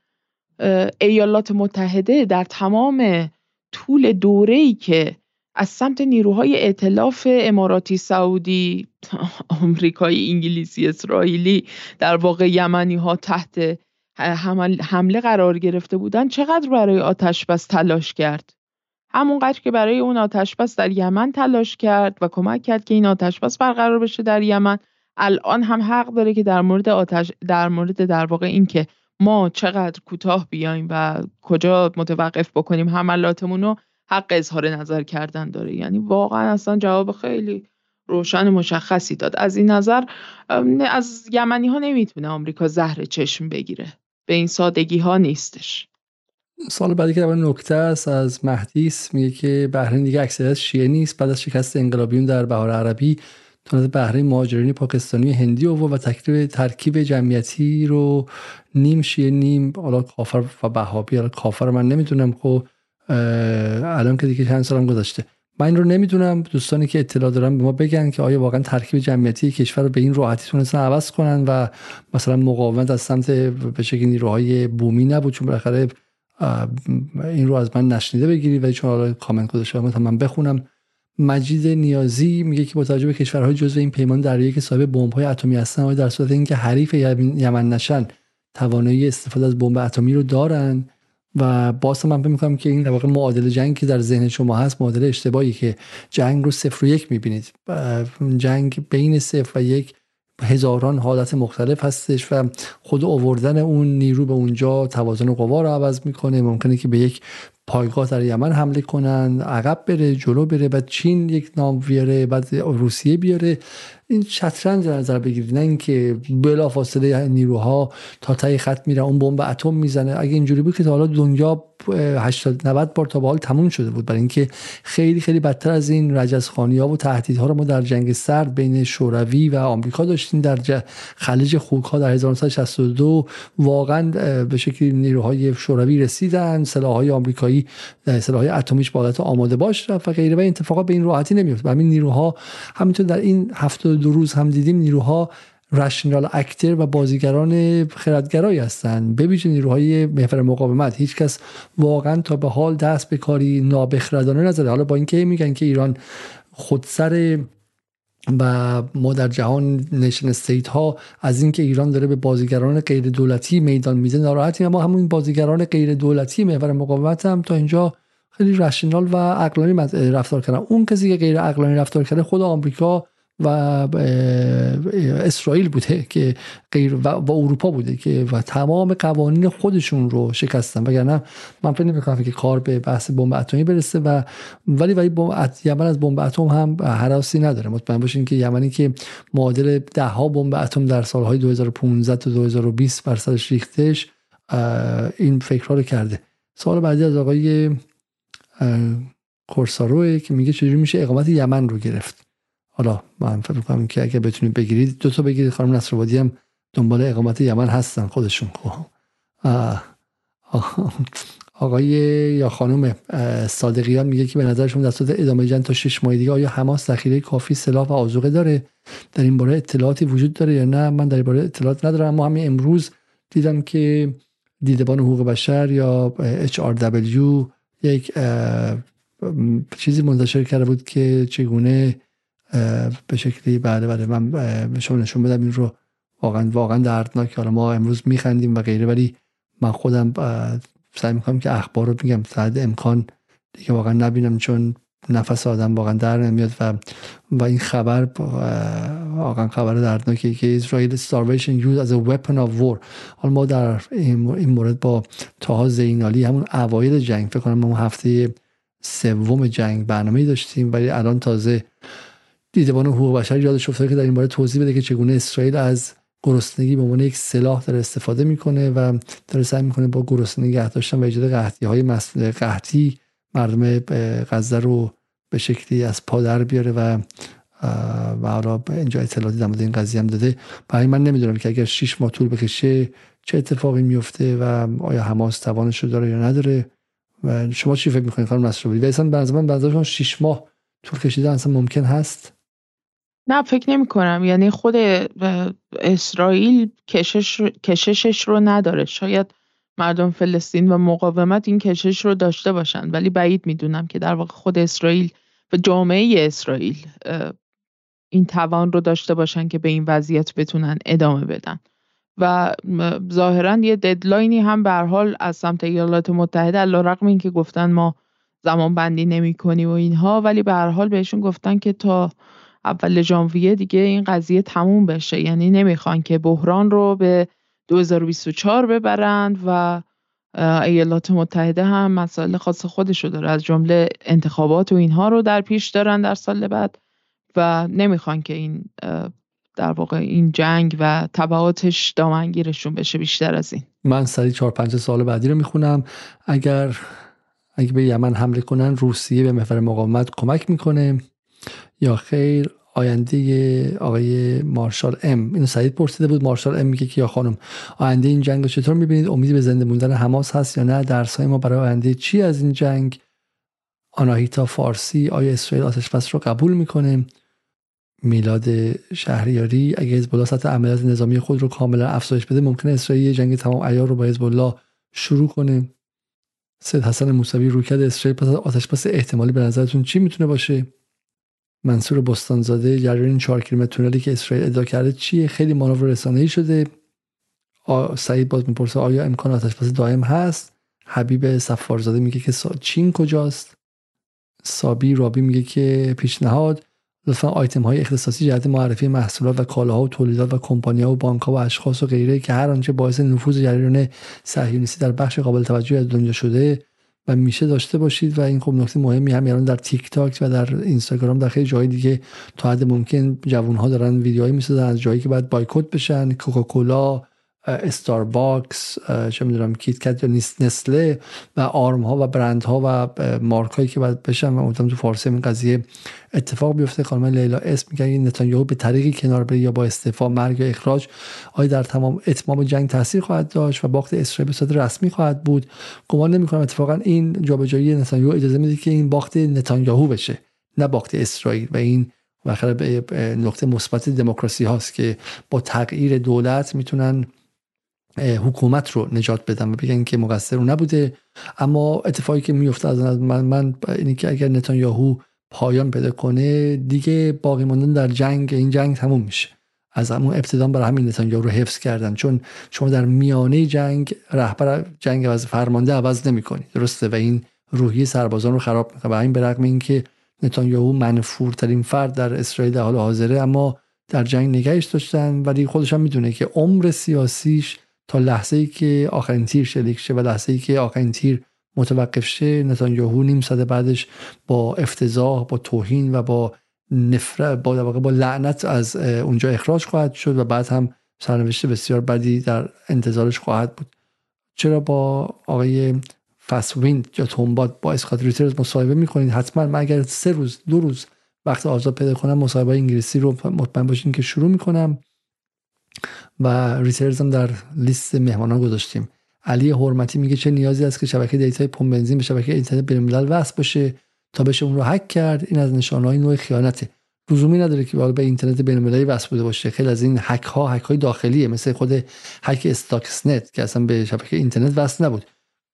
B: ایالات متحده در تمام طول دوره‌ای که از سمت نیروهای ائتلاف اماراتی سعودی آمریکایی انگلیسی اسرائیلی در واقع یمنی ها تحت حمله قرار گرفته بودن چقدر برای آتش بس تلاش کرد؟ همونقدر که برای اون آتش بس در یمن تلاش کرد و کمک کرد که این آتش بس برقرار بشه در یمن. الان هم حق داره که در مورد آتش در مورد در واقع این که ما چقدر کوتاه بیایم و کجا متوقف بکنیم حملاتمون رو حق اظهار نظر کردن داره. یعنی واقعا اصلا جواب خیلی روشن مشخصی داد. از این نظر از یمنی ها نمی‌تونه آمریکا زهر چشم بگیره. به این سادگی ها نیستش.
A: سال بعدی که نکته است از مهدیس میگه که بحرین دیگه اکثریت شیعه نیست. بعد از شکست انقلابیون در بهار عربی تونست بحرین مهاجرین پاکستانی هندی و و ترکیب ترکیب جمعیتی رو نیم شیعه نیم حالا کافر و بهابی حالا کافر من نمی‌دونم خب الان که دیگه چند سالم گذشته. من این رو نمی‌دونم. دوستانی که اطلاع دارن به ما بگن که آیا واقعا ترکیب جمعیتی کشور رو به این راحتی تونستن عوض کنن و مثلا مقاومت از سمت به شکل نیروهای بومی نبود چون بالاخره این رو از من نشنیده بگیرید و چون حالا کامنت گذاشته من بخونم. مجید نیازی میگه که با توجه به کشورهای جزو این پیمان دریایی که صاحب بمب‌های اتمی هستن در صورت اینکه حریف یمن نشن توانایی استفاده از بمب اتمی رو دارن؟ و باز من فکر می‌کنم که این در واقع معادل جنگ که در ذهن شما هست معادل اشتباهی که جنگ رو صفر و یک می‌بینید. جنگ بین صفر و یک هزاران حالت مختلف هستش و خود آوردن اون نیرو به اونجا توازن قوا رو عوض می‌کنه. ممکنه که به یک پایگاه در یمن حمله کنن عقب بره جلو بره بعد چین یک نام بیاره بعد روسیه بیاره. این شطرنج در نظر بگیرید نه اینکه بلا فاصله نیروها تا تای خط میره اون بمب اتم می‌زنه. اگه اینجوری بود که تا حالا دنیا 80 90 بار تا به حال تموم شده بود برای اینکه خیلی خیلی بدتر از این رجزخانی ها و تهدیدها رو ما در جنگ سرد بین شوروی و آمریکا داشتیم. در خلیج خوک ها در 1962 واقعا به شکلی نیروهای شوروی رسیدن سلاحهای آمریکایی سلاحهای اتمیش با آماده باش و غیره. و اتفاقا به این راحتی نمیفته همین نیروها همینطور در این هفته دو روز هم دیدیم نیروها رشنال اکتر و بازیگران خردگرایی هستند. ببینید نیروهای محور مقاومت. هیچکس واقعا تا به حال دست به کاری نابخردانه نزده. حالا با اینکه میگن که ایران خودسر و ما در جهان نشن استیت ها از اینکه ایران داره به بازیگران غیر دولتی میدان میده ناراحتیم. اما همون بازیگران غیر دولتی محور مقاومت هم تا اینجا خیلی رشنال و عقلانی رفتار کردن. اون کسی که غیر عقلانی رفتار کرده خود آمریکا و اسرائیل بوده که غیر و, اروپا بوده که و تمام قوانین خودشون رو شکستن. وگرنه من فکر نمی‌کنم که کار به بحث بمب اتمی برسه و ولی ولی بمب یمن از بمب اتم هم حراسی نداره. مطمئن باشین که یمنی که معادل ده ها بمب اتم در سالهای 2015 تا 2020 بر سرش ریختش این فکرها رو کرده. سوال بعدی از آقای کورساروه که میگه چجوری میشه اقامت یمن رو گرفت؟ حالا من فکر کنم که اگه بتونید بگیرید دو تا بگیرید. خانم نصرآبادی هم دنبال اقامت یمن هستن خودشون. خب. آقای یا خانم صادقیان میگه که به نظرشون در صورت ادامه جنگ تا شش ماه دیگه آیا حماس ذخیره کافی سلاح و آذوقه داره؟ در این باره اطلاعاتی وجود داره یا نه؟ من در این باره اطلاعات ندارم. اما همین امروز دیدم که دیدبان حقوق بشر یا HRW یک چیزی منتشر کرده بود که چگونه به شکلی بله بله. من به شما نشون بدم این رو. واقعا واقعا دردناک. حالا ما امروز میخندیم و غیره ولی من خودم سعی می‌کنم که اخبار رو میگم تا امکان دیگه واقعا نبینم چون نفس آدم واقعا در نمیاد و و این خبر واقعا خبر دردناکی که اسرائیل starvation used as a weapon of war. حالا ما در این مورد با تاها زینالی همون اوایل جنگ فکر کنم اون هفته سوم جنگ برنامه داشتیم ولی الان تازه دیدبان حقوق بشر یادش افتاده که در این باره توضیح بده که چگونه اسرائیل از گرسنگی به عنوان یک سلاح داره استفاده می‌کنه و داره سعی می‌کنه با گرسنگی نگه داشتن و ایجاد قحطی های قحطی مردم غزه رو به شکلی از پادر بیاره و و حالا اینجا اطلاعاتی در مورد این قضیه هم داده. برای من نمی‌دونم که اگر 6 ماه طول بکشه چه اتفاقی میفته و آیا حماس توانش رو داره یا نداره و شما چی فکر می‌کنید خانم نصر و اصلا به من 6 ماه طول کشیده اصلا ممکن هست؟
B: نه فکر نمی کنم یعنی خود اسرائیل کشش کششش رو نداره. شاید مردم فلسطین و مقاومت این کشش رو داشته باشن. ولی بعید می‌دونم که در واقع خود اسرائیل و جامعه اسرائیل این توان رو داشته باشن که به این وضعیت بتونن ادامه بدن. و ظاهرا یه ددلاینی هم به حال از سمت ایالات متحده علیرغم اینکه گفتن ما زمان بندی نمی کنی و اینها ولی به هر حال بهشون گفتن که تا اول ژانویه دیگه این قضیه تموم بشه. یعنی نمی‌خوان که بحران رو به 2024 ببرند و ایالات متحده هم مسائل خاص خودشو داره. از جمله انتخابات و اینها رو در پیش دارن در سال بعد و نمی‌خوان که این در واقع این جنگ و تبعاتش دامنگیرشون بشه بیشتر از این.
A: من سری چهار پنج سال بعدی رو می‌خونم. اگر اگه به یمن حمله کنن روسیه به محور مقاومت کمک می‌کنه. یا خیر آینده آقای مارشال ام. اینو سعید پرسیده بود مارشال ام میگه که یا خانم آینده این جنگ رو چطور می‌بینید؟ امیدی به زنده موندن حماس هست یا نه؟ درس ما برای آینده چی از این جنگ؟ آناهیتا فارسی آیا اسرائیل آتش بس رو قبول می‌کنه؟ میلاد شهریاری اگه حزب سطح عملیات نظامی خود رو کاملا افزایش بده ممکنه اسرائیل جنگ تمام عیار رو با حزب شروع کنه. سید حسن موسوی روکرد اسرائیل پس آتش بس احتمالی به نظرتون چی می‌تونه باشه؟ منصور بستانزاده جریان 4 کیلومتر تونلی که اسرائیل ادعا کرده چیه؟ خیلی مانور رسانه‌ای شده. سعید باز می‌پرسه آیا امکان آتش بس دائم هست؟ حبیب سفارزاده میگه که چین کجاست؟ سابی رابی میگه که پیشنهاد. لطفا آیتم های اختصاصی جهت معرفی محصولات و کالاها و تولیدات و کمپانی ها و بانک ها و اشخاص و غیره که هر آنچه باعث نفوذ جریان صهیونیستی در بخش قابل توجهی از دنیا شده و میشه داشته باشید و این خب نکته مهمی هم الان در تیک تاک و در اینستاگرام در خیلی جای دیگه تا حد ممکن جوون ها دارن ویدیوهایی می‌سازن از جایی که باید بایکوت بشن کوکاکولا استارباکس چه می‌دونم کیت کت یا نسله و آرم ها و برند ها و مارک هایی که باید بشن. و تو فارسی این قضیه اتفاق بیفته. خانم لیلا اسم میگن این نتانیاهو به طریقی کنار بره یا با استعفا مرگ یا اخراج آیا در تمام اتمام جنگ تاثیر خواهد داشت و باخت اسرائیل به صورت رسمی خواهد بود؟ گمان نمی‌کنم. اتفاقا این جابجایی نتانیاهو اجازه میده که این باخت نتانیاهو بشه نه باخت اسرائیل. و این بالاخره به نقطه مثبت دموکراسی هاست که با تغییر دولت می‌تونن حکومت رو نجات بدن و بگن که مقصر رو نبوده. اما اتفاقی که میفته از من من اینی که اگر نتانیاهو پایان پیدا کنه دیگه باقی ماندن در جنگ این جنگ تموم میشه. از همون ابتدا برای همین نتانیاهو رو حفظ کردن. چون شما در میانه جنگ رهبر جنگ از فرمانده عوض نمی‌کنی. درسته؟ و این روحی سربازان رو خراب می‌کنه. و این به رغم اینکه نتانیاهو منفورترین فرد در اسرائیل در حال حاضره اما در جنگ نگهش داشتن. ولی خودش هم می‌دونه که عمر سیاسیش تا لحظه ای که آخرین تیر شلیک شه و لحظه ای که آخرین تیر متوقف شه نتانیاهو نیم ساعت بعدش با افتضاح با توهین و با نفرت با با لعنت از اونجا اخراج خواهد شد و بعد هم سرنوشت بسیار بدی در انتظارش خواهد بود. چرا با آقای فسوین یا تومباد با اسکات ریترز مصاحبه می‌کنید؟ حتما من اگر سه روز دو روز وقت آزاد پیدا کنم مصاحبه انگلیسی رو مطمئن باشین که شروع می‌کنم. و ریترز هم در لیست مهمانان گذاشتیم. علی حرمتی میگه چه نیازی است که شبکه data ی پمپ بنزین به شبکه اینترنت بین‌الملل وصل باشه تا بشه اون رو هک کرد؟ این از نشانهای نوع خیانته. لزومی نداره که به اینترنت بین‌المللی وصل بوده باشه. خیلی از این هک ها هک های داخلیه مثل خود هک استاکس‌نت که اصلا به شبکه اینترنت وصل نبود.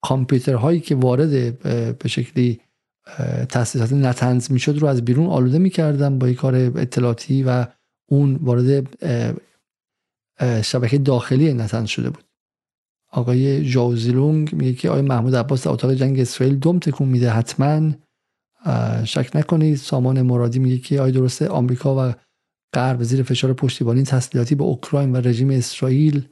A: کامپیوترهایی که وارد به شکلی تاسیسات نتنز می‌شد رو از بیرون آلوده می‌کردن با کار اطلاعاتی و اون وارد شبکه داخلی نتنز شده بود. آقای جاوزیلونگ میگه که آقای محمود عباس در اتاق جنگ اسرائیل دوم تکون میده حتما شک نکنید. سامان مرادی میگه که آیا درسته آمریکا و غرب زیر فشار پشتیبانی تسلیحاتی به اوکراین و رژیم اسرائیل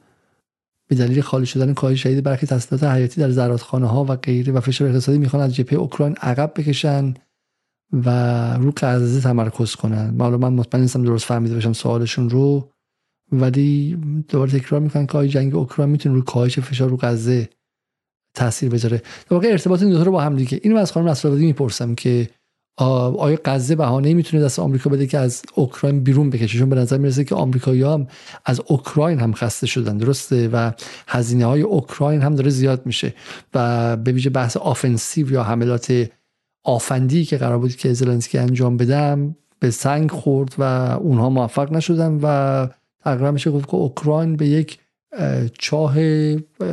A: به دلیل خالی شدن کاهش شدید برخی تسلیحات حیاتی در زرادخانه ها و غیره و فشار اقتصادی می‌خوان از جبهه اوکراین عقب بکشن و رو غزه تمرکز کنن. حالا من مطمئن نیستم درست فهمیده باشم سوالشون رو. ولی دوباره تکرار می‌کنن که جنگ اوکراین می‌تونه رو کاهش فشار رو غزه تاثیر بذاره. در واقع ارتباط این دو رو با هم دیگه. اینو از خانم نصرآبادی می‌پرسم که آیا غزه بهانه می‌تونه دست آمریکا بده که از اوکراین بیرون بکشه؟ چون به نظر می‌رسه که آمریکایی هم از اوکراین هم خسته شدن درسته؟ و هزینه های اوکراین هم داره زیاد میشه. و به ویژه بحث offensive یا حملات آفندی که قرار بود که زلنسکی انجام بدم به سنگ خورد و اونها موفق نشدن و تقریبا میشه گفت که اوکراین به یک چاه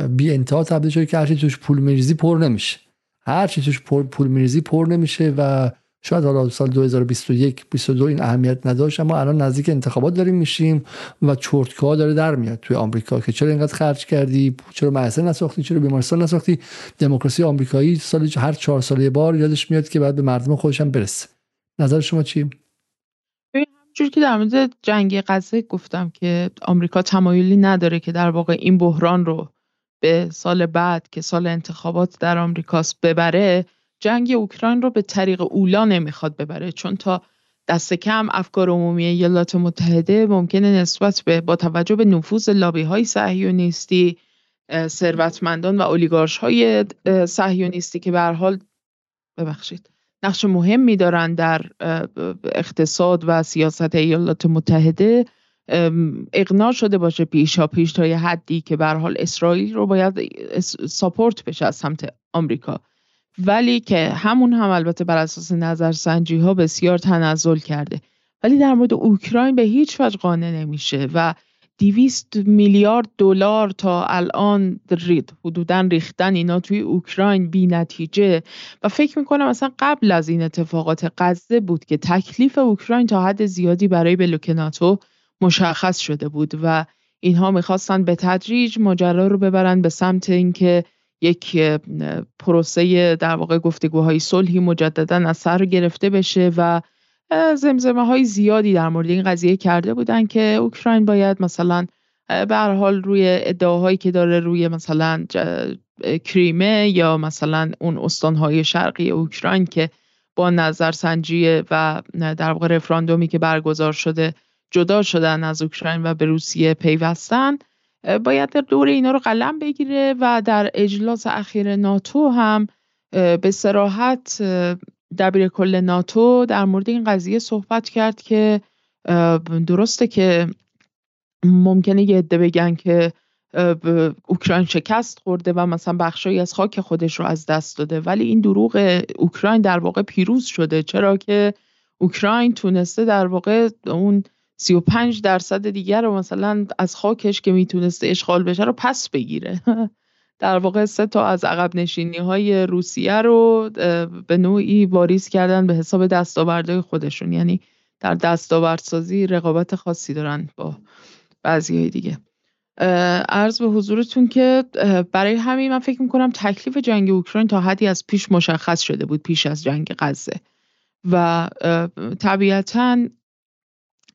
A: بی انتها تبدیل شده که هرچی توش پول میریزی پر نمیشه. هرچی توش پول میریزی پر نمیشه و شاید حالا سال 2021 22 این اهمیت نداشت اما الان نزدیک انتخابات داریم میشیم و چرتکه ها داره در میاد توی آمریکا که چرا اینقدر خرج کردی؟ چرا مدرسه نساختی؟ چرا بیمارستان نساختی؟ دموکراسی آمریکایی سال هر چهار ساله بار یادش میاد که بعد به مردم خودش هم برسه. نظر شما چی
B: جور که در مورد جنگ غزه گفتم که آمریکا تمایلی نداره که در واقع این بحران رو به سال بعد که سال انتخابات در آمریکاست ببره جنگ اوکراین رو به طریق اولا نمی‌خواد ببره. چون تا دست کم افکار عمومی ایالات متحده ممکنه نسبت به با توجه به نفوذ لابی های صهیونیستی ثروتمندان و اولیگارش های صهیونیستی که به حال ببخشید نقش مهمی دارن در اقتصاد و سیاست ایالات متحده. اقناع شده باشه پیشا پیش تا یه حدی که به حال اسرائیل رو باید ساپورت بشه از سمت آمریکا. ولی که همون هم البته بر اساس نظرسنجی ها بسیار تنزل کرده. ولی در مورد اوکراین به هیچ وجه قانع نمیشه و 200 میلیارد دلار تا الان رید حدودا ریختن اینا توی اوکراین بی نتیجه. و فکر می‌کنم مثلا قبل از این اتفاقات غزه بود که تکلیف اوکراین تا حد زیادی برای بلوک ناتو مشخص شده بود و اینها می‌خواستن به تدریج ماجرا رو ببرن به سمت اینکه یک پروسه در واقع گفتگوهای صلحی مجددا از سر گرفته بشه و زمزمه های زیادی در مورد این قضیه کرده بودن که اوکراین باید مثلا به حال روی ادعاهایی که داره روی مثلا کریمه یا مثلا اون استانهای شرقی اوکراین که با نظرسنجی و در واقع رفراندومی که برگزار شده جدا شدن از اوکراین و به روسیه پیوستن باید دور اینا رو قلم بگیره و در اجلاس اخیر ناتو هم به سراحت دبیر کل ناتو در مورد این قضیه صحبت کرد که درسته که ممکنه یه عده بگن که اوکراین شکست خورده و مثلا بخشایی از خاک خودش رو از دست داده. ولی این دروغ اوکراین در واقع پیروز شده. چرا که اوکراین تونسته در واقع اون 35 درصد دیگر رو مثلا از خاکش که می‌تونسته اشغال بشه رو پس بگیره. در واقع سه تا از عقب نشینی های روسیه رو به نوعی واریز کردن به حساب دستاوردهای خودشون. یعنی در دستاوردسازی رقابت خاصی دارن با بعضی های دیگه عرض به حضورتون که برای همین من فکر می‌کنم تکلیف جنگ اوکراین تا حدی از پیش مشخص شده بود پیش از جنگ غزه. و طبیعتا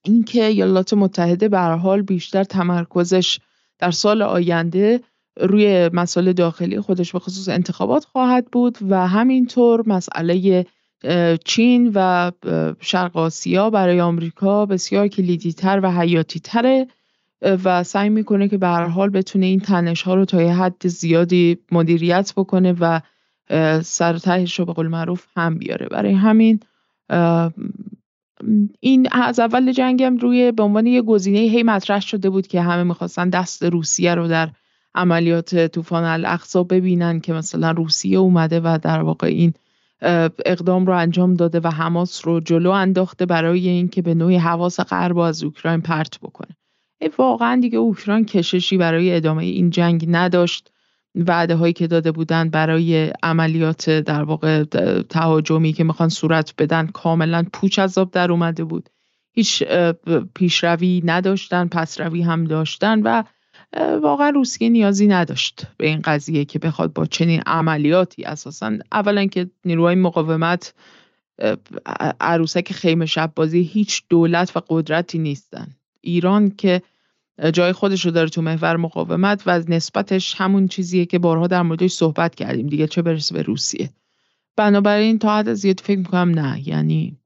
B: اینکه ایالات متحده به حال بیشتر تمرکزش در سال آینده روی مسائل داخلی خودش به خصوص انتخابات خواهد بود و همینطور مسئله چین و شرق آسیا برای آمریکا بسیار کلیدی تر و حیاتی تره و سعی می‌کنه که به هر حال بتونه این تنش ها رو تا یه حد زیادی مدیریت بکنه و سر تهش رو به قول معروف هم بیاره. برای همین این از اول جنگم روی به عنوان یه گزینه هی مطرح شده بود که همه می‌خواستن دست روسیه رو در عملیات طوفان الاقصا ببینن که مثلا روسیه اومده و در واقع این اقدام رو انجام داده و حماس رو جلو انداخته برای اینکه به نوعی حواس غرب از اوکراین پرت بکنه. واقعا دیگه اوکراین کششی برای ادامه این جنگ نداشت. وعده هایی که داده بودن برای عملیات در واقع تهاجمی که می‌خوان صورت بدن کاملا پوچ از آب در اومده بود. هیچ پیشروی نداشتن پسروی هم داشتن و واقعا روسیه نیازی نداشت به این قضیه که بخواد با چنین عملیاتی اساسا اولا که نیروهای مقاومت عروسک خیمه شب بازی هیچ دولت و قدرتی نیستن. ایران که جای خودش رو داره تو محور مقاومت و نسبتش همون چیزیه که بارها در موردش صحبت کردیم دیگه چه برسه به روسیه. بنابراین تا حد زیاد فکر می‌کنم نه یعنی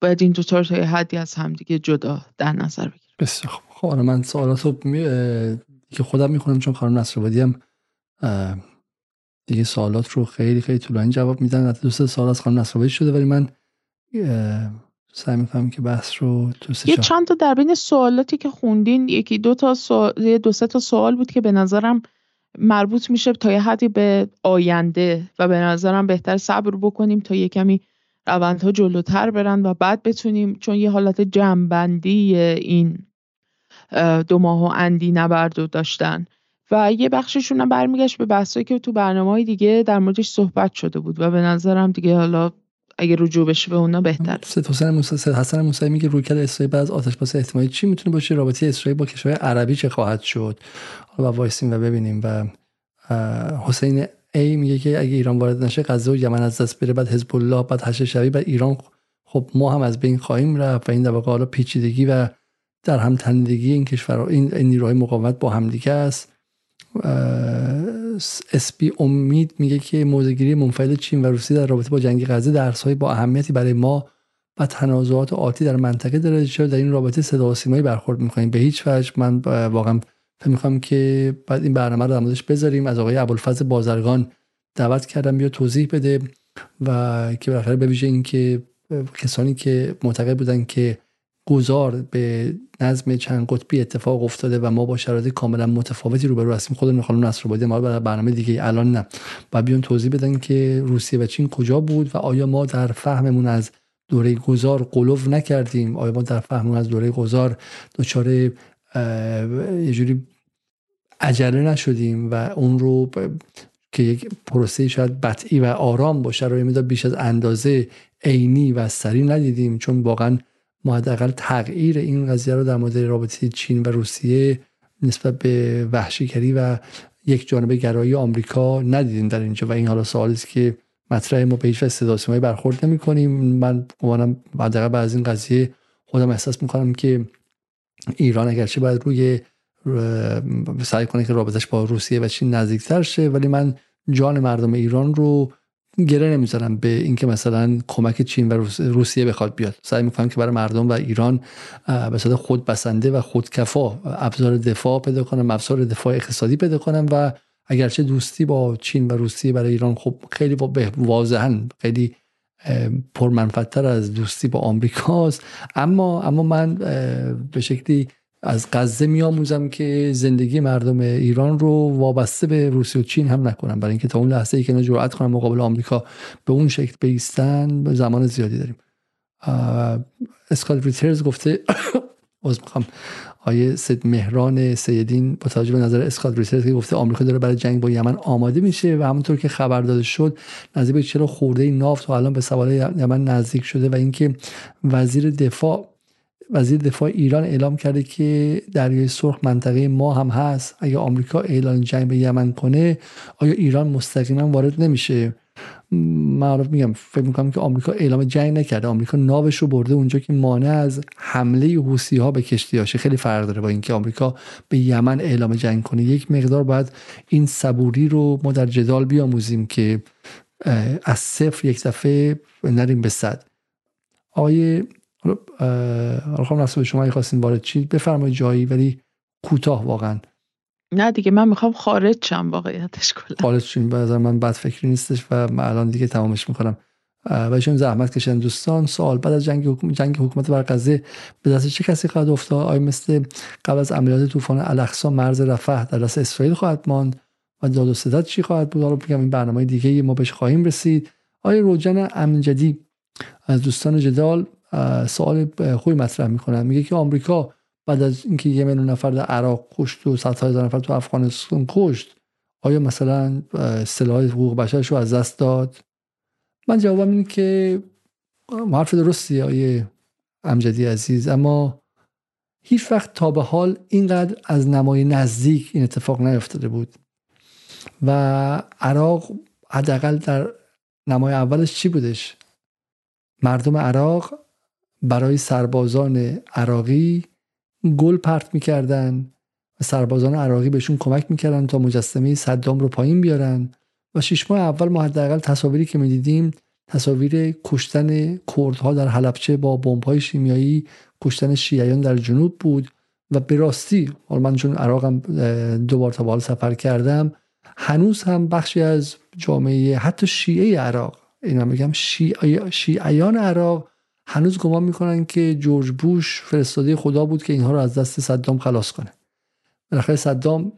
B: باید این دو تا حدی از همدیگه جدا در نظر بگیریم.
A: بسیار خب خب من سوالات رو که خودم می‌خونم چون خانم نصرآبادی هم دیگه سوالات رو خیلی خیلی طولانی جواب میدن. دوست سوال از خانم نصرآبادی شده ولی من سعی می‌کنم که بحث رو
B: یه چند تا در بین سوالاتی که خوندین یکی دو تا سوال دو سه تا سوال بود که به نظرم مربوط میشه تا یه حدی به آینده و به نظرم بهتر صبر بکنیم تا یه کمی روندها جلوتر برن و بعد بتونیم چون یه حالت جمعبندی این دو ماه و اندی نبرد داشتن. و یه بخششون هم برمیگشت به بحثایی که تو برنامه های دیگه در موردش صحبت شده بود و به نظرم دیگه حالا اگه رجوع بشه به اونا بهتر
A: حسین موسی حسن موسی میگه رویکرد اسرائیل بعد آتش بس احتمالی چی می‌تونه باشه؟ رابطه اسرائیل با کشورهای عربی چه خواهد شد؟ حالا وایسیم و ببینیم. و حسین ای میگه که اگه ایران وارد نشه غزه و یمن از دست بره بعد حزب الله بعد حشد شوی بعد ایران خب ما هم از بین خواهیم رفت و این در واقع حالا پیچیدگی و در هم تندگی این کشور این, این نیروهای مقاومت با همدیگه است. اسپی امید میگه که موزگیری منفعل چین و روسیه در رابطه با جنگ غزه درسهایی با اهمیتی برای ما و تنازعات آتی در منطقه داره. چرا در این رابطه صدا برخورد می‌کنیم؟ به هیچ وجه. من واقعا فکر می‌کنم که بعد این برنامه رو در بذاریم. از آقای ابوالفضل بازرگان دعوت کردم بیا توضیح بده و که بالاخره به ویژه اینکه کسانی که معتقد بودن که گذار به نظم چند قطبی اتفاق افتاده و ما با شرایط کاملا متفاوتی روبرو هستیم. خودمون خانم نصرآبادی ما برای برنامه دیگه الان نه. و بیان توضیح بدن که روسیه و چین کجا بود و آیا ما در فهممون از دوره گذار قلوف نکردیم؟ آیا ما در فهممون از دوره گذار دچار یه جوری عجله نشدیم و اون رو که یک پروسه شاید بطعی و آرام باشه رو یه بیش از اندازه عینی و سریع ندیدیم؟ چون واقعا ما حداقل تغییر این قضیه رو در مورد رابطه چین و روسیه نسبت به وحشیگری و یک جانبه گرایی آمریکا ندیدیم در اینجا و این حالا سوالی است که مطرح ما به هیچ وجه برخورد نمی کنیم من عنوانم حداقل بعد از این قضیه خودم احساس می‌کنم که ایران اگرچه باید روی سعی کنه که رابطش با روسیه و چین نزدیکتر شه ولی من جان مردم ایران رو گره نمی‌ذارم به اینکه مثلا کمک چین و روسیه بخواد بیاد. سعی می‌کنم که برای مردم و ایران به صورت خود بسنده و خودکفا ابزار دفاع پیدا کنم ابزار دفاع اقتصادی پیدا کنم و اگرچه دوستی با چین و روسیه برای ایران خب خیلی واضحا خیلی پرمنفعتر از دوستی با آمریکاست. اما اما من به شکلی از غزه میآموزم که زندگی مردم ایران رو وابسته به روسیه و چین هم نکنم. برای اینکه تا اون لحظه ای که اینا جرأت کنم مقابل آمریکا به اون شکل بیستن زمان زیادی داریم. اسکال ریترز گفته از می‌خوام آیه سید مهران سیدین با توجه به نظر اسکال ریترز که گفته آمریکا داره برای جنگ با یمن آماده میشه و همونطور که خبر داده شد نزدیک به چرا خورده نافت و الان به سوال یمن نزدیک شده و اینکه وزیر دفاع وزیر دفاع ایران اعلام کرده که دریای سرخ منطقه ما هم هست. اگه آمریکا اعلان جنگ به یمن کنه آیا ایران مستقیما وارد نمیشه؟ معروف میگم فکر می‌کنم که آمریکا اعلام جنگ نکرده. آمریکا ناوش رو برده اونجا که مانع از حمله حوسی ها به کشتی هاشه. خیلی فرق داره با اینکه آمریکا به یمن اعلام جنگ کنه. یک مقدار باید این صبوری رو ما در جدال بیاموزیم که از صفر یک دفعه نریم به صد. آیه حالا خب نصب شما خواستین وارد چی بفرمایید جایی ولی کوتاه واقعا.
B: نه دیگه من می‌خوام خارج شم واقعیتش کلا.
A: خارج شیم به من بد فکری نیستش و من الان دیگه تمامش می‌کنم. و چون زحمت کشن دوستان سوال بعد از جنگ حکومت جنگ حکومت بر غزه به دست چه کسی خواهد افتاد؟ آیا مثل قبل از عملیات طوفان الاقصا مرز رفح در دست اسرائیل خواهد ماند؟ و داد و ستد چی خواهد بود؟ حالا بگم این برنامه دیگه ما بهش خواهیم رسید. آیا روجن امنجدی از دوستان جدال سوال خوبی مطرح می‌کنم. میگه که آمریکا بعد از اینکه یه میلیون نفر در عراق کشت و صدها هزار نفر تو افغانستان کشت آیا مثلا سلاح حقوق بشرش رو از دست داد؟ من جوابم اینه که حرف درستی آیه امجدی عزیز. اما هیچ وقت تا به حال اینقدر از نمای نزدیک این اتفاق نیفتاده بود. و عراق حداقل در نمای اولش چی بودش؟ مردم عراق برای سربازان عراقی گل پرت می‌کردن و سربازان عراقی بهشون کمک می‌کردن تا مجسمه صدام رو پایین بیارن و شش ماه اول ما حداقل تصاویری که می‌دیدیم تصاویر کشتن کردها در حلبچه با بمب‌های شیمیایی کشتن شیعیان در جنوب بود و به راستی حالا من چون عراقم دو بار تا بال سفر کردم هنوز هم بخشی از جامعه حتی شیعه عراق اینا میگم شیعیان عراق هنوز گمان می‌کنن که جورج بوش فرستاده خدا بود که اینها رو از دست صدام خلاص کنه. بالاخره صدام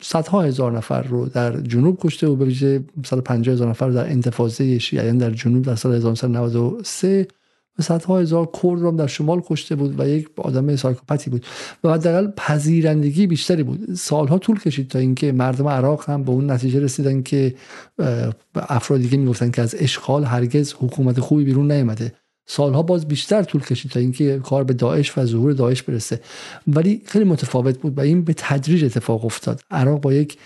A: صدها هزار نفر رو در جنوب کشته و به ویژه 150 هزار نفر رو در انتفاضه شیعیان در جنوب در سال 1993 و صدها هزار کرد رو در شمال کشته بود و یک آدم سایکوپاتی بود و حداقل پذیرندگی بیشتری بود. سالها طول کشید تا اینکه مردم عراق هم به اون نتیجه رسیدن که افراد دیگه می‌گفتن که از اشغال هرگز حکومت خوبی بیرون نیامده. سالها باز بیشتر طول کشید تا اینکه کار به داعش و ظهور داعش برسه. ولی خیلی متفاوت بود و این به تدریج اتفاق افتاد. عراق با یک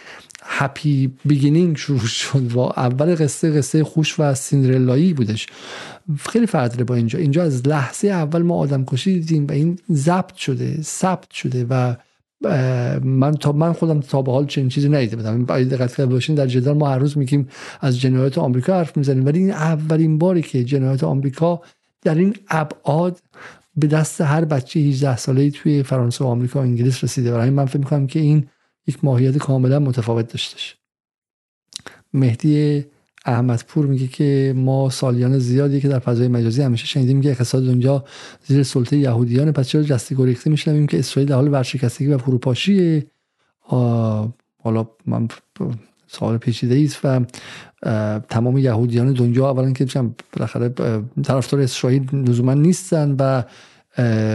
A: happy beginning شروع شد و اول قصه قصه خوش و سیندرلایی بودش. خیلی فرق با اینجا. اینجا از لحظه اول ما آدم کشی دیدیم و این ضبط شده ثبت شده و من تا من خودم تا به حال چنین چیزی ندیده بودم. باید دقت کرده باشین در جدال ما هر روز میگیم از جنایات آمریکا حرف می‌زنیم. ولی این اولین باری که جنایات آمریکا در این ابعاد به دست هر بچه 18 ساله توی فرانسه و آمریکا و انگلیس رسیده. برای من فکر می‌کنم که این یک ماهیت کاملا متفاوت داشتش مهدی احمدپور میگه که ما سالیان زیادی که در فضای مجازی همیشه شنیدیم که اقتصاد اونجا زیر سلطه یهودیان. پس چرا جسته گریخته میشنویم که اسرائیل در حال ورشکستگی و فروپاشیه حالا من سوال پیچیده است و تمام یهودیان دنیا اولا که بالاخره طرفدار اسرائیل لزوما نیستن و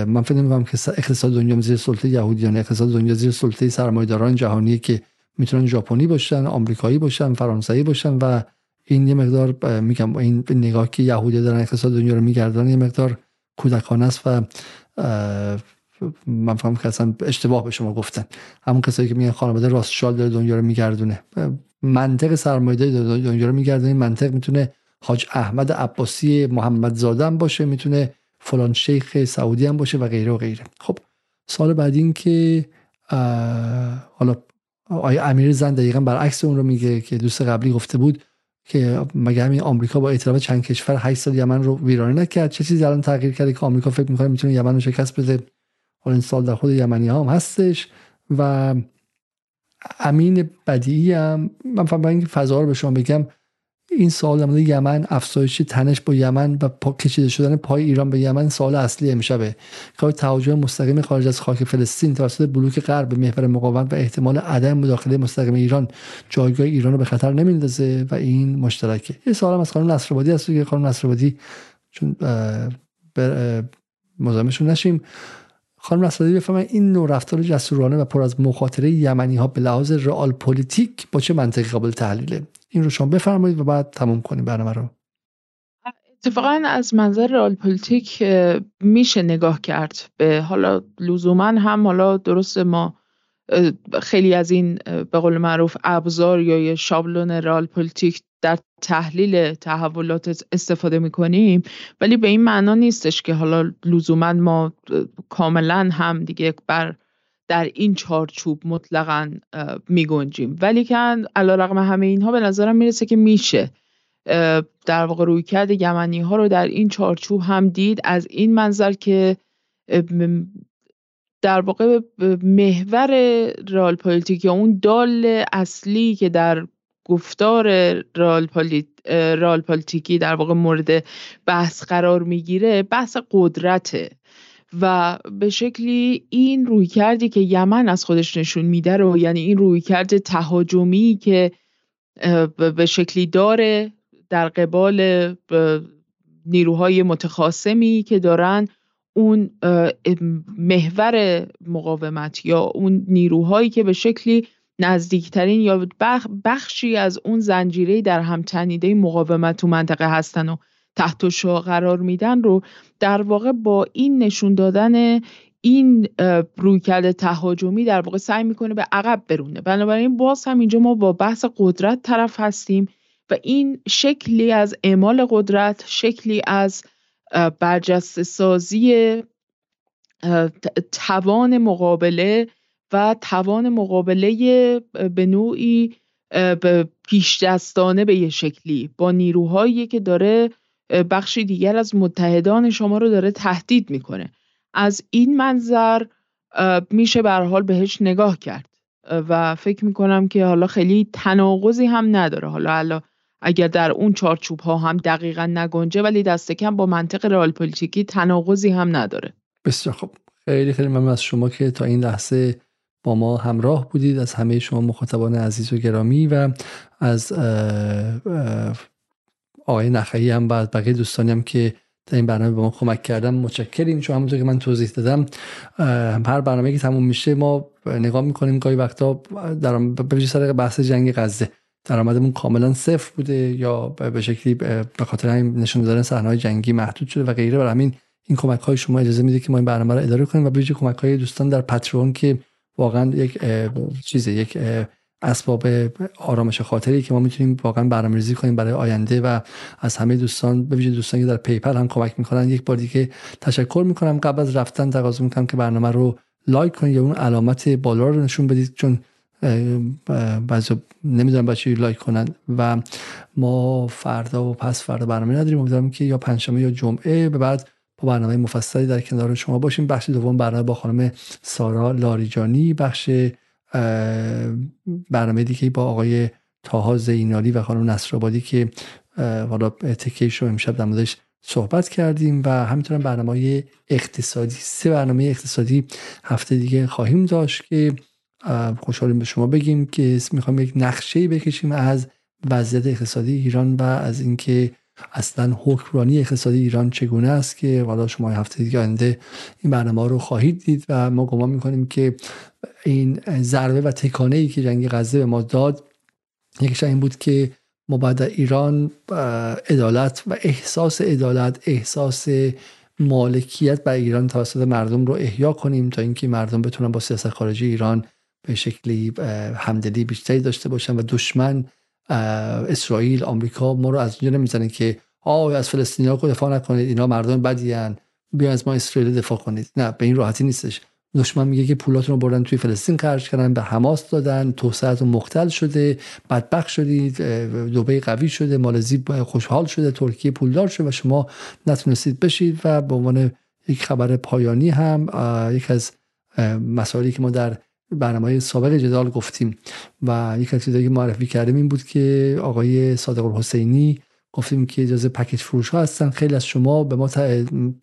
A: من فکر نمی‌کنم که اقتصاد دنیا زیر سلطه یهودیان اقتصاد دنیا زیر سلطه سرمایه‌داران جهانی که می‌تونن ژاپنی باشن آمریکایی باشن فرانسوی باشن و این یه مقدار میگم این نگاه که یهودی دارن اقتصاد دنیا رو میگردن یه مقدار کودکانه است و من فهم که اصلا اشتباه به شما گفتن. همون کسایی که میگن خانواده راستشال داره دنیا رو میگردونه. منطق سرمایه‌داری دنیا رو میگردونه منطق می‌تونه حاج احمد عباسی محمد زاده باشه می‌تونه فلان شیخ سعودی هم باشه و غیره و غیره. خب سال بعد این که حالا آیا امیر زن دقیقا برعکس اون رو میگه که دوست قبلی گفته بود که مگه همین آمریکا با اعتراف چند کشور 8 سال یمن رو ویرانه نکرد؟ چه چیزی الان تغییر کرده که آمریکا فکر می‌کنه می‌تونه یمن رو شکست بده؟ حالا این سال در خود یمنی هم هستش و امین بدیعی هم من فهم اینکه فضا رو به شما بگم این سال در یمن افزایش تنش با یمن و پا کشیده شدن پای ایران به یمن سال اصلی امشبه. که توجه مستقیم خارج از خاک فلسطین توسط بلوک غرب به محور مقاومت و احتمال عدم مداخله مستقیم ایران جایگاه ایران رو به خطر نمیندازه و این مشترکه. یه سوال هم از خانم نصرآبادی هست که خانم نصرآبادی چون مزاحمشون نشیم. خانم نصرآبادی بفرمایید این نوع رفتار جسورانه و پر از مخاطره یمنی ها به لحاظ رئال پلیتیک با چه منطقی قابل تحلیله؟ این رو شما بفرمایید و بعد تموم کنیم برنامه رو.
B: اتفاقا از منظر رئال پلیتیک میشه نگاه کرد به حالا لزوما هم حالا درست ما خیلی از این به قول معروف ابزار یا شابلون رئال پلیتیک در تحلیل تحولات استفاده می‌کنیم ولی به این معنا نیستش که حالا لزوما ما کاملا هم دیگه بر در این چارچوب مطلقا میگنجیم. ولی که علا رقم همه اینها به نظرم می‌رسه که میشه. در واقع روی کرد یمنی ها رو در این چارچوب هم دید. از این منظر که در واقع محور رال پلیتیک یا اون دال اصلی که در گفتار real, realpolitik ی در واقع مورد بحث قرار می‌گیره بحث قدرته و به شکلی این رویکردی که یمن از خودش نشون میده رو یعنی این رویکرد تهاجمی که به شکلی داره در قبال نیروهای متخاسمی که دارن اون محور مقاومت یا اون نیروهایی که به شکلی نزدیکترین یا بخشی از اون زنجیره در هم تنیده مقاومت تو منطقه هستن و تحت شعا قرار میدن رو در واقع با این نشون دادن این رویکرد تهاجمی در واقع سعی می‌کنه به عقب برونه. بنابراین باز هم اینجا ما با بحث قدرت طرف هستیم و این شکلی از اعمال قدرت شکلی از برجسته سازی توان مقابله و توان مقابله به نوعی پیش دستانه به یه شکلی. با نیروهایی که داره بخشی دیگر از متحدان شما رو داره تهدید می‌کنه. از این منظر میشه به حال بهش نگاه کرد. و فکر می‌کنم که حالا خیلی تناقضی هم نداره. حالا حالا اگر در اون چارچوب ها هم دقیقا نگنجه ولی دست کم با منطق رئال پلیتیکی تناقضی هم نداره.
A: بسیار خب خیلی خیلی ممنون از شما که تا این لحظه با ما همراه بودید از همه شما مخاطبان عزیز و گرامی و از آقای نخعی هم و بقیه دوستانی هم که در این برنامه به ما کمک کردن. متشکریم. چون همونطور که من توضیح دادم هر برنامه که تموم میشه ما نگاه می‌کنیم. گاهی وقتا در به سر بحث جنگ غزه. درآمدمون کاملا صفر بوده یا به شکلی به خاطر همین نشون دادن صحنه جنگی محدود شده و غیره. برای همین این کمک های شما اجازه میده که ما این برنامه رو اداره کنیم و به کمک های دوستان در پترون که واقعا یک چیزه یک اسباب آرامش خاطری که ما می‌تونیم واقعا برنامه‌ریزی کنیم برای آینده و از همه دوستان به ویژه دوستانی که در پیپل هم کمک می‌کنن. یک بار دیگه تشکر می‌کنم. قبل از رفتن تقاضا می‌کنم که برنامه رو لایک کنید یا اون علامت بالا رو نشون بدید چون بعضی نمی‌دونم بچه لایک کنن. و ما فردا و پس فردا برنامه نداریم. امیدوارم که یا پنجشنبه یا جمعه به بعد با برنامه مفصلی در کنار شما باشیم. بخش دوم برنامه با خانم سارا لاریجانی. بخش برنامه دیگه با آقای تاها زینالی و خانم نصرآبادی که حالا تکیش رو امشب در موردش صحبت کردیم. و همینطور برنامه اقتصادی. سه برنامه اقتصادی هفته دیگه خواهیم داشت که خوشحالیم به شما بگیم که می‌خوایم یک نقشه بکشیم از وضعیت اقتصادی ایران و از اینکه اصلا حکمرانی اقتصادی ایران چگونه است که حالا شما هفته دیگه آینده این برنامه رو خواهید دید و ما گمان می‌کنیم که این ضربه و تکانه ای که جنگ غزه به ما داد یکیش این بود که ما در ایران عدالت و احساس عدالت احساس مالکیت بر ایران توسط مردم رو احیا کنیم تا اینکه مردم بتونن با سیاست خارجی ایران به شکلی همدلی بیشتری داشته باشن و دشمن اسرائیل آمریکا ما رو از اینجا نمی‌زنه که آه از فلسطینیا رو دفاع نکنید اینا مردم بدی بیان از ما اسرائیل دفاع کنید. نه به این راحتی نیستش. دشمن میگه که پولاتون رو بردن توی فلسطین خرج کردن به حماس دادن توسعهتون مختل شده بدبخت شدید دبی قوی شده مالزی خوشحال شده ترکیه پولدار شده و شما نتونستید بشید و به عنوان یک خبر پایانی هم یک از مسائلی که ما در برنامه سابق جدال گفتیم و یک از چیزایی که معرفی کردیم این بود که آقای صادق الحسینی گفتیم که اجازه پکیج فروش ها هستن. خیلی از شما به ما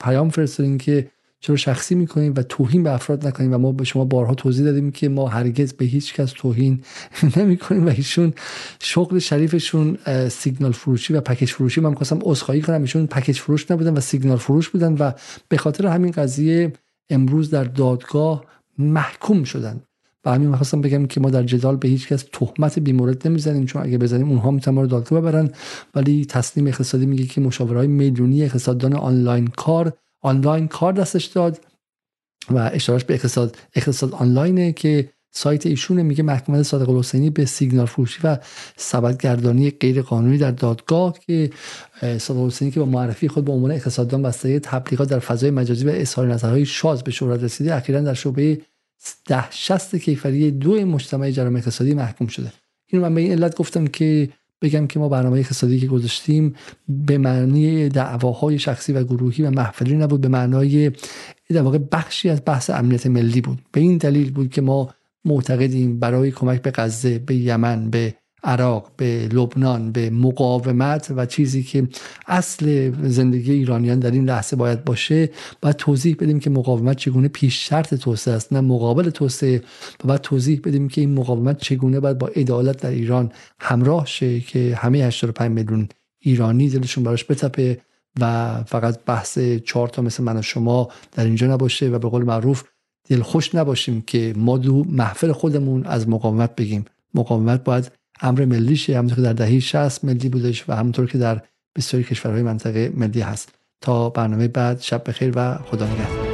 A: پیام فرستادین که چرا شخصی می‌کنیم و توهین به افراد نکنیم و ما به شما بارها توضیح دادیم که ما هرگز به هیچ کس توهین نمی‌کنیم و ایشون شغل شریفشون سیگنال فروشی و پکیج فروشی. من می‌خواستم عذرخواهی کنم. ایشون پکیج فروش نبودن و سیگنال فروش بودن و به خاطر همین قضیه امروز در دادگاه محکوم شدن. و همین می‌خواستم بگم که ما در جدال به هیچ کس تهمت بیمورد نمی‌زنیم چون اگه بزنیم اونها می‌تونن ما رو دادگاه ببرن. ولی تصمیم اقتصادی میگه که مشاورهای میلیونی اقتصاددان آنلاین کار آنلاین کار دستش داد و اشارش به اقتصاد اقتصاد آنلاینه که سایت ایشونه. میگه محکمه صادق الحسینی به سیگنال فروشی و سبدگردانی غیر قانونی در دادگاه که صادق الحسینی که با معرفی خود به عنوان اقتصاددان بسته تبلیغات در فضای مجازی و اظهار نظرهای شاز به شهرت رسیده اخیرا در شعبه ده شست کیفری دو مجتمع جرم اقتصادی محکوم شده. اینو من به این علت گفتم که بگم که ما برنامه اقتصادی که گذاشتیم به معنی دعواهای شخصی و گروهی و محفلی نبود به معنای در واقع بخشی از بحث امنیت ملی بود. به این دلیل بود که ما معتقدیم برای کمک به غزه به یمن به عراق به لبنان به مقاومت و چیزی که اصل زندگی ایرانیان در این لحظه باید باشه باید توضیح بدیم که مقاومت چگونه پیش شرط توسعه است نه مقابل توسعه. و باید توضیح بدیم که این مقاومت چگونه باید با عدالت در ایران همراه شه که همه 85 میلیون ایرانی دلشون براش بتپه و فقط بحث چهار تا مثل من و شما در اینجا نباشه و به قول معروف دلخوش نباشیم که ما دو محفل خودمون از مقاومت بگیم. مقاومت باید امر ملیشه همونطور که در دهه 60 ملی بودش و همونطور که در بسیاری کشورهای منطقه ملی هست. تا برنامه بعد شب بخیر و خدا نگهدار.